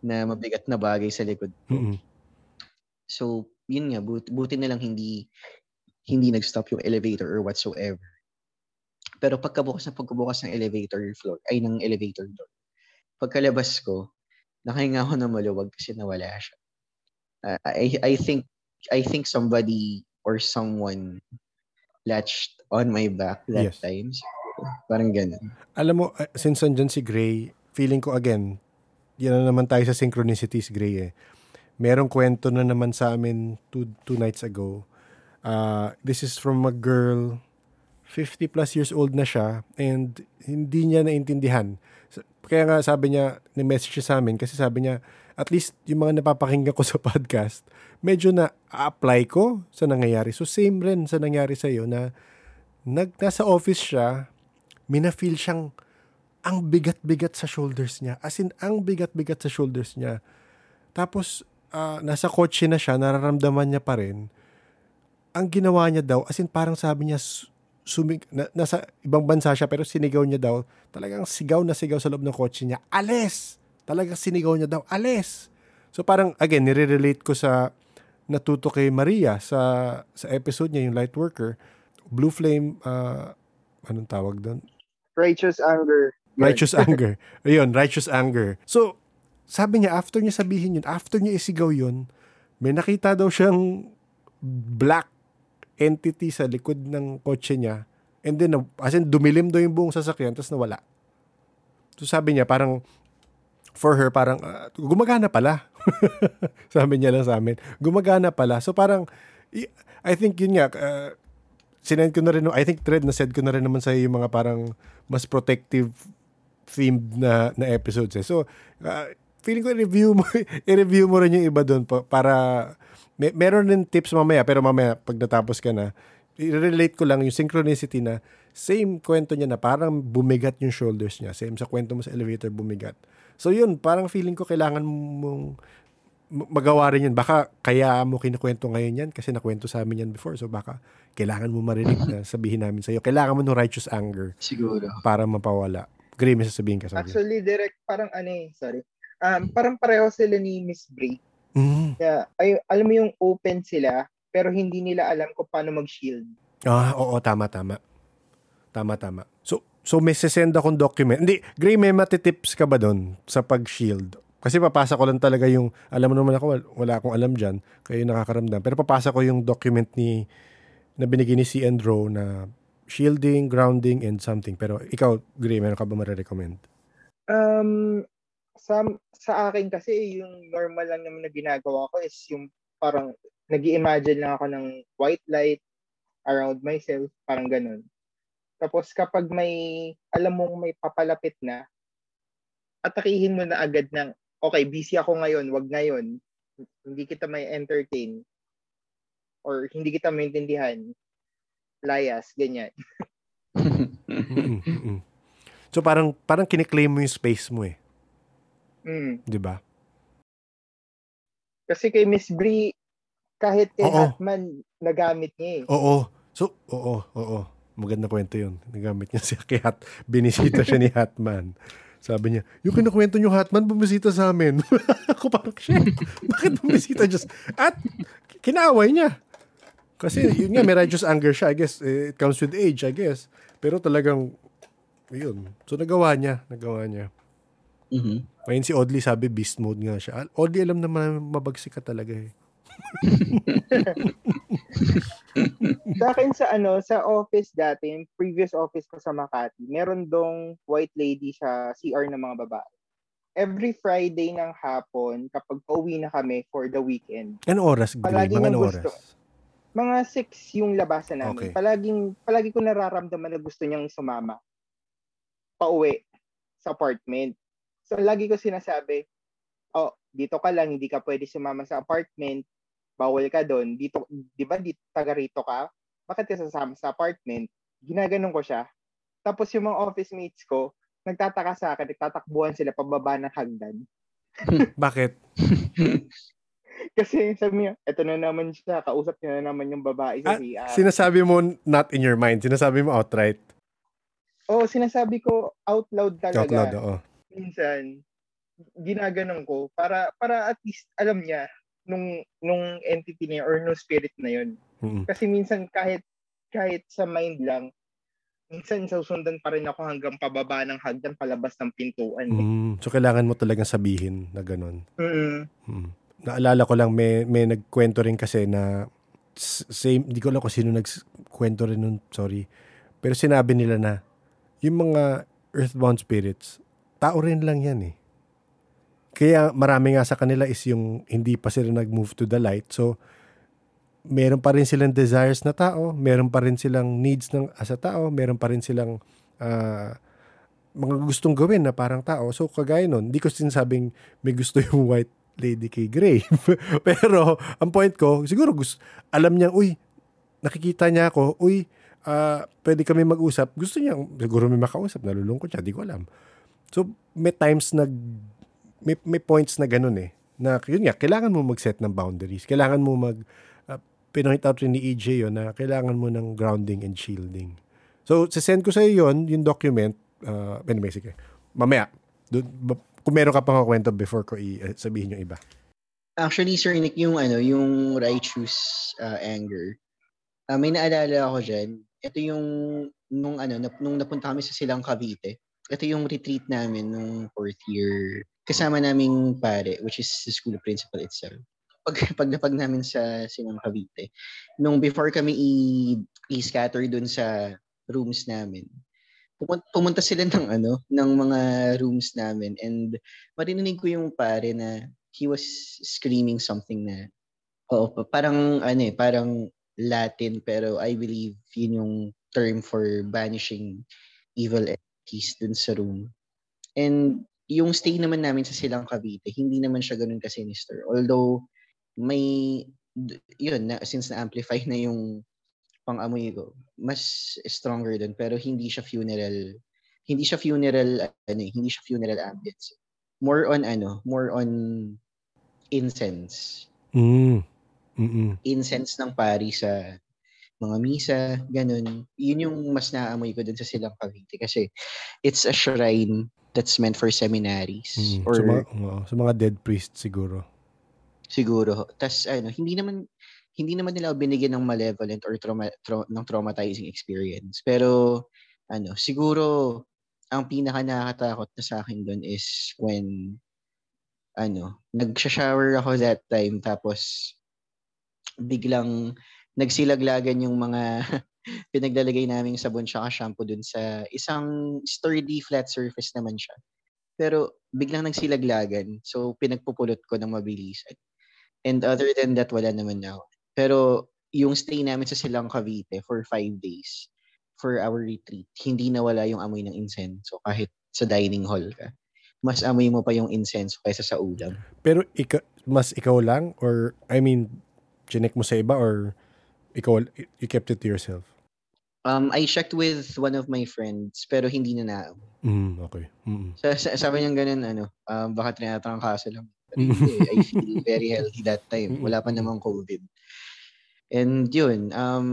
na mabigat na bagay sa likod ko. Mm-mm. So, yun nga, buti, buti na lang hindi hindi nag-stop yung elevator or whatsoever. Pero pagkabukas na pagkabukas ng elevator floor, ay ng elevator door, pagkalabas ko, nakahinga ako na maluwag kasi nawala siya. Uh, I, I think I think somebody or someone latched on my back that Yes. time. So, parang ganun. Alam mo, uh, since andyan si Gray, feeling ko again, yan na naman tayo sa synchronicities, Gray eh. Merong kwento na naman sa amin two, two nights ago. Uh, this is from a girl, 50 plus years old na siya, and hindi niya naintindihan. Kaya nga sabi niya, ni-message siya sa amin kasi sabi niya, at least yung mga napapakinggan ko sa podcast, medyo na apply ko sa nangyayari. So same rin sa nangyari sa iyo na nag, nasa office siya, mina-feel siyang ang bigat-bigat sa shoulders niya. As in, ang bigat-bigat sa shoulders niya. Tapos, uh, nasa kotse na siya, nararamdaman niya pa rin. Ang ginawa niya daw, as in parang sabi niya, sumig, na, nasa ibang bansa siya pero sinigaw niya daw, talagang sigaw na sigaw sa loob ng kotse niya, alis! Talagang sinigaw niya daw, alis! So parang, again, nire-relate ko sa natuto kay Maria sa sa episode niya, yung light worker. Blue flame, uh, anong tawag doon? Righteous anger. Righteous anger. Ayun, righteous anger. So, sabi niya, after niya sabihin yun, after niya isigaw yun, may nakita daw siyang black entity sa likod ng kotse niya. And then, as in, dumilim daw yung buong sasakyan, tapos nawala. So sabi niya, parang, for her, parang, uh, gumagana pala. sabi niya lang sa amin, gumagana pala. So parang, I think yun nga, uh, sinend ko na rin, I think thread na said ko na rin naman sa yung mga parang mas protective themed na, na episodes. Eh. So, uh, feeling ko i-review mo, i-review mo rin yung iba doon para may, meron din tips mamaya, pero mamaya, pag natapos ka na, i-relate ko lang yung synchronicity na same kwento niya na parang bumigat yung shoulders niya. Same sa kwento mo sa elevator, bumigat. So yun, parang feeling ko kailangan mong magawa rin yun. Baka kaya mo kinukwento ngayon yan kasi nakwento sa amin yan before. So baka kailangan mo marinig na sabihin namin sa iyo. Kailangan mo ng righteous anger. Siguro. Para mapawala. Gray, may sasabihin ka sa Actually, direct, parang ano eh, sorry. Um, parang pareho sila ni Miss Bray. Mm. Yeah, ay, alam mo yung open sila, pero hindi nila alam kung paano mag-shield. Ah, oo, tama, tama. Tama, tama. So, so may sesend akong document. Hindi, Gray, may matitips ka ba doon sa pag-shield? Kasi papasa ko lang talaga yung, alam mo naman ako, wala akong alam dyan, kayo nakakaramdam. Pero papasa ko yung document ni, na binigay ni C. Andro na shielding, grounding, and something. Pero ikaw, Gray, meron ka ba marirecommend? Um, sa, sa akin kasi, yung normal lang naman na ginagawa ko is yung parang nag imagine lang ako ng white light around myself, parang ganun. Tapos kapag may, alam mong may papalapit na, atakihin mo na agad ng, okay, busy ako ngayon, wag ngayon. Hindi kita may entertain. Or hindi kita maintindihan. Layas, ganyan. so parang parang kiniklaim mo yung space mo eh. Mm. 'Di ba? Kasi kay Miss Brie, kahit kay oo. Hatman, nagamit niya eh. Oo. So, oo, oo. Maganda kwento yun. Nagamit niya siya kay Hat. Binisita siya ni Hatman. Sabi niya, yung kinukwento niyo Hatman, bumisita sa amin. Ako parang, shit, bakit bumisita just? At, kinaway niya. Kasi, yun nga, may righteous anger siya. I guess, it comes with age, I guess. Pero talagang, yun. So, nagawa niya. Nagawa niya. Mm-hmm. Ngayon si Audley sabi beast mode nga siya. Audley alam naman mabagsik ka talaga eh. Sa akin sa ano, sa office dati, yung previous office ko sa Makati, meron dong white lady sa CR ng mga babae. Every Friday ng hapon, kapag pauwi na kami for the weekend. Ano oras? Palagi mga ano oras? Mga 6 yung labasan namin. Okay. Palaging, palagi ko nararamdaman na gusto niyang sumama. Pauwi sa apartment. So, lagi ko sinasabi, oh, dito ka lang, hindi ka pwede sumama sa apartment, bawal ka doon. Dito, di ba, dito, taga rito ka? Bakit ka sasama sa apartment? Ginaganon ko siya. Tapos yung mga office mates ko, nagtataka sa akin, nagtatakbuhan sila pababa ng hagdan. Bakit? Kasi sabi niya, eto na naman siya, kausap niya na naman yung babae sa ah, Sinasabi mo not in your mind, sinasabi mo outright. Oo, oh, sinasabi ko out loud talaga. Out loud, oo minsan ginaganon ko para para at least alam niya nung nung entity niya or nung spirit na yun. Mm-hmm. Kasi minsan kahit kahit sa mind lang minsan susundan pa rin ako hanggang pababa ng hagdan palabas ng pintuan. Mm, so kailangan mo talagang sabihin na ganun. Mm-hmm. Mm. Naalala ko lang may may nagkwento rin kasi na same di ko alam kung sino nagkwento rin nun, sorry. Pero sinabi nila na yung mga earthbound spirits tao rin lang yan eh. Kaya marami nga sa kanila is yung hindi pa sila nag-move to the light. So, meron pa rin silang desires na tao, meron pa rin silang needs ng as a tao, meron pa rin silang uh, mga gustong gawin na parang tao. So, kagaya nun, hindi ko sinasabing may gusto yung white Lady K grave. Pero ang point ko, siguro gusto, alam niya, uy, nakikita niya ako, uy, uh, pwede kami mag-usap. Gusto niya, siguro may makausap, nalulungkot siya, di ko alam. So, may times nag, may, may points na ganun eh. Na, yun nga, kailangan mo mag-set ng boundaries. Kailangan mo mag, uh, pinakita out rin ni EJ yun na kailangan mo ng grounding and shielding. So, send ko sa iyo yun, yung document. Uh, anyway, sige. Mamaya, dun, kung meron ka pang kwento before ko i-sabihin yung iba. Actually, Sir Nick, yung ano, yung righteous uh, anger, uh, may naalala ako dyan. Ito yung, nung ano, nung napunta kami sa Silang Cavite, ito yung retreat namin nung fourth year. Kasama naming pare, which is the school principal itself. Pag, paglapag namin sa Silang Cavite, nung before kami i- i-scatter dun sa rooms namin, pumunta sila ng ano, ng mga rooms namin and marinig ko yung pare na he was screaming something na oh, parang ano eh, parang Latin pero I believe yun yung term for banishing evil entities dun sa room. And yung stay naman namin sa Silang Cavite, hindi naman siya ganun ka-sinister. Although may yun na since na-amplify na yung pang-amoy ko, mas stronger dun pero hindi siya funeral hindi siya funeral ano eh, hindi siya funeral ambience. More on ano, more on incense. Mm. Mm-mm. Incense ng pari sa mga misa, ganun. Yun yung mas naamoy ko dun sa Silang Cavite kasi it's a shrine that's meant for seminaries. Mm. Or, sa, mga, uh, sa mga dead priests siguro. Siguro. Tas ano, hindi naman hindi naman nila binigyan ng malevolent or trauma, tra- ng traumatizing experience. Pero ano, siguro ang pinaka nakakatakot na sa akin doon is when ano, nag-shower ako that time tapos biglang nagsilaglagan yung mga pinaglalagay namin sabon tsaka shampoo dun sa isang sturdy flat surface naman siya. Pero biglang nagsilaglagan. So pinagpupulot ko ng mabilisan. And other than that, wala naman na. Pero yung stay namin sa Silang Cavite for five days for our retreat, hindi nawala yung amoy ng incense. So kahit sa dining hall ka, mas amoy mo pa yung incense kaysa sa ulam. Pero ika, mas ikaw lang or I mean, chinek mo sa iba or ikaw you kept it to yourself? Um, I checked with one of my friends pero hindi na na. Mm, okay. Mm. Sa, sa, sabi niya ganun ano, um, baka tinatrangkaso lang. I feel very healthy that time. Wala pa namang COVID. And yun, um,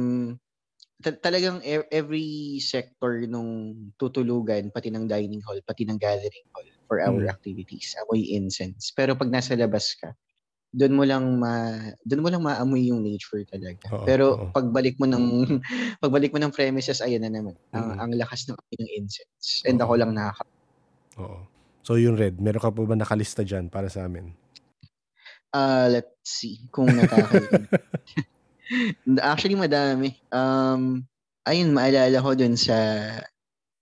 ta- talagang e- every sector nung tutulugan, pati ng dining hall, pati ng gathering hall for our mm. activities, amoy incense. Pero pag nasa labas ka, doon mo lang ma doon mo lang maamoy yung nature talaga. Oo, Pero oo. pagbalik mo ng pagbalik mo ng premises ayan na naman. Ang mm. ang lakas ng ng incense. And oo. ako lang nakaka Oo. So yung red, meron ka pa ba nakalista diyan para sa amin? Uh, let's see kung nakakalimutan. Actually, madami. Um, ayun, maalala ko dun sa,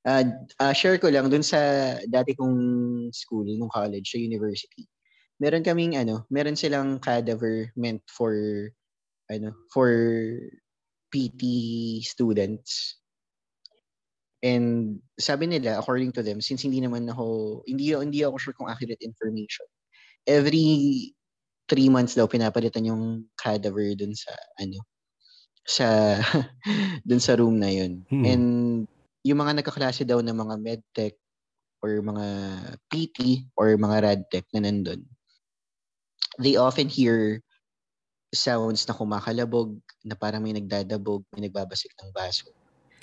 uh, uh, share ko lang dun sa dati kong school, nung college, sa university. Meron kaming, ano, meron silang cadaver meant for, ano, for PT students. And sabi nila, according to them, since hindi naman ako, hindi, hindi ako sure kung accurate information, every three months daw pinapalitan yung cadaver dun sa ano sa dun sa room na yun. Hmm. And yung mga nagkaklase daw ng mga medtech or mga PT or mga radtech na nandun, they often hear sounds na kumakalabog, na parang may nagdadabog, may nagbabasik ng baso.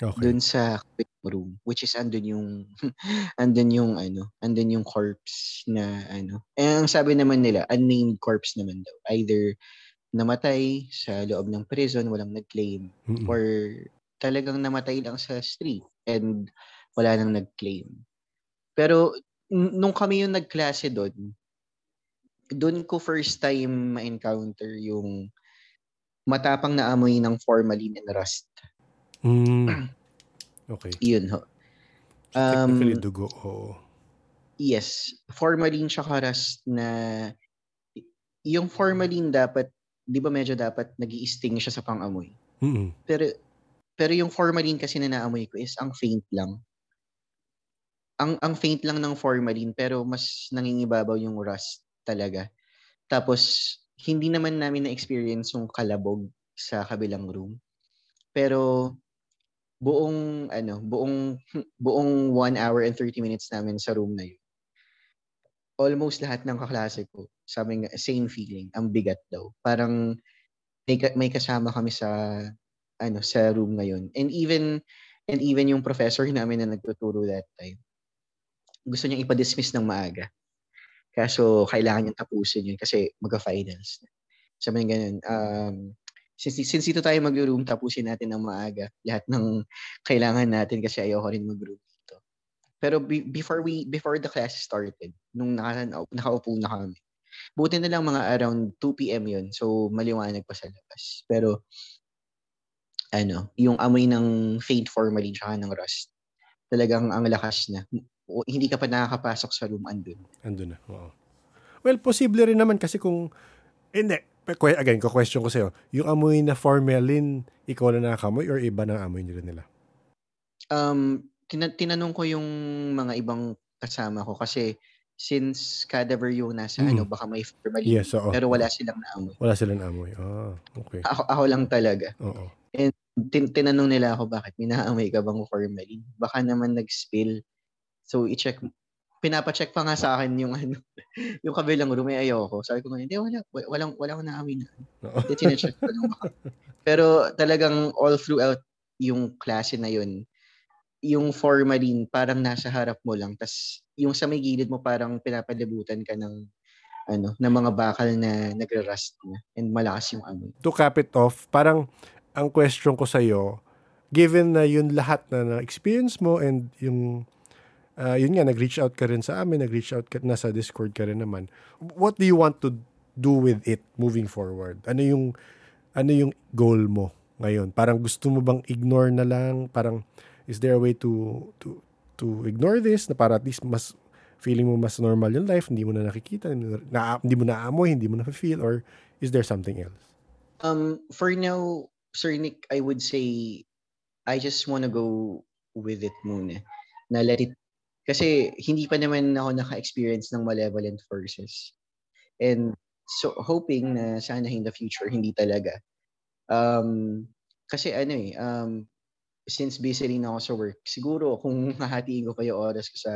Okay. Doon sa room which is andun yung andun yung ano, andun yung corpse na ano. Eh ang sabi naman nila, unnamed corpse naman daw. Either namatay sa loob ng prison, walang nag-claim mm-hmm. or talagang namatay lang sa street and wala nang nag-claim. Pero nung kami yung nagklase doon, doon ko first time ma-encounter yung matapang na amoy ng formalin and rust. Mm. Okay. Yun ho. Um, Technically dugo, oo. Yes. Formalin siya rust na yung formalin dapat, di ba medyo dapat nag sting siya sa pang-amoy. Mm-hmm. Pero, pero yung formalin kasi na naamoy ko is ang faint lang. Ang ang faint lang ng formalin pero mas nangingibabaw yung rust talaga. Tapos, hindi naman namin na-experience yung kalabog sa kabilang room. Pero, buong, ano, buong, buong 1 hour and 30 minutes namin sa room na yun, almost lahat ng kaklase ko, sabi nga, same feeling, ang bigat daw. Parang may, may kasama kami sa ano sa room ngayon. And even and even yung professor namin na nagtuturo that time, gusto niyang ipa-dismiss ng maaga. Kaso kailangan niyang tapusin yun kasi magka-finals. Sabi niya ganun, um, since, since dito tayo mag-room, tapusin natin ng maaga lahat ng kailangan natin kasi ayoko rin mag-room. Pero be- before we before the class started, nung naka, nakaupo na kami, buti na lang mga around 2 p.m. yun. So, maliwanag pa sa labas. Pero, ano, yung amoy ng faint formalin tsaka ng rust, talagang ang lakas na. O, hindi ka pa nakakapasok sa room, andun. Andun na, oo. Well, posible rin naman kasi kung, hindi, again, ko-question ko sa'yo, yung amoy na formalin, ikaw na nakakamoy or iba na amoy nila nila? Um, tina- tinanong ko yung mga ibang kasama ko kasi since cadaver yung nasa mm. ano, baka may formalin. Yes, oo. Pero wala silang naamoy. Wala silang naamoy. Ah, okay. Ako, ako lang talaga. Oo. And tin- tinanong nila ako, bakit may naamoy ka bang formalin? Baka naman nag-spill. So, i-check pinapacheck pa nga sa akin yung ano, yung kabilang room, ay ayoko. Sabi ko nga, hindi, wala, walang, wala naamoy na. Hindi, ko lang baka. Pero talagang all throughout yung klase na yun, yung formalin parang nasa harap mo lang tas yung sa may gilid mo parang pinapalibutan ka ng ano ng mga bakal na nagre-rust na and malakas yung amoy. To cap it off, parang ang question ko sa iyo, given na yun lahat na na-experience mo and yung uh, yun nga nag-reach out ka rin sa amin, nag-reach out ka na sa Discord ka rin naman. What do you want to do with it moving forward? Ano yung ano yung goal mo ngayon? Parang gusto mo bang ignore na lang? Parang is there a way to to to ignore this na para at least mas feeling mo mas normal yung life, hindi mo na nakikita, na, hindi mo naamoy, hindi mo na feel or is there something else? Um, for now, Sir Nick, I would say I just wanna go with it muna. Na let it, kasi hindi pa naman ako naka-experience ng malevolent forces. And so, hoping na sana in the future, hindi talaga. Um, kasi ano eh, um, since busy rin ako sa work, siguro kung hahatiin ko kayo oras ko sa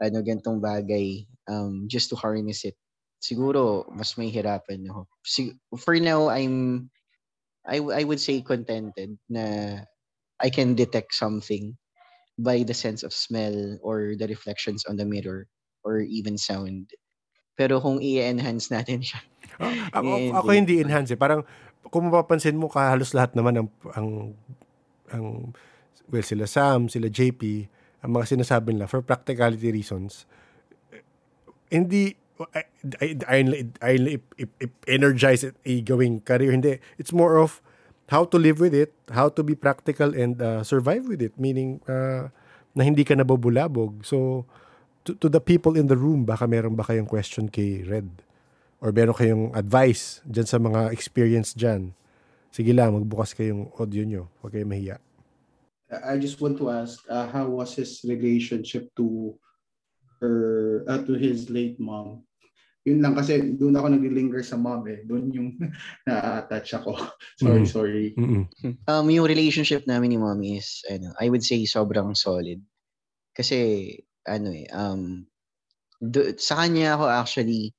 ano gantong bagay um, just to harness it, siguro mas may hirapan ako. Sig- for now, I'm I, I would say contented na I can detect something by the sense of smell or the reflections on the mirror or even sound. Pero kung i-enhance natin siya. Oh, ako, ako hindi enhance eh. Parang kung mapapansin mo, halos lahat naman ang, ang ang well sila Sam, sila JP, ang mga sinasabi nila for practicality reasons hindi I, I, I, I, I, I energize it a gawing career hindi it's more of how to live with it how to be practical and uh, survive with it meaning uh, na hindi ka nabubulabog so to, to the people in the room baka meron ba kayong question kay Red or meron kayong advice dyan sa mga experience dyan sige lang, magbukas kayong audio nyo. Huwag kayong mahiya. I just want to ask, uh, how was his relationship to her, uh, to his late mom? Yun lang kasi doon ako nag-linger sa mom eh. Doon yung na-attach ako. sorry, mm-hmm. sorry. Mm-hmm. Um, yung relationship namin ni mommy is, ano, I would say sobrang solid. Kasi, ano eh, um, do, sa kanya ako actually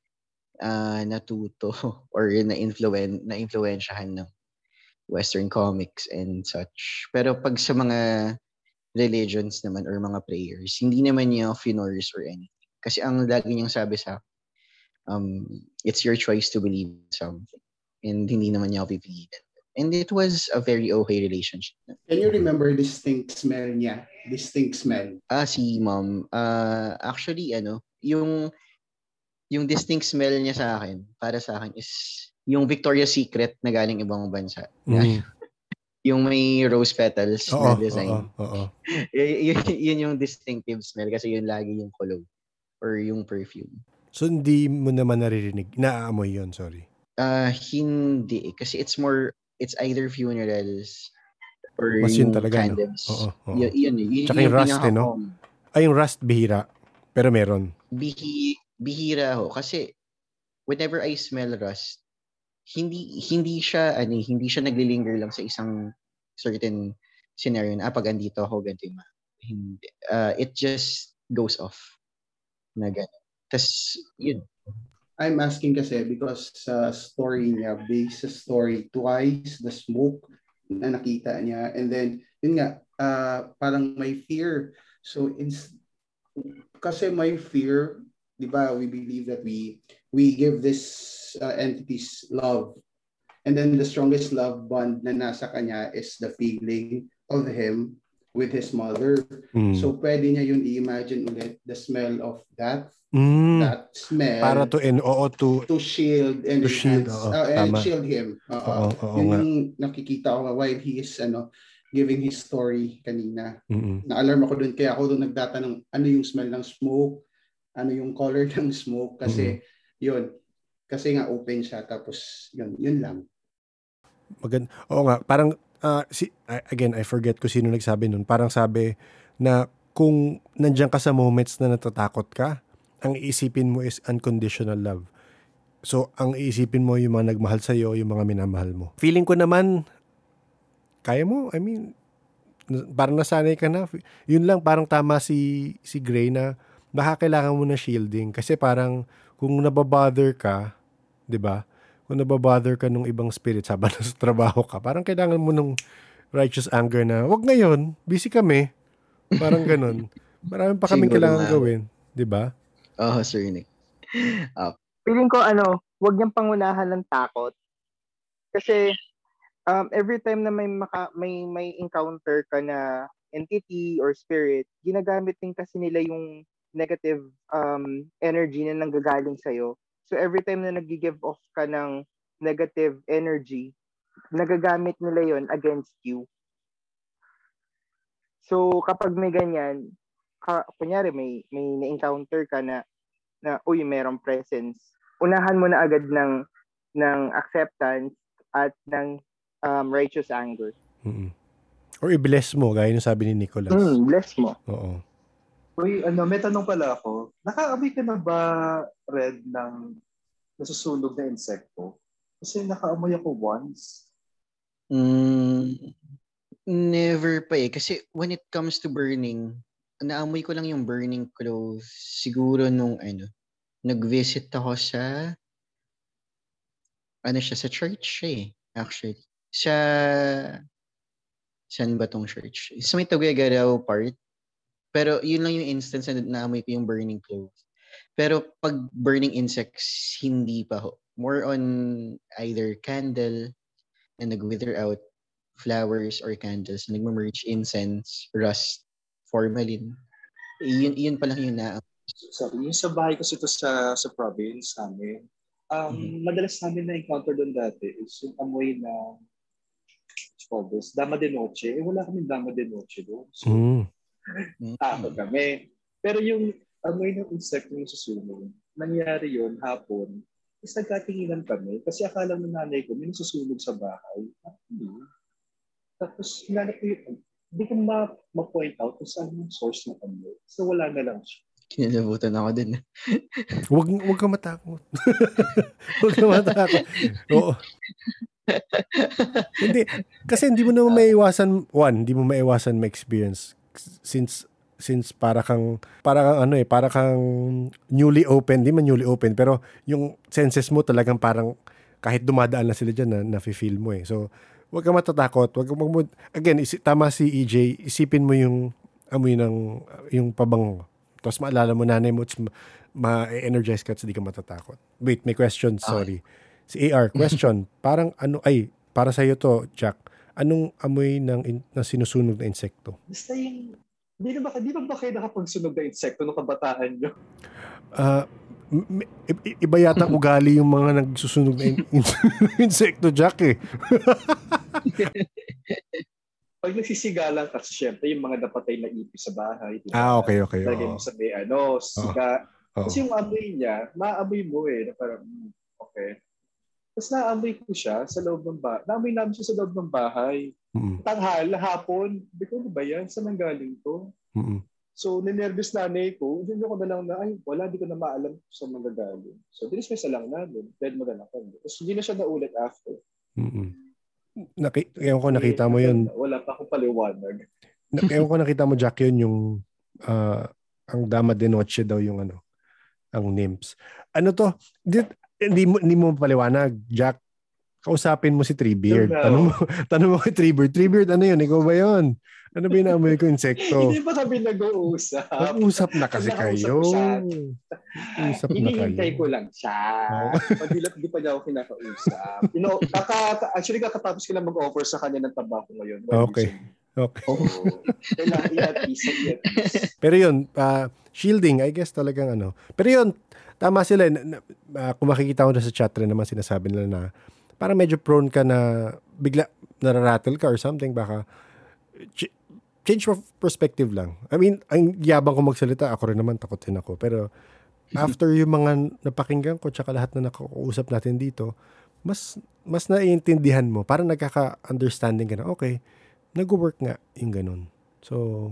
uh, natuto or na-influen, na-influensyahan ng Western comics and such. Pero pag sa mga religions naman or mga prayers, hindi naman niya finors or anything. Kasi ang lagi niyang sabi sa um, it's your choice to believe something. And hindi naman niya ako. And it was a very okay relationship. Can you remember distinct smell niya? Distinct smell? Ah, si mom. Uh, actually, ano, yung yung distinct smell niya sa akin, para sa akin is yung Victoria's Secret na galing ibang bansa. Mm. yung may rose petals oo, na design. Oo, oo. y- yun yung distinctive smell kasi yun lagi yung cologne or yung perfume. So hindi mo naman naririnig, naaamoy yun, sorry. Uh, hindi kasi it's more, it's either funerals or Mas yun talaga, candles. No? Oo, oo. Y- yun, yun, yun, Tsaka yung rust, eh, no? Ay, yung rust bihira, pero meron. Bihi, bihira ho kasi whenever I smell rust, hindi hindi siya ano, hindi siya naglilinger lang sa isang certain scenario na ah, pag andito ako ganito yung hindi uh, it just goes off na gano'n. Tapos, yun. I'm asking kasi because sa uh, story niya, based sa story twice, the smoke na nakita niya. And then, yun nga, uh, parang may fear. So, it's, kasi may fear, di ba, we believe that we we give this uh, entities love. And then the strongest love bond na nasa kanya is the feeling of him with his mother. Mm. So pwede niya yun i-imagine ulit the smell of that mm. that smell para to in oo to to shield and to shield oo, uh, and shield him. Oo, oo, oo, yun yung nakikita ko while he is ano giving his story kanina. Mm-hmm. Na-alarm ako doon kaya ako doon nagtatanong ano yung smell ng smoke, ano yung color ng smoke kasi mm-hmm. yun kasi nga open siya tapos yun yun lang. Magand Oo nga, parang uh, si, again, I forget ko sino nagsabi nun. Parang sabi na kung nandiyan ka sa moments na natatakot ka, ang iisipin mo is unconditional love. So, ang iisipin mo yung mga nagmahal sa iyo, yung mga minamahal mo. Feeling ko naman, kaya mo. I mean, parang nasanay ka na. Yun lang, parang tama si, si Gray na baka kailangan mo na shielding. Kasi parang kung nababother ka, di ba? Kung nababother ka nung ibang spirit habang sa trabaho ka, parang kailangan mo nung righteous anger na, wag ngayon, busy kami. Parang ganun. Marami pa kaming kailangan gawin. Di ba? Oo, oh, Sir Nick. Uh, Feeling ko, ano, wag niyang pangunahan ng takot. Kasi, um, every time na may, maka, may, may encounter ka na entity or spirit, ginagamit din kasi nila yung negative um, energy na nanggagaling sa'yo So every time na nag-give off ka ng negative energy, nagagamit nila yon against you. So kapag may ganyan, ka, kunyari may may na-encounter ka na na uy, merong presence, unahan mo na agad ng ng acceptance at ng um, righteous anger. Mm-hmm. Or i-bless mo, gaya ng sabi ni Nicholas. Mm, bless mo. Oo. Uy, ano, may tanong pala ako. Nakaamoy ka na ba, Red, ng nasusunog na insekto? Kasi nakaamoy ako once. Mm, never pa eh. Kasi when it comes to burning, naamoy ko lang yung burning clothes. Siguro nung ano, nag-visit ako sa ano siya, sa church eh, actually. Sa saan ba tong church? Sa may Tuguegarao part. Pero yun lang yung instance na naamoy ko yung burning clothes. Pero pag burning insects, hindi pa ho. More on either candle na nag-wither out, flowers or candles na nag-merge incense, rust, formalin. Yun, yun pa lang yung na Sorry, yung sa bahay kasi ito sa, sa province namin, um, mm-hmm. madalas namin na-encounter doon dati is yung amoy na called this, Dama de Noche. Eh, wala kami Dama de Noche doon. So, mm. Takot kami. Pero yung amoy ng insect yung susunog. Nangyari yon hapon. Tapos nagkatinginan kami kasi akala ng nanay ko may nasusunog sa bahay. Hindi. Tapos hinanap ko yung, hindi ko ma- ma-point out kung saan yung source ng amoy. So wala na lang siya. Kinalabutan ako din. wag, wag ka matakot. wag ka matakot. Oo hindi. Kasi hindi mo na maiwasan, one, hindi mo maiwasan ma-experience since since para kang para kang ano eh para kang newly open di man newly open pero yung senses mo talagang parang kahit dumadaan na sila diyan na nafi-feel mo eh so wag kang matatakot wag kang mag again isi, tama si EJ isipin mo yung amoy ng yung pabango tapos maalala mo nanay mo ma-energize ka at hindi ka matatakot wait may question sorry okay Si AR, question. parang ano, ay, para sa iyo to, Jack. Anong amoy ng, in, ng sinusunog na insekto? Basta yung, na ba, di ba ba kayo nakapagsunog na insekto nung kabataan nyo? Uh, iba yata ugali yung mga nagsusunog na in- insekto, Jack eh. Pag nagsisigalan kasi syempre yung mga napatay na ipi sa bahay. Diba? Ah, okay, okay. Lagay mo sa may ano, siga. Oh. Kasi yung amoy niya, maamoy mo eh. Na parang, hmm, okay. Tapos naamoy ko siya sa loob ng bahay. Naamoy namin siya sa loob ng bahay. Mm-hmm. Tanghal, hapon. Hindi ko, ano ba yan? Saan nang galing to? Mm-hmm. So, ninervous nanay ko. Hindi ko na lang na, ay, wala, di ko na maalam sa magagaling. So, dinismiss na lang namin. Then, maganda ko. Tapos, hindi na siya naulit after. Mm-mm. Naki, ewan ko nakita mo yun. Wala pa akong paliwanag. Na- Ewan ko nakita mo Jack yun yung ah, ang Dama de Noche daw yung ano ang nymphs. Ano to? Di, hindi mo hindi mo paliwanag, Jack. Kausapin mo si Treebeard. Tanong mo, tanong mo kay Treebeard. Treebeard, ano yun? Ikaw ba yun? Ano ba yung naamoy ko insekto? Hindi pa kami nag-uusap. Nag-usap na kasi kayo. ko siya. Usap na Hinihintay kayo. ko lang siya. Pag di, di pa niya ako kinakausap. You know, kaka, actually, kakatapos ko lang mag-offer sa kanya ng tabako ngayon. Okay. ago. Okay. Kailangan i-at-ease. Pero yun, ah, shielding, I guess talagang ano. Pero yun, tama sila. Na, na, ah, kung makikita mo na sa chat rin naman sinasabi nila na parang medyo prone ka na bigla nararattle ka or something. Baka ch- change of perspective lang. I mean, ang yabang ko magsalita, ako rin naman, takot din ako. Pero after yung mga napakinggan ko tsaka lahat na nakakausap natin dito, mas mas naiintindihan mo. Parang nagkaka-understanding ka na, okay, nag-work nga yung ganun. So,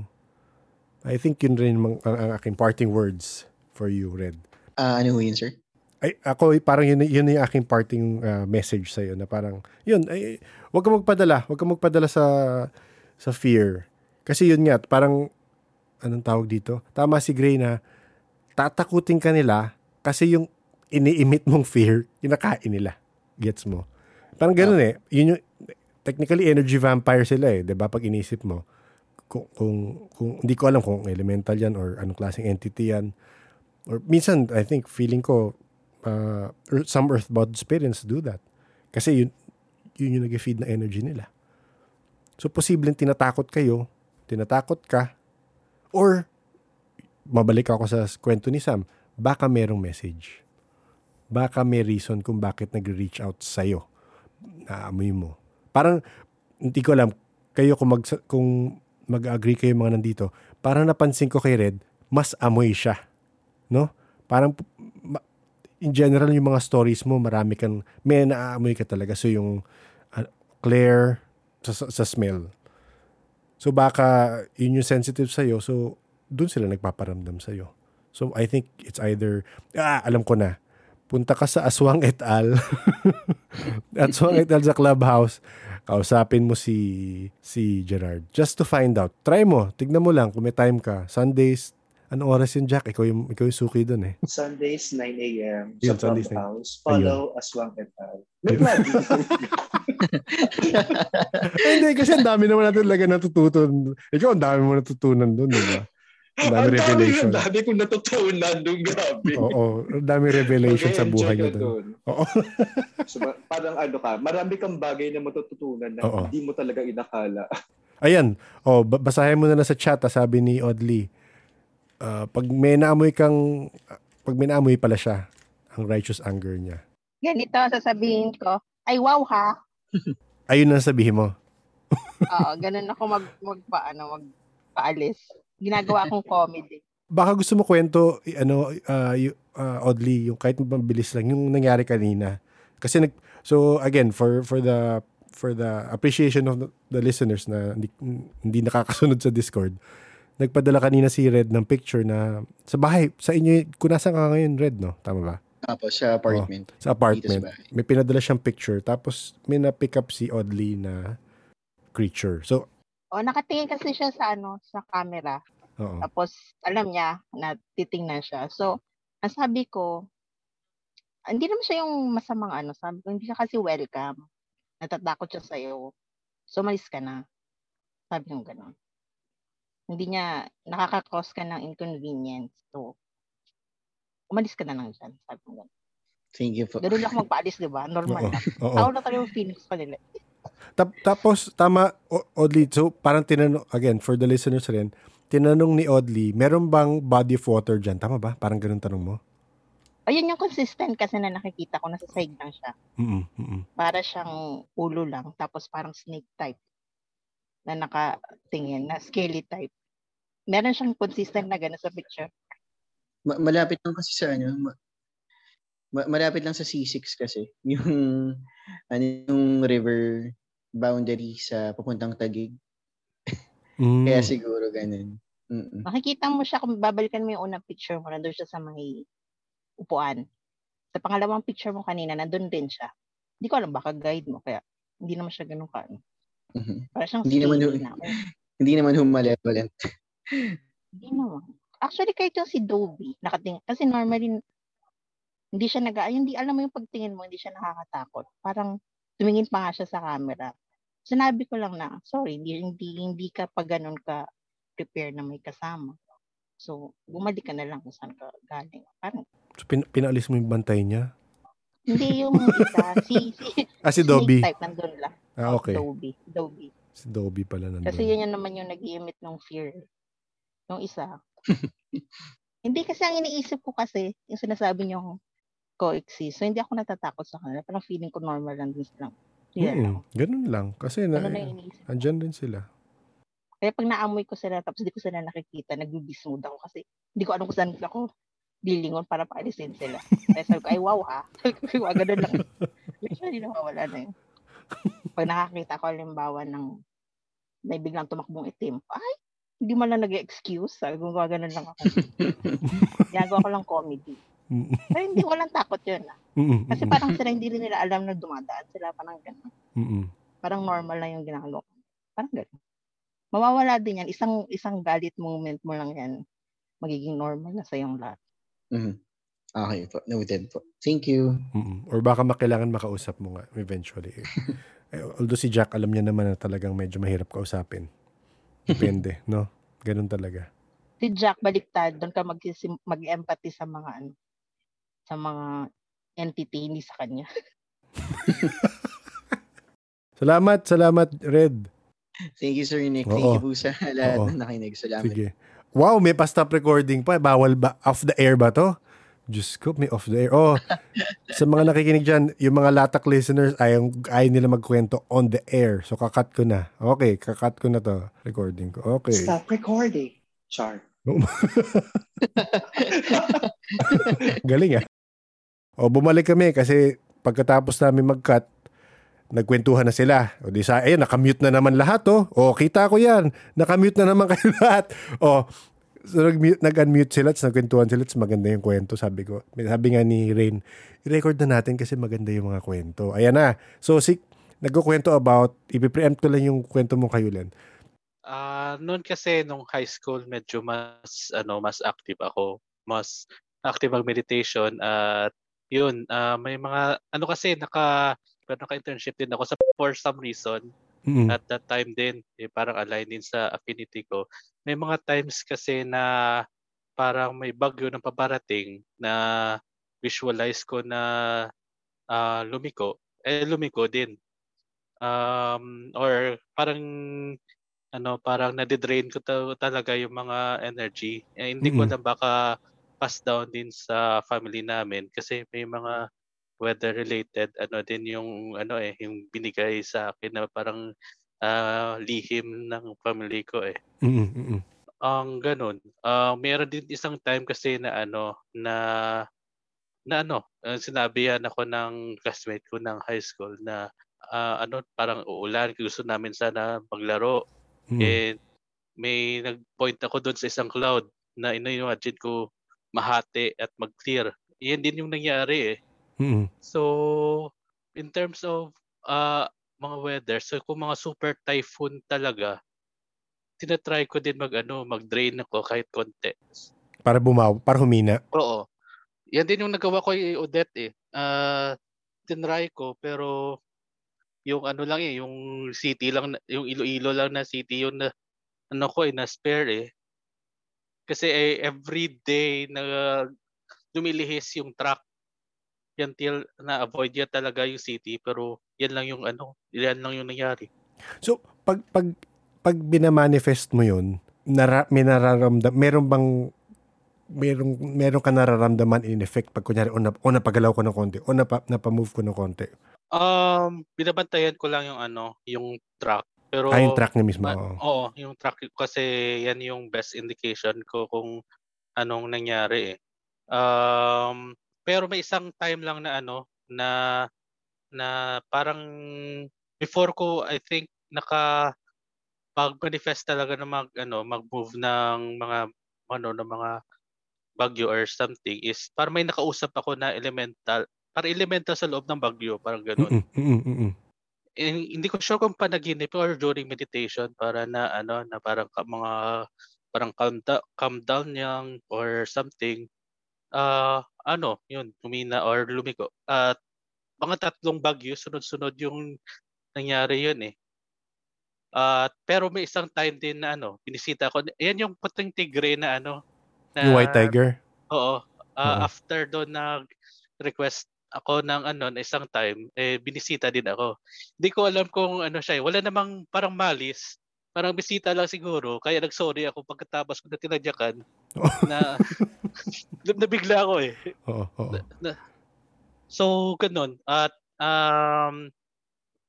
I think yun rin ang, ang aking parting words for you, Red. Ah, ano ho yun, sir? Ay, ako, parang yun, yun yung aking parting uh, message sa'yo na parang, yun, ay, wag ka magpadala. Wag ka magpadala sa, sa fear. Kasi yun nga, parang, anong tawag dito? Tama si Gray na, tatakutin ka nila kasi yung ini-emit mong fear, kinakain nila. Gets mo? Parang ganun eh. Yun yung, technically, energy vampire sila eh. 'di ba Pag inisip mo. Kung, kung, kung, hindi ko alam kung elemental yan or anong klaseng entity yan. Or minsan, I think, feeling ko, uh, some earthbound spirits do that. Kasi yun, yun yung nag-feed na energy nila. So, posibleng tinatakot kayo, tinatakot ka, or, mabalik ako sa kwento ni Sam, baka merong message. Baka may reason kung bakit nag-reach out sa'yo. Naamoy mo. Parang, hindi ko alam, kayo kung, mag, kung mag-agree kayo mga nandito, parang napansin ko kay Red, mas amoy siya. No? Parang, in general, yung mga stories mo, marami kang, may naaamoy ka talaga. So, yung uh, clear sa, sa, sa smell. So, baka yun yung sensitive sa'yo. So, dun sila nagpaparamdam sa'yo. So, I think it's either, ah, alam ko na, punta ka sa Aswang et al. Aswang et al sa clubhouse. Kausapin mo si si Gerard just to find out. Try mo, tignan mo lang kung may time ka. Sundays, ano oras yun, Jack? Ikaw yung, ikaw yung suki dun eh. Sundays, 9 a.m. Yun, sa Sundays, 9. Clubhouse. Follow Aswang et al. Hindi, kasi ang dami naman natin talaga natutunan. Ikaw, ang dami mo natutunan dun, di ba? Ang dami revelation. ang dami kong natutunan doon, grabe. Oo, ang dami revelation sa Mag-enjoy buhay niya doon. Oo. So, parang ano ka, marami kang bagay na matututunan na Oo. hindi mo talaga inakala. Ayan. Oh, ba- basahin mo na lang sa chat, ah, sabi ni Audley. Ah, pag may naamoy kang pag may naamoy pala siya, ang righteous anger niya. Ganito ang sasabihin ko. Ay, wow ha. Ayun na sabihin mo. Oo, ganun ako mag, magpa, ano, magpaalis. Ginagawa akong comedy. Baka gusto mo kwento ano y- ah, Audley, yung kahit mabilis lang yung nangyari kanina. Kasi nag so again for for the for the appreciation of the, the listeners na hindi, hindi nakakasunod sa Discord. Nagpadala kanina si Red ng picture na sa bahay, sa inyo, kung nasaan ka ngayon, Red, no? Tama ba? Tapos sa apartment. Sa apartment. Sa. May pinadala siyang picture, tapos may na-pick up si Audley na creature. So, O, nakatingin kasi siya sa, ano, sa camera. oo. Tapos, alam niya na titingnan siya. So, ang sabi ko, hindi naman siya yung masamang ano. Sabi ko, hindi siya kasi welcome. Natatakot siya sa'yo. So, malis ka na. Sabi ko gano'n. Hindi niya, nakaka-cause ka ng inconvenience. So, umalis ka na lang dyan. Sabi gano'n. Thank you po. Ganun lang magpaalis, di ba? Oo. Normal lang. Oo. Tao na talaga yung feelings ko nila. Tap- tapos, tama, O- Audley, so parang tinanong, again, for the listeners rin, tinanong ni Audley, meron bang body of water dyan? Tama ba? Parang ganun tanong mo? Ayun yung consistent kasi na nakikita ko. Nasa side lang siya. Mm mm para siyang ulo lang tapos parang snake type na nakatingin na scaly type. Meron siyang consistent na gano'n sa picture. Ma- malapit lang kasi sa ano, ma- ma- malapit lang sa C6 kasi. Yung ano yung river boundary sa papuntang Tagig. Mm. Kaya siguro ganun. Mm-mm. Makikita mo siya kung babalikan mo yung unang picture mo, nandun siya sa may upuan. Sa pangalawang picture mo kanina, nandun din siya. Hindi ko alam, baka guide mo. Kaya hindi naman siya ganun ka. Mhm. Para siyang Hindi naman na. Hindi naman humalevolent. Hindi naman. Actually, kahit yung si Dobie, nakating, kasi normally, hindi siya nag hindi alam mo yung pagtingin mo, hindi siya nakakatakot. Parang tumingin pa nga siya sa camera. Sinabi ko lang na, sorry, hindi, hindi, hindi ka pa ganun ka prepare na may kasama. So, bumalik ka na lang kung saan ka galing. Parang, So, pin- pinalis mo yung bantay niya? hindi yung isa, si, si, Ah, si Dobby. type nandun lang. Ah, okay. Dobie. Dobie. Si Dobby pala nandun. Kasi yun yun naman yung nag-emit ng fear. Yung isa. hindi kasi ang iniisip ko kasi, yung sinasabi niyo coexist. So, hindi ako natatakot sa kanila. Parang feeling ko normal lang din silang. Yeah. Mm, ganun lang. Kasi na, Ano yung iniisip. andyan din sila. Kaya pag naamoy ko sila, tapos di ko sila nakikita, nagbibismood ako kasi hindi ko alam kung saan ako lilingon para paalisin sila. Kaya sabi ko, ay wow ha. Sabi ko, "Wow, ganun lang. Usually nawawala na yun. Pag nakakita ko halimbawa ng may biglang tumakbong itim, ay, hindi man lang nag-excuse. Sabi ko, ganun lang ako. Ginagawa ko lang comedy. Pero hindi ko lang takot yun. ah. Kasi parang sila hindi rin nila alam na dumadaan sila. Parang ganun. mm. Parang normal lang yung ginagawa ko. Parang ganun. Mawawala din yan. Isang isang galit moment mo lang yan. Magiging normal na sa yung lahat. Mhm. Okay po. Noted po. Thank you. Mm-mm. Or baka makailangan makausap mo nga eventually. Eh, although si Jack, alam niya naman na talagang medyo mahirap kausapin. Depende, no? Ganun talaga. Si Jack, baliktad. Doon ka mag- mag-empathy sa mga ano, sa mga entity, hindi sa kanya. Salamat, salamat, Red. Thank you, Sir Nick. Oo. Thank you po sa lahat Oo. na nakinig. Salamat. Sige. Wow, may pa-stop recording pa. Bawal ba? Off the air ba to? Diyos ko, may off the air. Oh, sa mga nakikinig dyan, yung mga latak listeners, ayaw, ayaw nila magkwento on the air. So, kakat ko na. Okay, kakat ko na to. Recording ko. Okay. Stop recording. Char. Galing ah. O, bumalik kami kasi pagkatapos namin mag-cut, nagkwentuhan na sila. O di sa, ayun, nakamute na naman lahat oh. O, kita ko yan. Nakamute na naman kayo lahat. O, so nag-unmute sila, tapos nagkwentuhan sila, tapos maganda yung kwento, sabi ko. Sabi nga ni Rain, i-record na natin kasi maganda yung mga kwento. Ayan na. So, si, nagkukwento about, ipipreempt ko lang yung kwento mo kayo, Len. Ah, noon kasi nung high school medyo mas ano, mas active ako. Mas active ang meditation at yun, ah, may mga ano kasi naka naka-internship din ako sa for some reason Mm. at that time din eh, parang align din sa affinity ko. May mga times kasi na parang may bagyo na paparating na visualize ko na ah, lumiko, eh lumiko din. Um, or parang ano, parang nade-drain ko ta- talaga yung mga energy. Eh, hindi ko Mm-mm. alam baka pass down din sa family namin kasi may mga weather related ano din yung ano eh yung binigay sa akin na parang ah, lihim ng family ko eh. Mm, mm, mm. Ang ganun. Ah, meron din isang time kasi na ano na na ano, uh, sinabihan ako ng classmate ko ng high school na ah, ano parang uulan gusto namin sana maglaro. Mm. And may nag-point ako doon sa isang cloud na ina-imagine ko mahati at mag-clear. Yan din yung nangyari eh. Mm, So, in terms of uh, mga weather, so kung mga super typhoon talaga, tinatry ko din mag ano, mag-drain ako kahit konti. Para bumaw, para humina. Oo. Yan din yung nagawa ko kay Odette eh. Uh, tinry ko pero yung ano lang eh, yung city lang, yung Iloilo lang na city yun na ano ko eh, na spare eh. Kasi eh, every day na lumilihis yung truck until na-avoid yan talaga yung city pero yan lang yung ano, yan lang yung nangyari. So, pag pag pag binamanifest mo 'yun, nara, may nararamdam, meron bang merong meron ka nararamdaman in effect pag kunyari o, na, o napagalaw ko ng konti o napa, napamove ko ng konti. Um, binabantayan ko lang yung ano, yung truck. Pero Ah, yung track niya mismo. Oo. oo, yung track kasi yan yung best indication ko kung anong nangyari eh. Um, pero may isang time lang na ano na na parang before ko I think naka pag manifest talaga na mag ano mag-move ng mga ano ng mga bagyo or something is para may nakausap ako na elemental para elemental sa loob ng bagyo parang ganoon. Mm-mm, Eh, hindi ko sure kung panaginip or during meditation para na ano na parang mga parang calm, da- calm down yang or something. Ah, ano, yun, tumina or lumiko. At mga tatlong bagyo sunod-sunod yung nangyari yun eh. At pero may isang time din na ano, binisita ko. Yan yung puting tigre na ano na Yung White Tiger? Oo. Ah, Oo. after doon nag request ako ng ano na isang time, eh binisita din ako. Hindi ko alam kung ano siya, eh. wala namang parang malis. Parang bisita lang siguro, kaya nag-sorry ako pagkatapos ko na tinadyakan na nabigla ako eh. Oo, oo. Na- so, ganun. At um,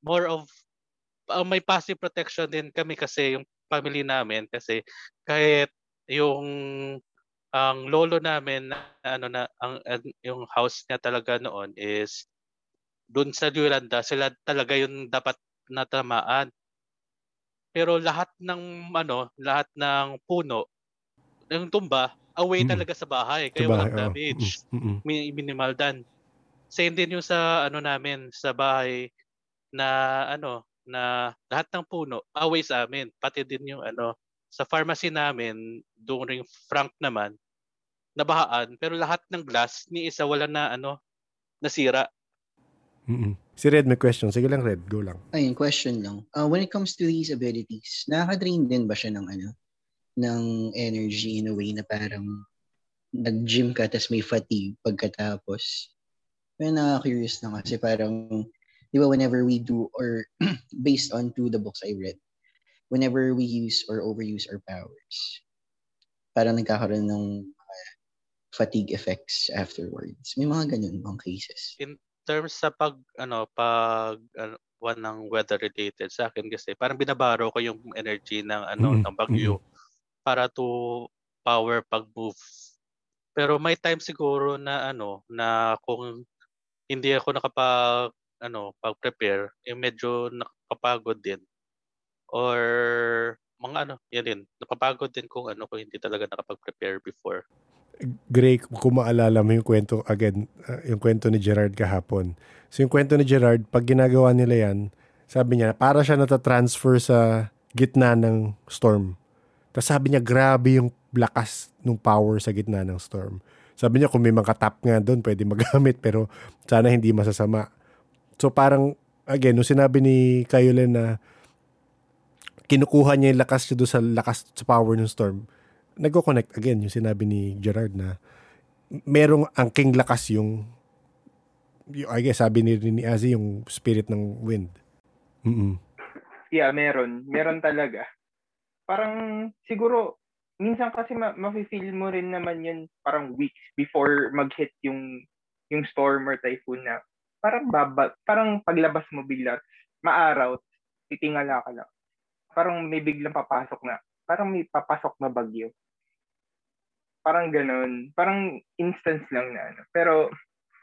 more of uh, may passive protection din kami kasi yung family namin kasi kahit yung ang lolo namin na ano na ang, ang- yung house niya talaga noon is doon sa Yolanda sila talaga yung dapat natamaan. Pero lahat ng ano, lahat ng puno ng tumba away Mm. talaga sa bahay kaya Sa bahay, walang oo. damage Mm-mm. mi- minimal dan. Same din yung sa ano namin sa bahay na ano na lahat ng puno away sa amin. Pati din yung ano sa pharmacy namin during Frank naman nabahaan pero lahat ng glass ni isa wala na ano nasira. Mm-mm. Si Red may question. Sige lang, Red. Go lang. Ayun, question lang. Uh, when it comes to these abilities, nakaka-drain din ba siya ng ano, ng energy in a way na parang nag-gym ka tapos may fatigue pagkatapos? Pero nakaka-curious lang kasi parang, di ba, whenever we do, or based on to the books I read, whenever we use or overuse our powers, parang nagkakaroon ng mga fatigue effects afterwards. May mga ganun bang cases? Terms sa pag ano pag ano, one ng weather related sa akin kasi parang binabaro ko yung energy ng ano Mm, ng bagyo para to power pag move. Pero may time siguro na ano na kung hindi ako nakapag ano pag-prepare, eh medyo nakapagod din. Or mga ano, yan din. Napapagod din kung ano kung hindi talaga nakapag-prepare before. Gray, kung maalala mo yung kwento, again, uh, yung kwento ni Gerard kahapon. So yung kwento ni Gerard, pag ginagawa nila yan, sabi niya, para siya natatransfer sa gitna ng storm. Tapos sabi niya, grabe yung lakas ng power sa gitna ng storm. Sabi niya, kung may mga tap nga doon, pwede magamit, pero sana hindi masasama. So parang, again, nung sinabi ni Kayolen na kinukuha niya yung lakas niya doon sa lakas sa power ng storm, nagko-connect again yung sinabi ni Gerard na merong angking lakas yung, yung I guess sabi ni, ni Azzy yung spirit ng wind. Mm-mm. Yeah, meron. Meron talaga. Parang siguro, minsan kasi ma- mafe-feel mo rin naman yun parang weeks before mag-hit yung yung storm or typhoon na parang baba, parang paglabas mo bigla, maaraw, titingala ka lang. Parang may biglang papasok na, parang may papasok na bagyo. Parang ganun. Parang instance lang na ano. Pero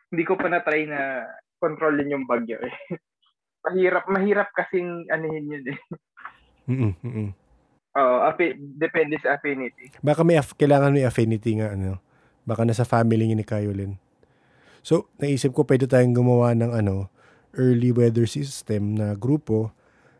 hindi ko pa na-try na kontrolin yung bagyo eh. mahirap, mahirap kasing anuhin yun eh. Mm-mm, mm-mm. Oo, depende sa affinity. Baka may aff- kailangan may affinity nga ano. Baka nasa family ni Kayolin. So, naisip ko pwede tayong gumawa ng ano, early weather system na grupo.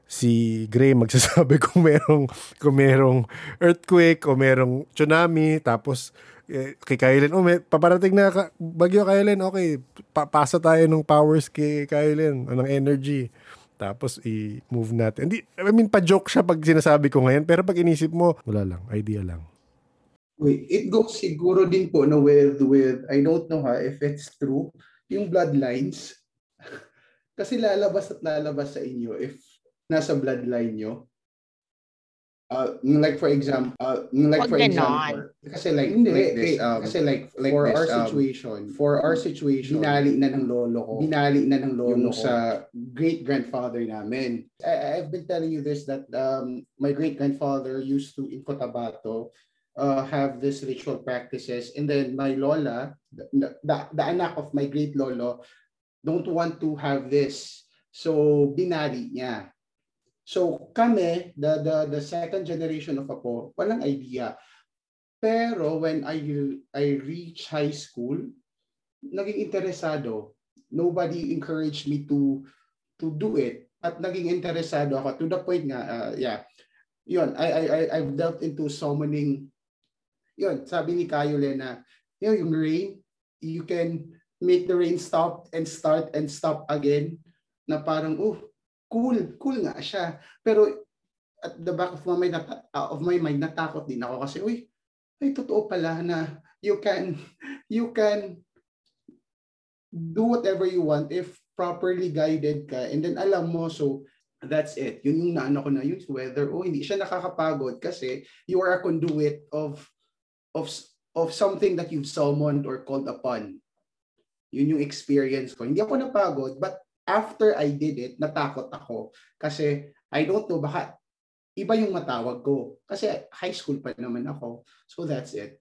Si Gray magsasabi kung merong kung merong earthquake o merong tsunami tapos eh, kay Kylin, oh, may, paparating na bagyo Kylin, okay, pa- pasa tayo ng powers kay Kylin, o ng energy. Tapos i-move natin. Hindi, I mean, pa-joke siya pag sinasabi ko ngayon, pero pag inisip mo, wala lang, idea lang. Wait, it goes siguro din po no with with I don't know ha if it's true yung bloodlines kasi lalabas at lalabas sa inyo if nasa bloodline nyo. Uh, like for example, uh, like Wag for example, kasi like Hindi, like this, um, kasi like like for this, our um, situation, for our situation, binali na ng lolo ko. Binali na ng lolo Yung ko sa great grandfather namin. I, I've been telling you this that um my great grandfather used to in Cotabato uh, have this ritual practices and then my lola the, the, the anak of my great lolo don't want to have this so binali niya So kami, the, the, the second generation of Apo, walang idea. Pero when I, I reach high school, naging interesado. Nobody encouraged me to to do it. At naging interesado ako to the point nga, uh, yeah, yun, I, I, I, I've delved into summoning, yun, sabi ni Kayo Lena, you know, yung rain, you can make the rain stop and start and stop again na parang, oh, cool, cool nga siya. Pero at the back of my mind, nat- uh, of my mind natakot din ako kasi, uy, ay totoo pala na you can you can do whatever you want if properly guided ka. And then alam mo so that's it. Yun yung naano ko na yun whether oh hindi siya nakakapagod kasi you are a conduit of of of something that you've summoned or called upon. Yun yung experience ko. Hindi ako napagod but after I did it natakot ako kasi I don't know baka iba yung matawag ko. Kasi high school pa naman ako. So that's it.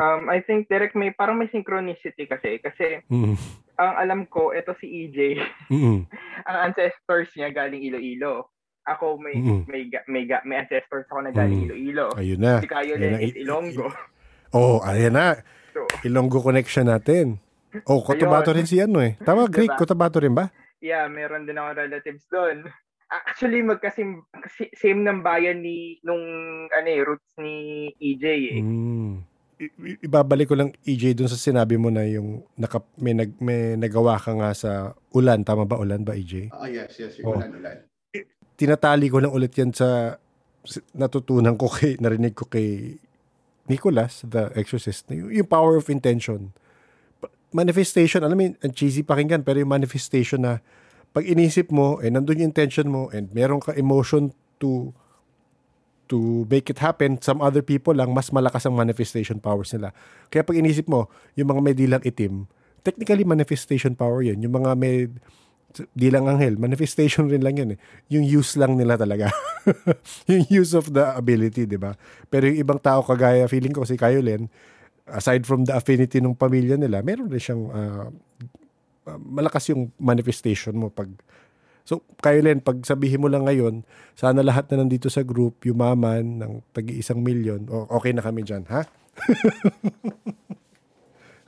Um, I think direct may parang may synchronicity kasi kasi mm. ang alam ko ito si EJ. Mm-hmm. ang ancestors niya galing Iloilo. Ako may mm-hmm. may may may ancestors ako na galing mm-hmm. Iloilo. Ayun na. Si Kayo Ayun is Ilonggo. Oh, ayan na. So, Ilonggo connection natin. Oh, Cotabato rin si ano eh. Tama, Greek, diba? Cotabato rin ba? Yeah, meron din ako relatives doon actually magkasim same ng bayan ni nung ano eh, roots ni EJ eh. Mm. ibabalik ko lang EJ dun sa sinabi mo na yung naka, may, nag, may nagawa ka nga sa ulan. Tama ba ulan ba EJ? Ah, uh, yes, yes. Yung oh. ulan, ulan. Tinatali ko lang ulit yan sa natutunan ko kay, narinig ko kay Nicholas, the exorcist, yung, yung power of intention. Manifestation, alam mo, ang cheesy pakinggan, pero yung manifestation na pag inisip mo, eh, nandun yung intention mo and meron ka emotion to to make it happen, some other people lang, mas malakas ang manifestation powers nila. Kaya pag inisip mo, yung mga may dilang itim, technically manifestation power yun. Yung mga may dilang anghel, manifestation rin lang yun eh. Yung use lang nila talaga. yung use of the ability, di ba? Pero yung ibang tao, kagaya feeling ko si Kayolin, aside from the affinity ng pamilya nila, meron rin siyang uh, malakas yung manifestation mo pag So, kayo Len, pag sabihin mo lang ngayon, sana lahat na nandito sa group, yumaman ng tagi-isang milyon, okay na kami dyan, ha?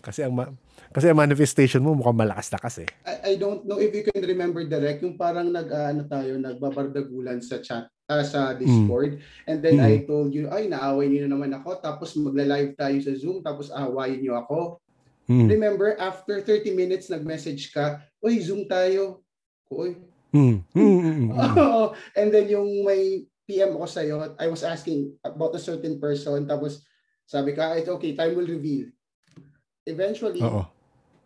kasi ang ma- kasi ang manifestation mo mukhang malakas na kasi. I, I don't know if you can remember direct yung parang nag uh, tayo nagbabardagulan sa chat uh, sa Discord mm. and then mm. I told you ay naaway niyo na naman ako tapos magla-live tayo sa Zoom tapos aawayin niyo ako. Mm. Remember, after 30 minutes, nag-message ka, Uy, Zoom tayo. Uy. Mm. Mm. and then yung may PM ko sa'yo, I was asking about a certain person, tapos sabi ka, it's okay, time will reveal. Eventually, Uh-oh.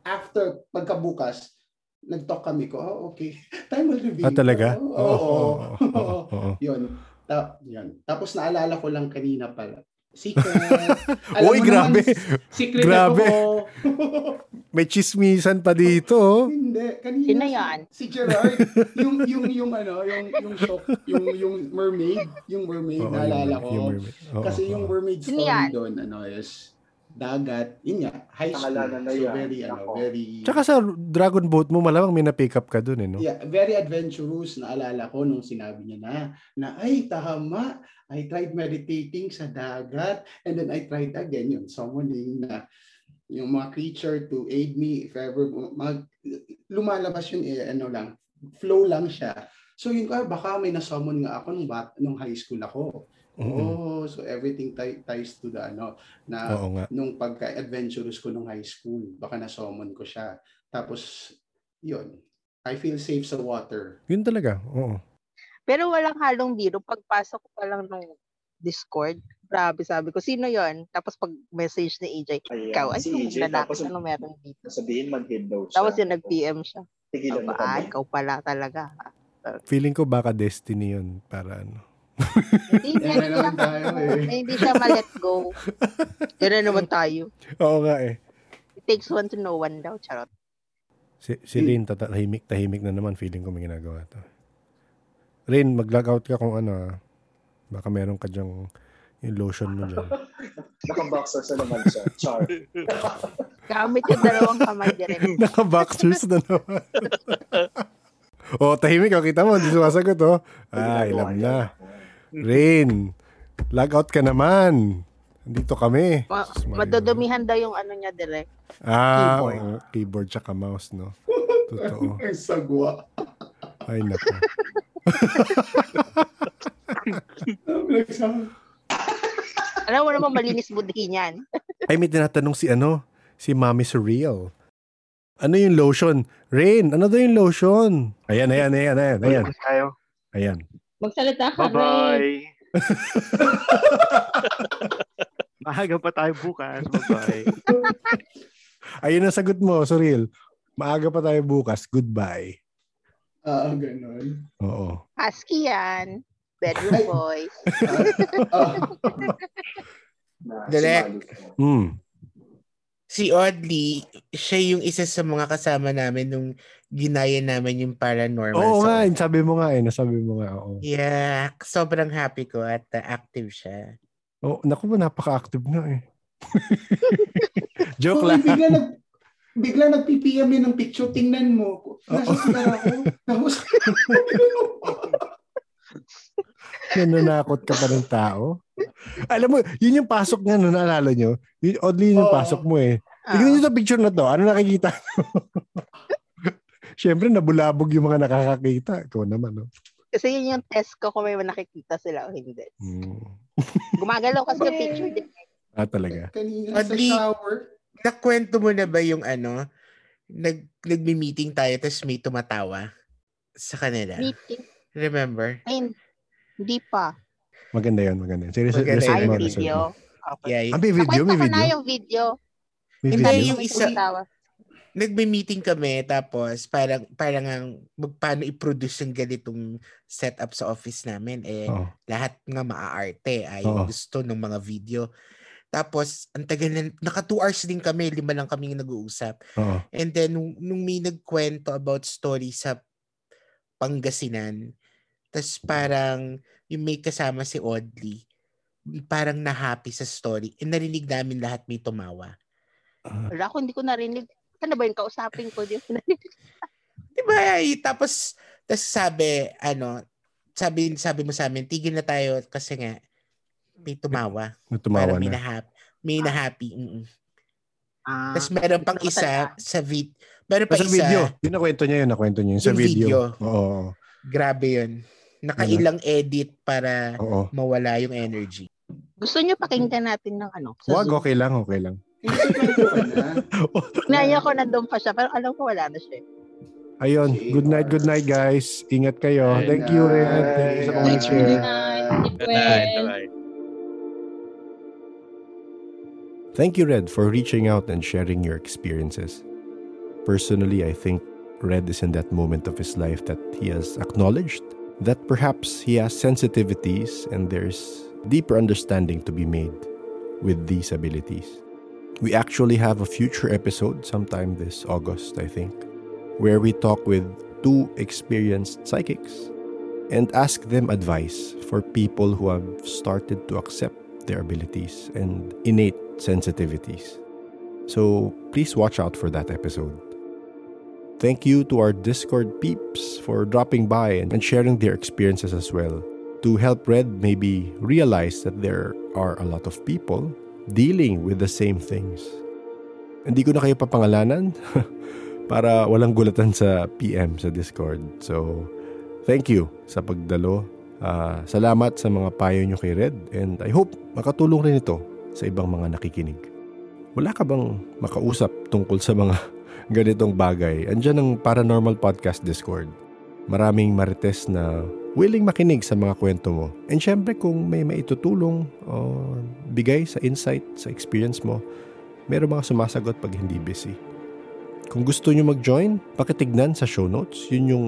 after pagkabukas, nag-talk kami ko, oh, okay, time will reveal. Ah, talaga? Oo. Oh, oh, oh, oh, Yun. Ta- yun. Tapos naalala ko lang kanina pala, Secret. Alam Uy, grabe. Naman, secret grabe. ako. May chismisan pa dito. Oh. Hindi. Kanina. Sino yan? Si, si Gerard. yung, yung, yung, ano, yung, yung shock, yung, yung mermaid, yung mermaid, Oo, naalala ko. Yung mermaid. Oo, Kasi yung mermaid story doon, ano, is, dagat, yun nga, high school. Na so very, ano, very... Tsaka sa Dragon Boat mo, malamang may na-pick up ka dun, eh, no? Yeah, very adventurous. Naalala ko nung sinabi niya na, na, ay, tama, I tried meditating sa dagat, and then I tried again, yun, summoning na, yung mga creature to aid me if ever mag, lumalabas yun, eh, ano lang, flow lang siya. So yun, ah, baka may na-summon nga ako nung, bat, nung high school ako. Mm-hmm. Oh, so everything t- ties to the ano na nung pagka-adventurous ko nung high school, baka na-summon ko siya. Tapos yun, I feel safe sa water. Yun talaga. Oo. Pero walang halong biro pagpasok ko pa lang nung Discord. Grabe sabi ko, sino yon Tapos pag message ni AJ, Ayan, ikaw, ay, si AJ, tapos ano meron dito? Sabihin, mag-head daw siya. Tapos yung nag-PM siya. Tigilan mo ah, ikaw pala talaga. Feeling ko baka destiny yun para ano hindi tayo eh. Hindi siya ma-let go. Gano'n naman tayo. Oo nga eh. It takes one to know one daw, charot. Si, si Rain, tahimik, tahimik na naman. Feeling ko may ginagawa to. Rain, mag-log out ka kung ano ah. Baka meron ka dyang yung lotion mo dyan. Naka-boxers na naman siya. Char. Gamit yung dalawang kamay direct. Naka-boxers na naman. oh, tahimik. O, kita mo, hindi sumasagot, oh. Ay, alam na. Rain, log out ka naman. Dito kami. Ma- madudumihan daw yung ano niya direct. Ah, keyboard. oo, keyboard tsaka mouse, no? Totoo. Ay, sagwa. Ay, naku. Alam mo naman malinis budhi niyan. Ay, may tinatanong si ano, si Mami Surreal. Ano yung lotion? Rain, ano daw yung lotion? Ayan, ayan, ayan, ayan, ayan. Ayan. Magsalita ka. Bye-bye. Maaga pa tayo bukas. Bye-bye. Ayun ang sagot mo, Surreal. Maaga pa tayo bukas. Goodbye. Ah, ganun. Oo. Husky yan. Bedroom boys. Ah, Direct. Hmm. Si Audley, siya yung isa sa mga kasama namin nung ginaya namin yung paranormal. Oo sa- nga, sabi mo nga eh. Nasabi mo nga, oo. Yeah, sobrang happy ko at uh, active siya. Oh, naku napaka-active nga eh. Joke so, lang. bigla nag bigla nag-PPM yun ng picture. Tingnan mo. Nasa sila ako. Tapos, Nananakot ka pa ng tao. Alam mo, yun yung pasok niya, no, naalala nyo? Yun, oddly yun yung Oo. pasok mo eh. Tignan nyo sa picture na to. Ano nakikita nyo? Siyempre, nabulabog yung mga nakakakita. Ikaw naman, no? Kasi yun yung test ko kung may nakikita sila o hindi. Hmm. Gumagalaw kasi yung picture din. Ah, talaga. kanina sa shower. Nakwento mo na ba yung ano, nag, nagmi-meeting tayo tapos may tumatawa sa kanila? Meeting. Remember? Ay, hindi pa. Maganda yun, maganda yun. Seriously, Maganda reserve Ay, video. Okay. Yeah, Ah, may video, may Nakwento ko na video. yung video. May Hindi, video. yung isa- tumatawa. Nagme-meeting kami tapos parang parang ang mag- paano i-produce yung ganitong setup sa office namin eh Oo. lahat nga maaarte ay Oo. gusto ng mga video tapos ang tagal na naka 2 hours din kami lima lang kami nag-uusap Oo. and then nung, nung may nagkwento about story sa Pangasinan tapos parang yung may kasama si Audley parang na-happy sa story and narinig namin lahat may tumawa Wala ako, hindi ko narinig. Ano ba yung kausapin ko? Di ba? Eh, Tapos, tapos sabi, ano, sabi, sabi mo sa amin, tigil na tayo kasi nga, may tumawa. May na. na-happy. May na-happy. mm Ah, Tapos meron pang isa sa vid meron pa Sa isa. video. Yun nakwento niya yun, nakwento niya yun. Sa Yung video. video. Oo. Grabe yun. Nakailang edit para Oo. mawala yung energy. gusto nyo pakinggan natin ng ano? Wag, Zoom. okay lang, okay lang. Naya ko nandun pa siya, pero alam ko wala na siya. Ayun. Good night, good night, guys. Ingat kayo. Good Thank you, Red. Thank you sa Good night. Good night. Bye-bye. Thank you, Red, for reaching out and sharing your experiences. Personally, I think Red is in that moment of his life that he has acknowledged that perhaps he has sensitivities and there's deeper understanding to be made with these abilities. We actually have a future episode sometime this August, I think, where we talk with two experienced psychics and ask them advice for people who have started to accept their abilities and innate sensitivities. So please watch out for that episode. Thank you to our Discord peeps for dropping by and sharing their experiences as well to help Red maybe realize that there are a lot of people dealing with the same things. Hindi ko na kayo papangalanan para walang gulatan sa PM sa Discord. So, thank you sa pagdalo. Ah, salamat sa mga payo nyo kay Red and I hope makatulong rin ito sa ibang mga nakikinig. Wala ka bang makausap tungkol sa mga ganitong bagay? Andiyan ang Paranormal Podcast Discord. Maraming marites na willing makinig sa mga kwento mo. And syempre kung may maitutulong o bigay sa insight, sa experience mo, meron mga sumasagot pag hindi busy. Kung gusto nyo mag-join, pakitignan sa show notes. Yun yung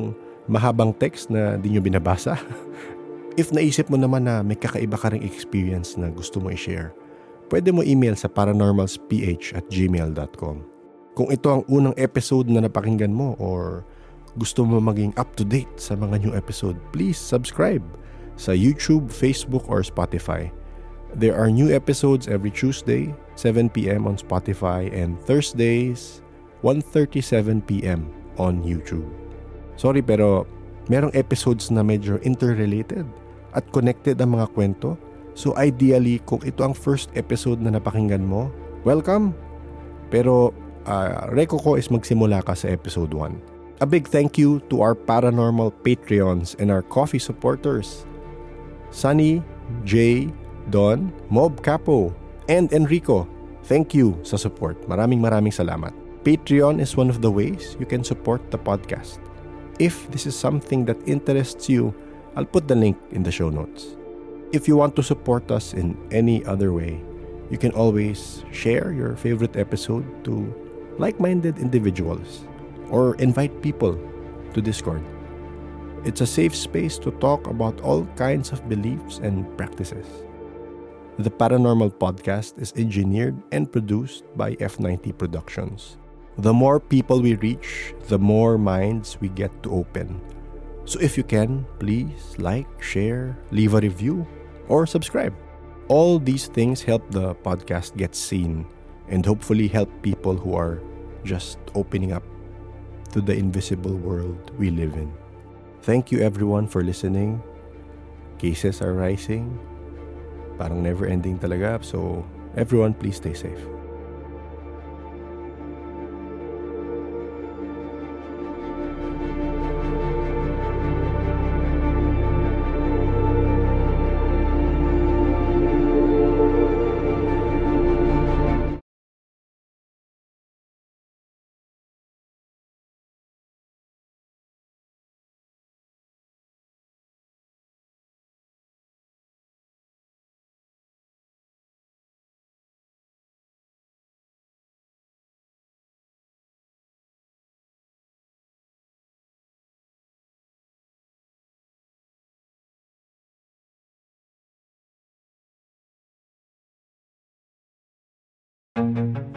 mahabang text na di nyo binabasa. If naisip mo naman na may kakaiba ka ring experience na gusto mo i-share, pwede mo email sa paranormalsph at gmail.com. Kung ito ang unang episode na napakinggan mo or gusto mo maging up-to-date sa mga new episode, please subscribe sa YouTube, Facebook, or Spotify. There are new episodes every Tuesday, 7pm on Spotify, and Thursdays, 1.37pm on YouTube. Sorry pero merong episodes na medyo interrelated at connected ang mga kwento. So ideally, kung ito ang first episode na napakinggan mo, welcome! Pero uh, reko ko is magsimula ka sa episode 1. A big thank you to our paranormal Patreons and our coffee supporters. Sunny, Jay, Don, Mob Capo, and Enrico. Thank you sa support. Maraming maraming salamat. Patreon is one of the ways you can support the podcast. If this is something that interests you, I'll put the link in the show notes. If you want to support us in any other way, you can always share your favorite episode to like minded individuals or invite people to Discord. It's a safe space to talk about all kinds of beliefs and practices. The Paranormal Podcast is engineered and produced by F90 Productions. The more people we reach, the more minds we get to open. So if you can, please like, share, leave a review, or subscribe. All these things help the podcast get seen and hopefully help people who are just opening up to the invisible world we live in. Thank you everyone for listening. Cases are rising. Parang never ending talaga. So everyone please stay safe.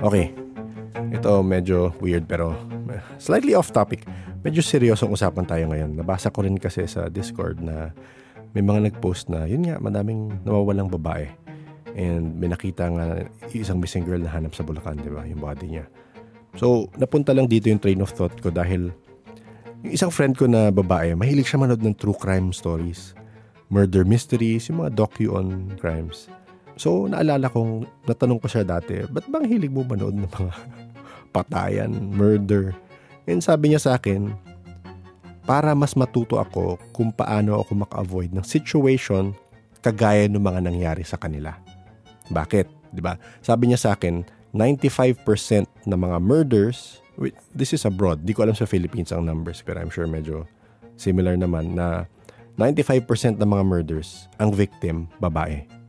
Okay. Ito medyo weird pero slightly off topic. Medyo seryosong usapan tayo ngayon. Nabasa ko rin kasi sa Discord na may mga nag-post na yun nga, madaming nawawalang babae. And may nakita nga isang missing girl na hanap sa Bulacan, di ba? Yung body niya. So, napunta lang dito yung train of thought ko dahil yung isang friend ko na babae, mahilig siya manood ng true crime stories, murder mysteries, yung mga docu on crimes. So, naalala kong, natanong ko siya dati, ba't bang hilig mo manood ng mga patayan, murder? And sabi niya sa akin, para mas matuto ako kung paano ako maka-avoid ng situation kagaya ng mga nangyari sa kanila. Bakit? 'Di ba? Sabi niya sa akin, 95% ng mga murders, this is abroad, di ko alam sa Philippines ang numbers, pero I'm sure medyo similar naman na 95% ng mga murders, ang victim, babae.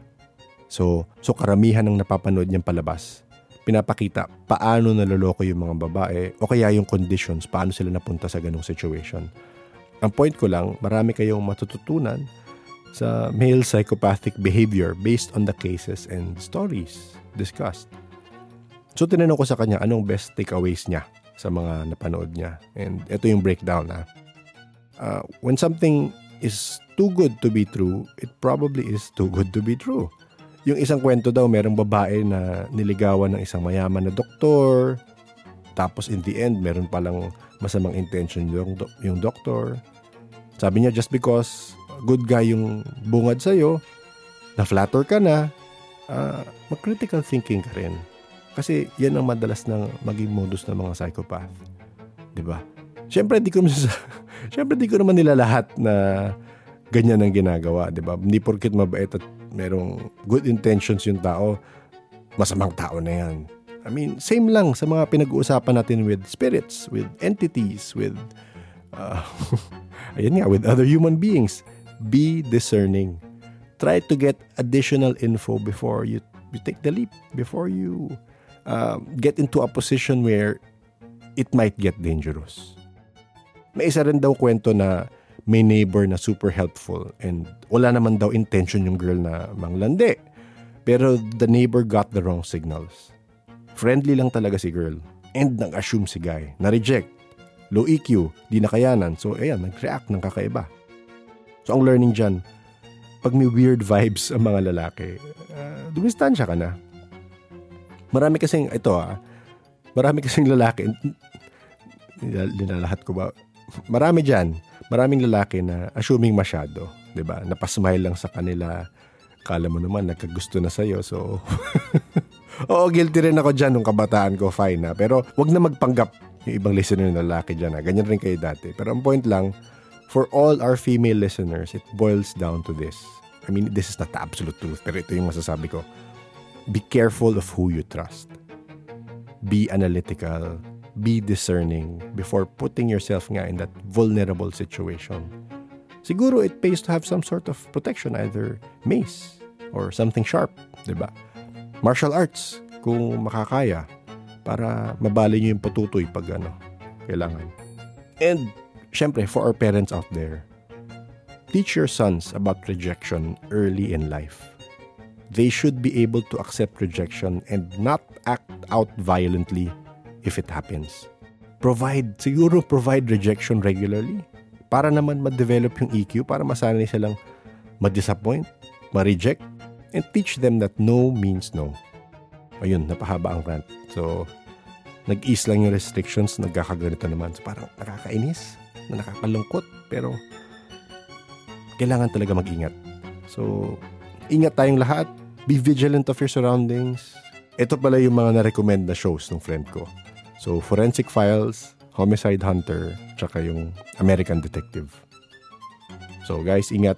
So, so karamihan ng napapanood niyang palabas, pinapakita paano naloloko yung mga babae o kaya yung conditions, paano sila napunta sa ganong situation. Ang point ko lang, marami kayong matututunan sa male psychopathic behavior based on the cases and stories discussed. So tinanong ko sa kanya anong best takeaways niya sa mga napanood niya. And ito yung breakdown ha. Uh, when something is too good to be true, it probably is too good to be true. Yung isang kwento daw, merong babae na niligawan ng isang mayaman na doktor. Tapos in the end, meron palang masamang intention yung, yung doktor. Sabi niya, just because good guy yung bungad sa'yo, na-flatter ka na, uh, mag-critical thinking ka rin. Kasi yan ang madalas ng maging modus ng mga psychopath. 'Di ba? Siyempre, di ko naman, siyempre, di ko naman nila lahat na ganyan ang ginagawa, 'di ba? Hindi porket mabait at merong good intentions yung tao, masamang tao na yan. I mean, same lang sa mga pinag-uusapan natin with spirits, with entities, with, uh, ayun nga, with other human beings. Be discerning. Try to get additional info before you, you take the leap, before you uh, get into a position where it might get dangerous. May isa rin daw kwento na may neighbor na super helpful and wala naman daw intention yung girl na manglandi. Pero the neighbor got the wrong signals. Friendly lang talaga si girl. And nag-assume si guy. Na-reject. Low EQ. Di nakayanan. So, ayan, nag-react ng kakaiba. So, ang learning dyan, pag may weird vibes ang mga lalaki, uh, dumistansya ka na. Marami kasing, ito ah, marami kasing lalaki, linalahat ko ba, marami dyan, maraming lalaki na assuming masyado, 'di ba? Napasmile lang sa kanila. Kala mo naman nagkagusto na sa'yo. So, oo, guilty rin ako dyan nung kabataan ko, fine na. Pero wag na magpanggap yung ibang listener na lalaki dyan. Ha? Ganyan rin kayo dati. Pero ang point lang, for all our female listeners, it boils down to this. I mean, this is not the absolute truth, pero ito yung masasabi ko. Be careful of who you trust. Be analytical. Be discerning before putting yourself nga in that vulnerable situation. Siguro it pays to have some sort of protection, either mace or something sharp, di ba? Martial arts, kung makakaya, para mabali nyo yung patutoy pag ano, kailangan. And, syempre, for our parents out there, teach your sons about rejection early in life. They should be able to accept rejection and not act out violently if it happens. Provide, siguro provide rejection regularly para naman ma-develop yung EQ, para masanay silang ma-disappoint, ma-reject, and teach them that no means no. Ayun, napahaba ang rant. So, nag-ease lang yung restrictions, nagkakaganito naman. So, parang nakakainis, na nakakalungkot, pero kailangan talaga mag-ingat. So, ingat tayong lahat. Be vigilant of your surroundings. Ito pala yung mga na-recommend na shows ng friend ko. So, Forensic Files, Homicide Hunter, tsaka yung American Detective. So guys, ingat.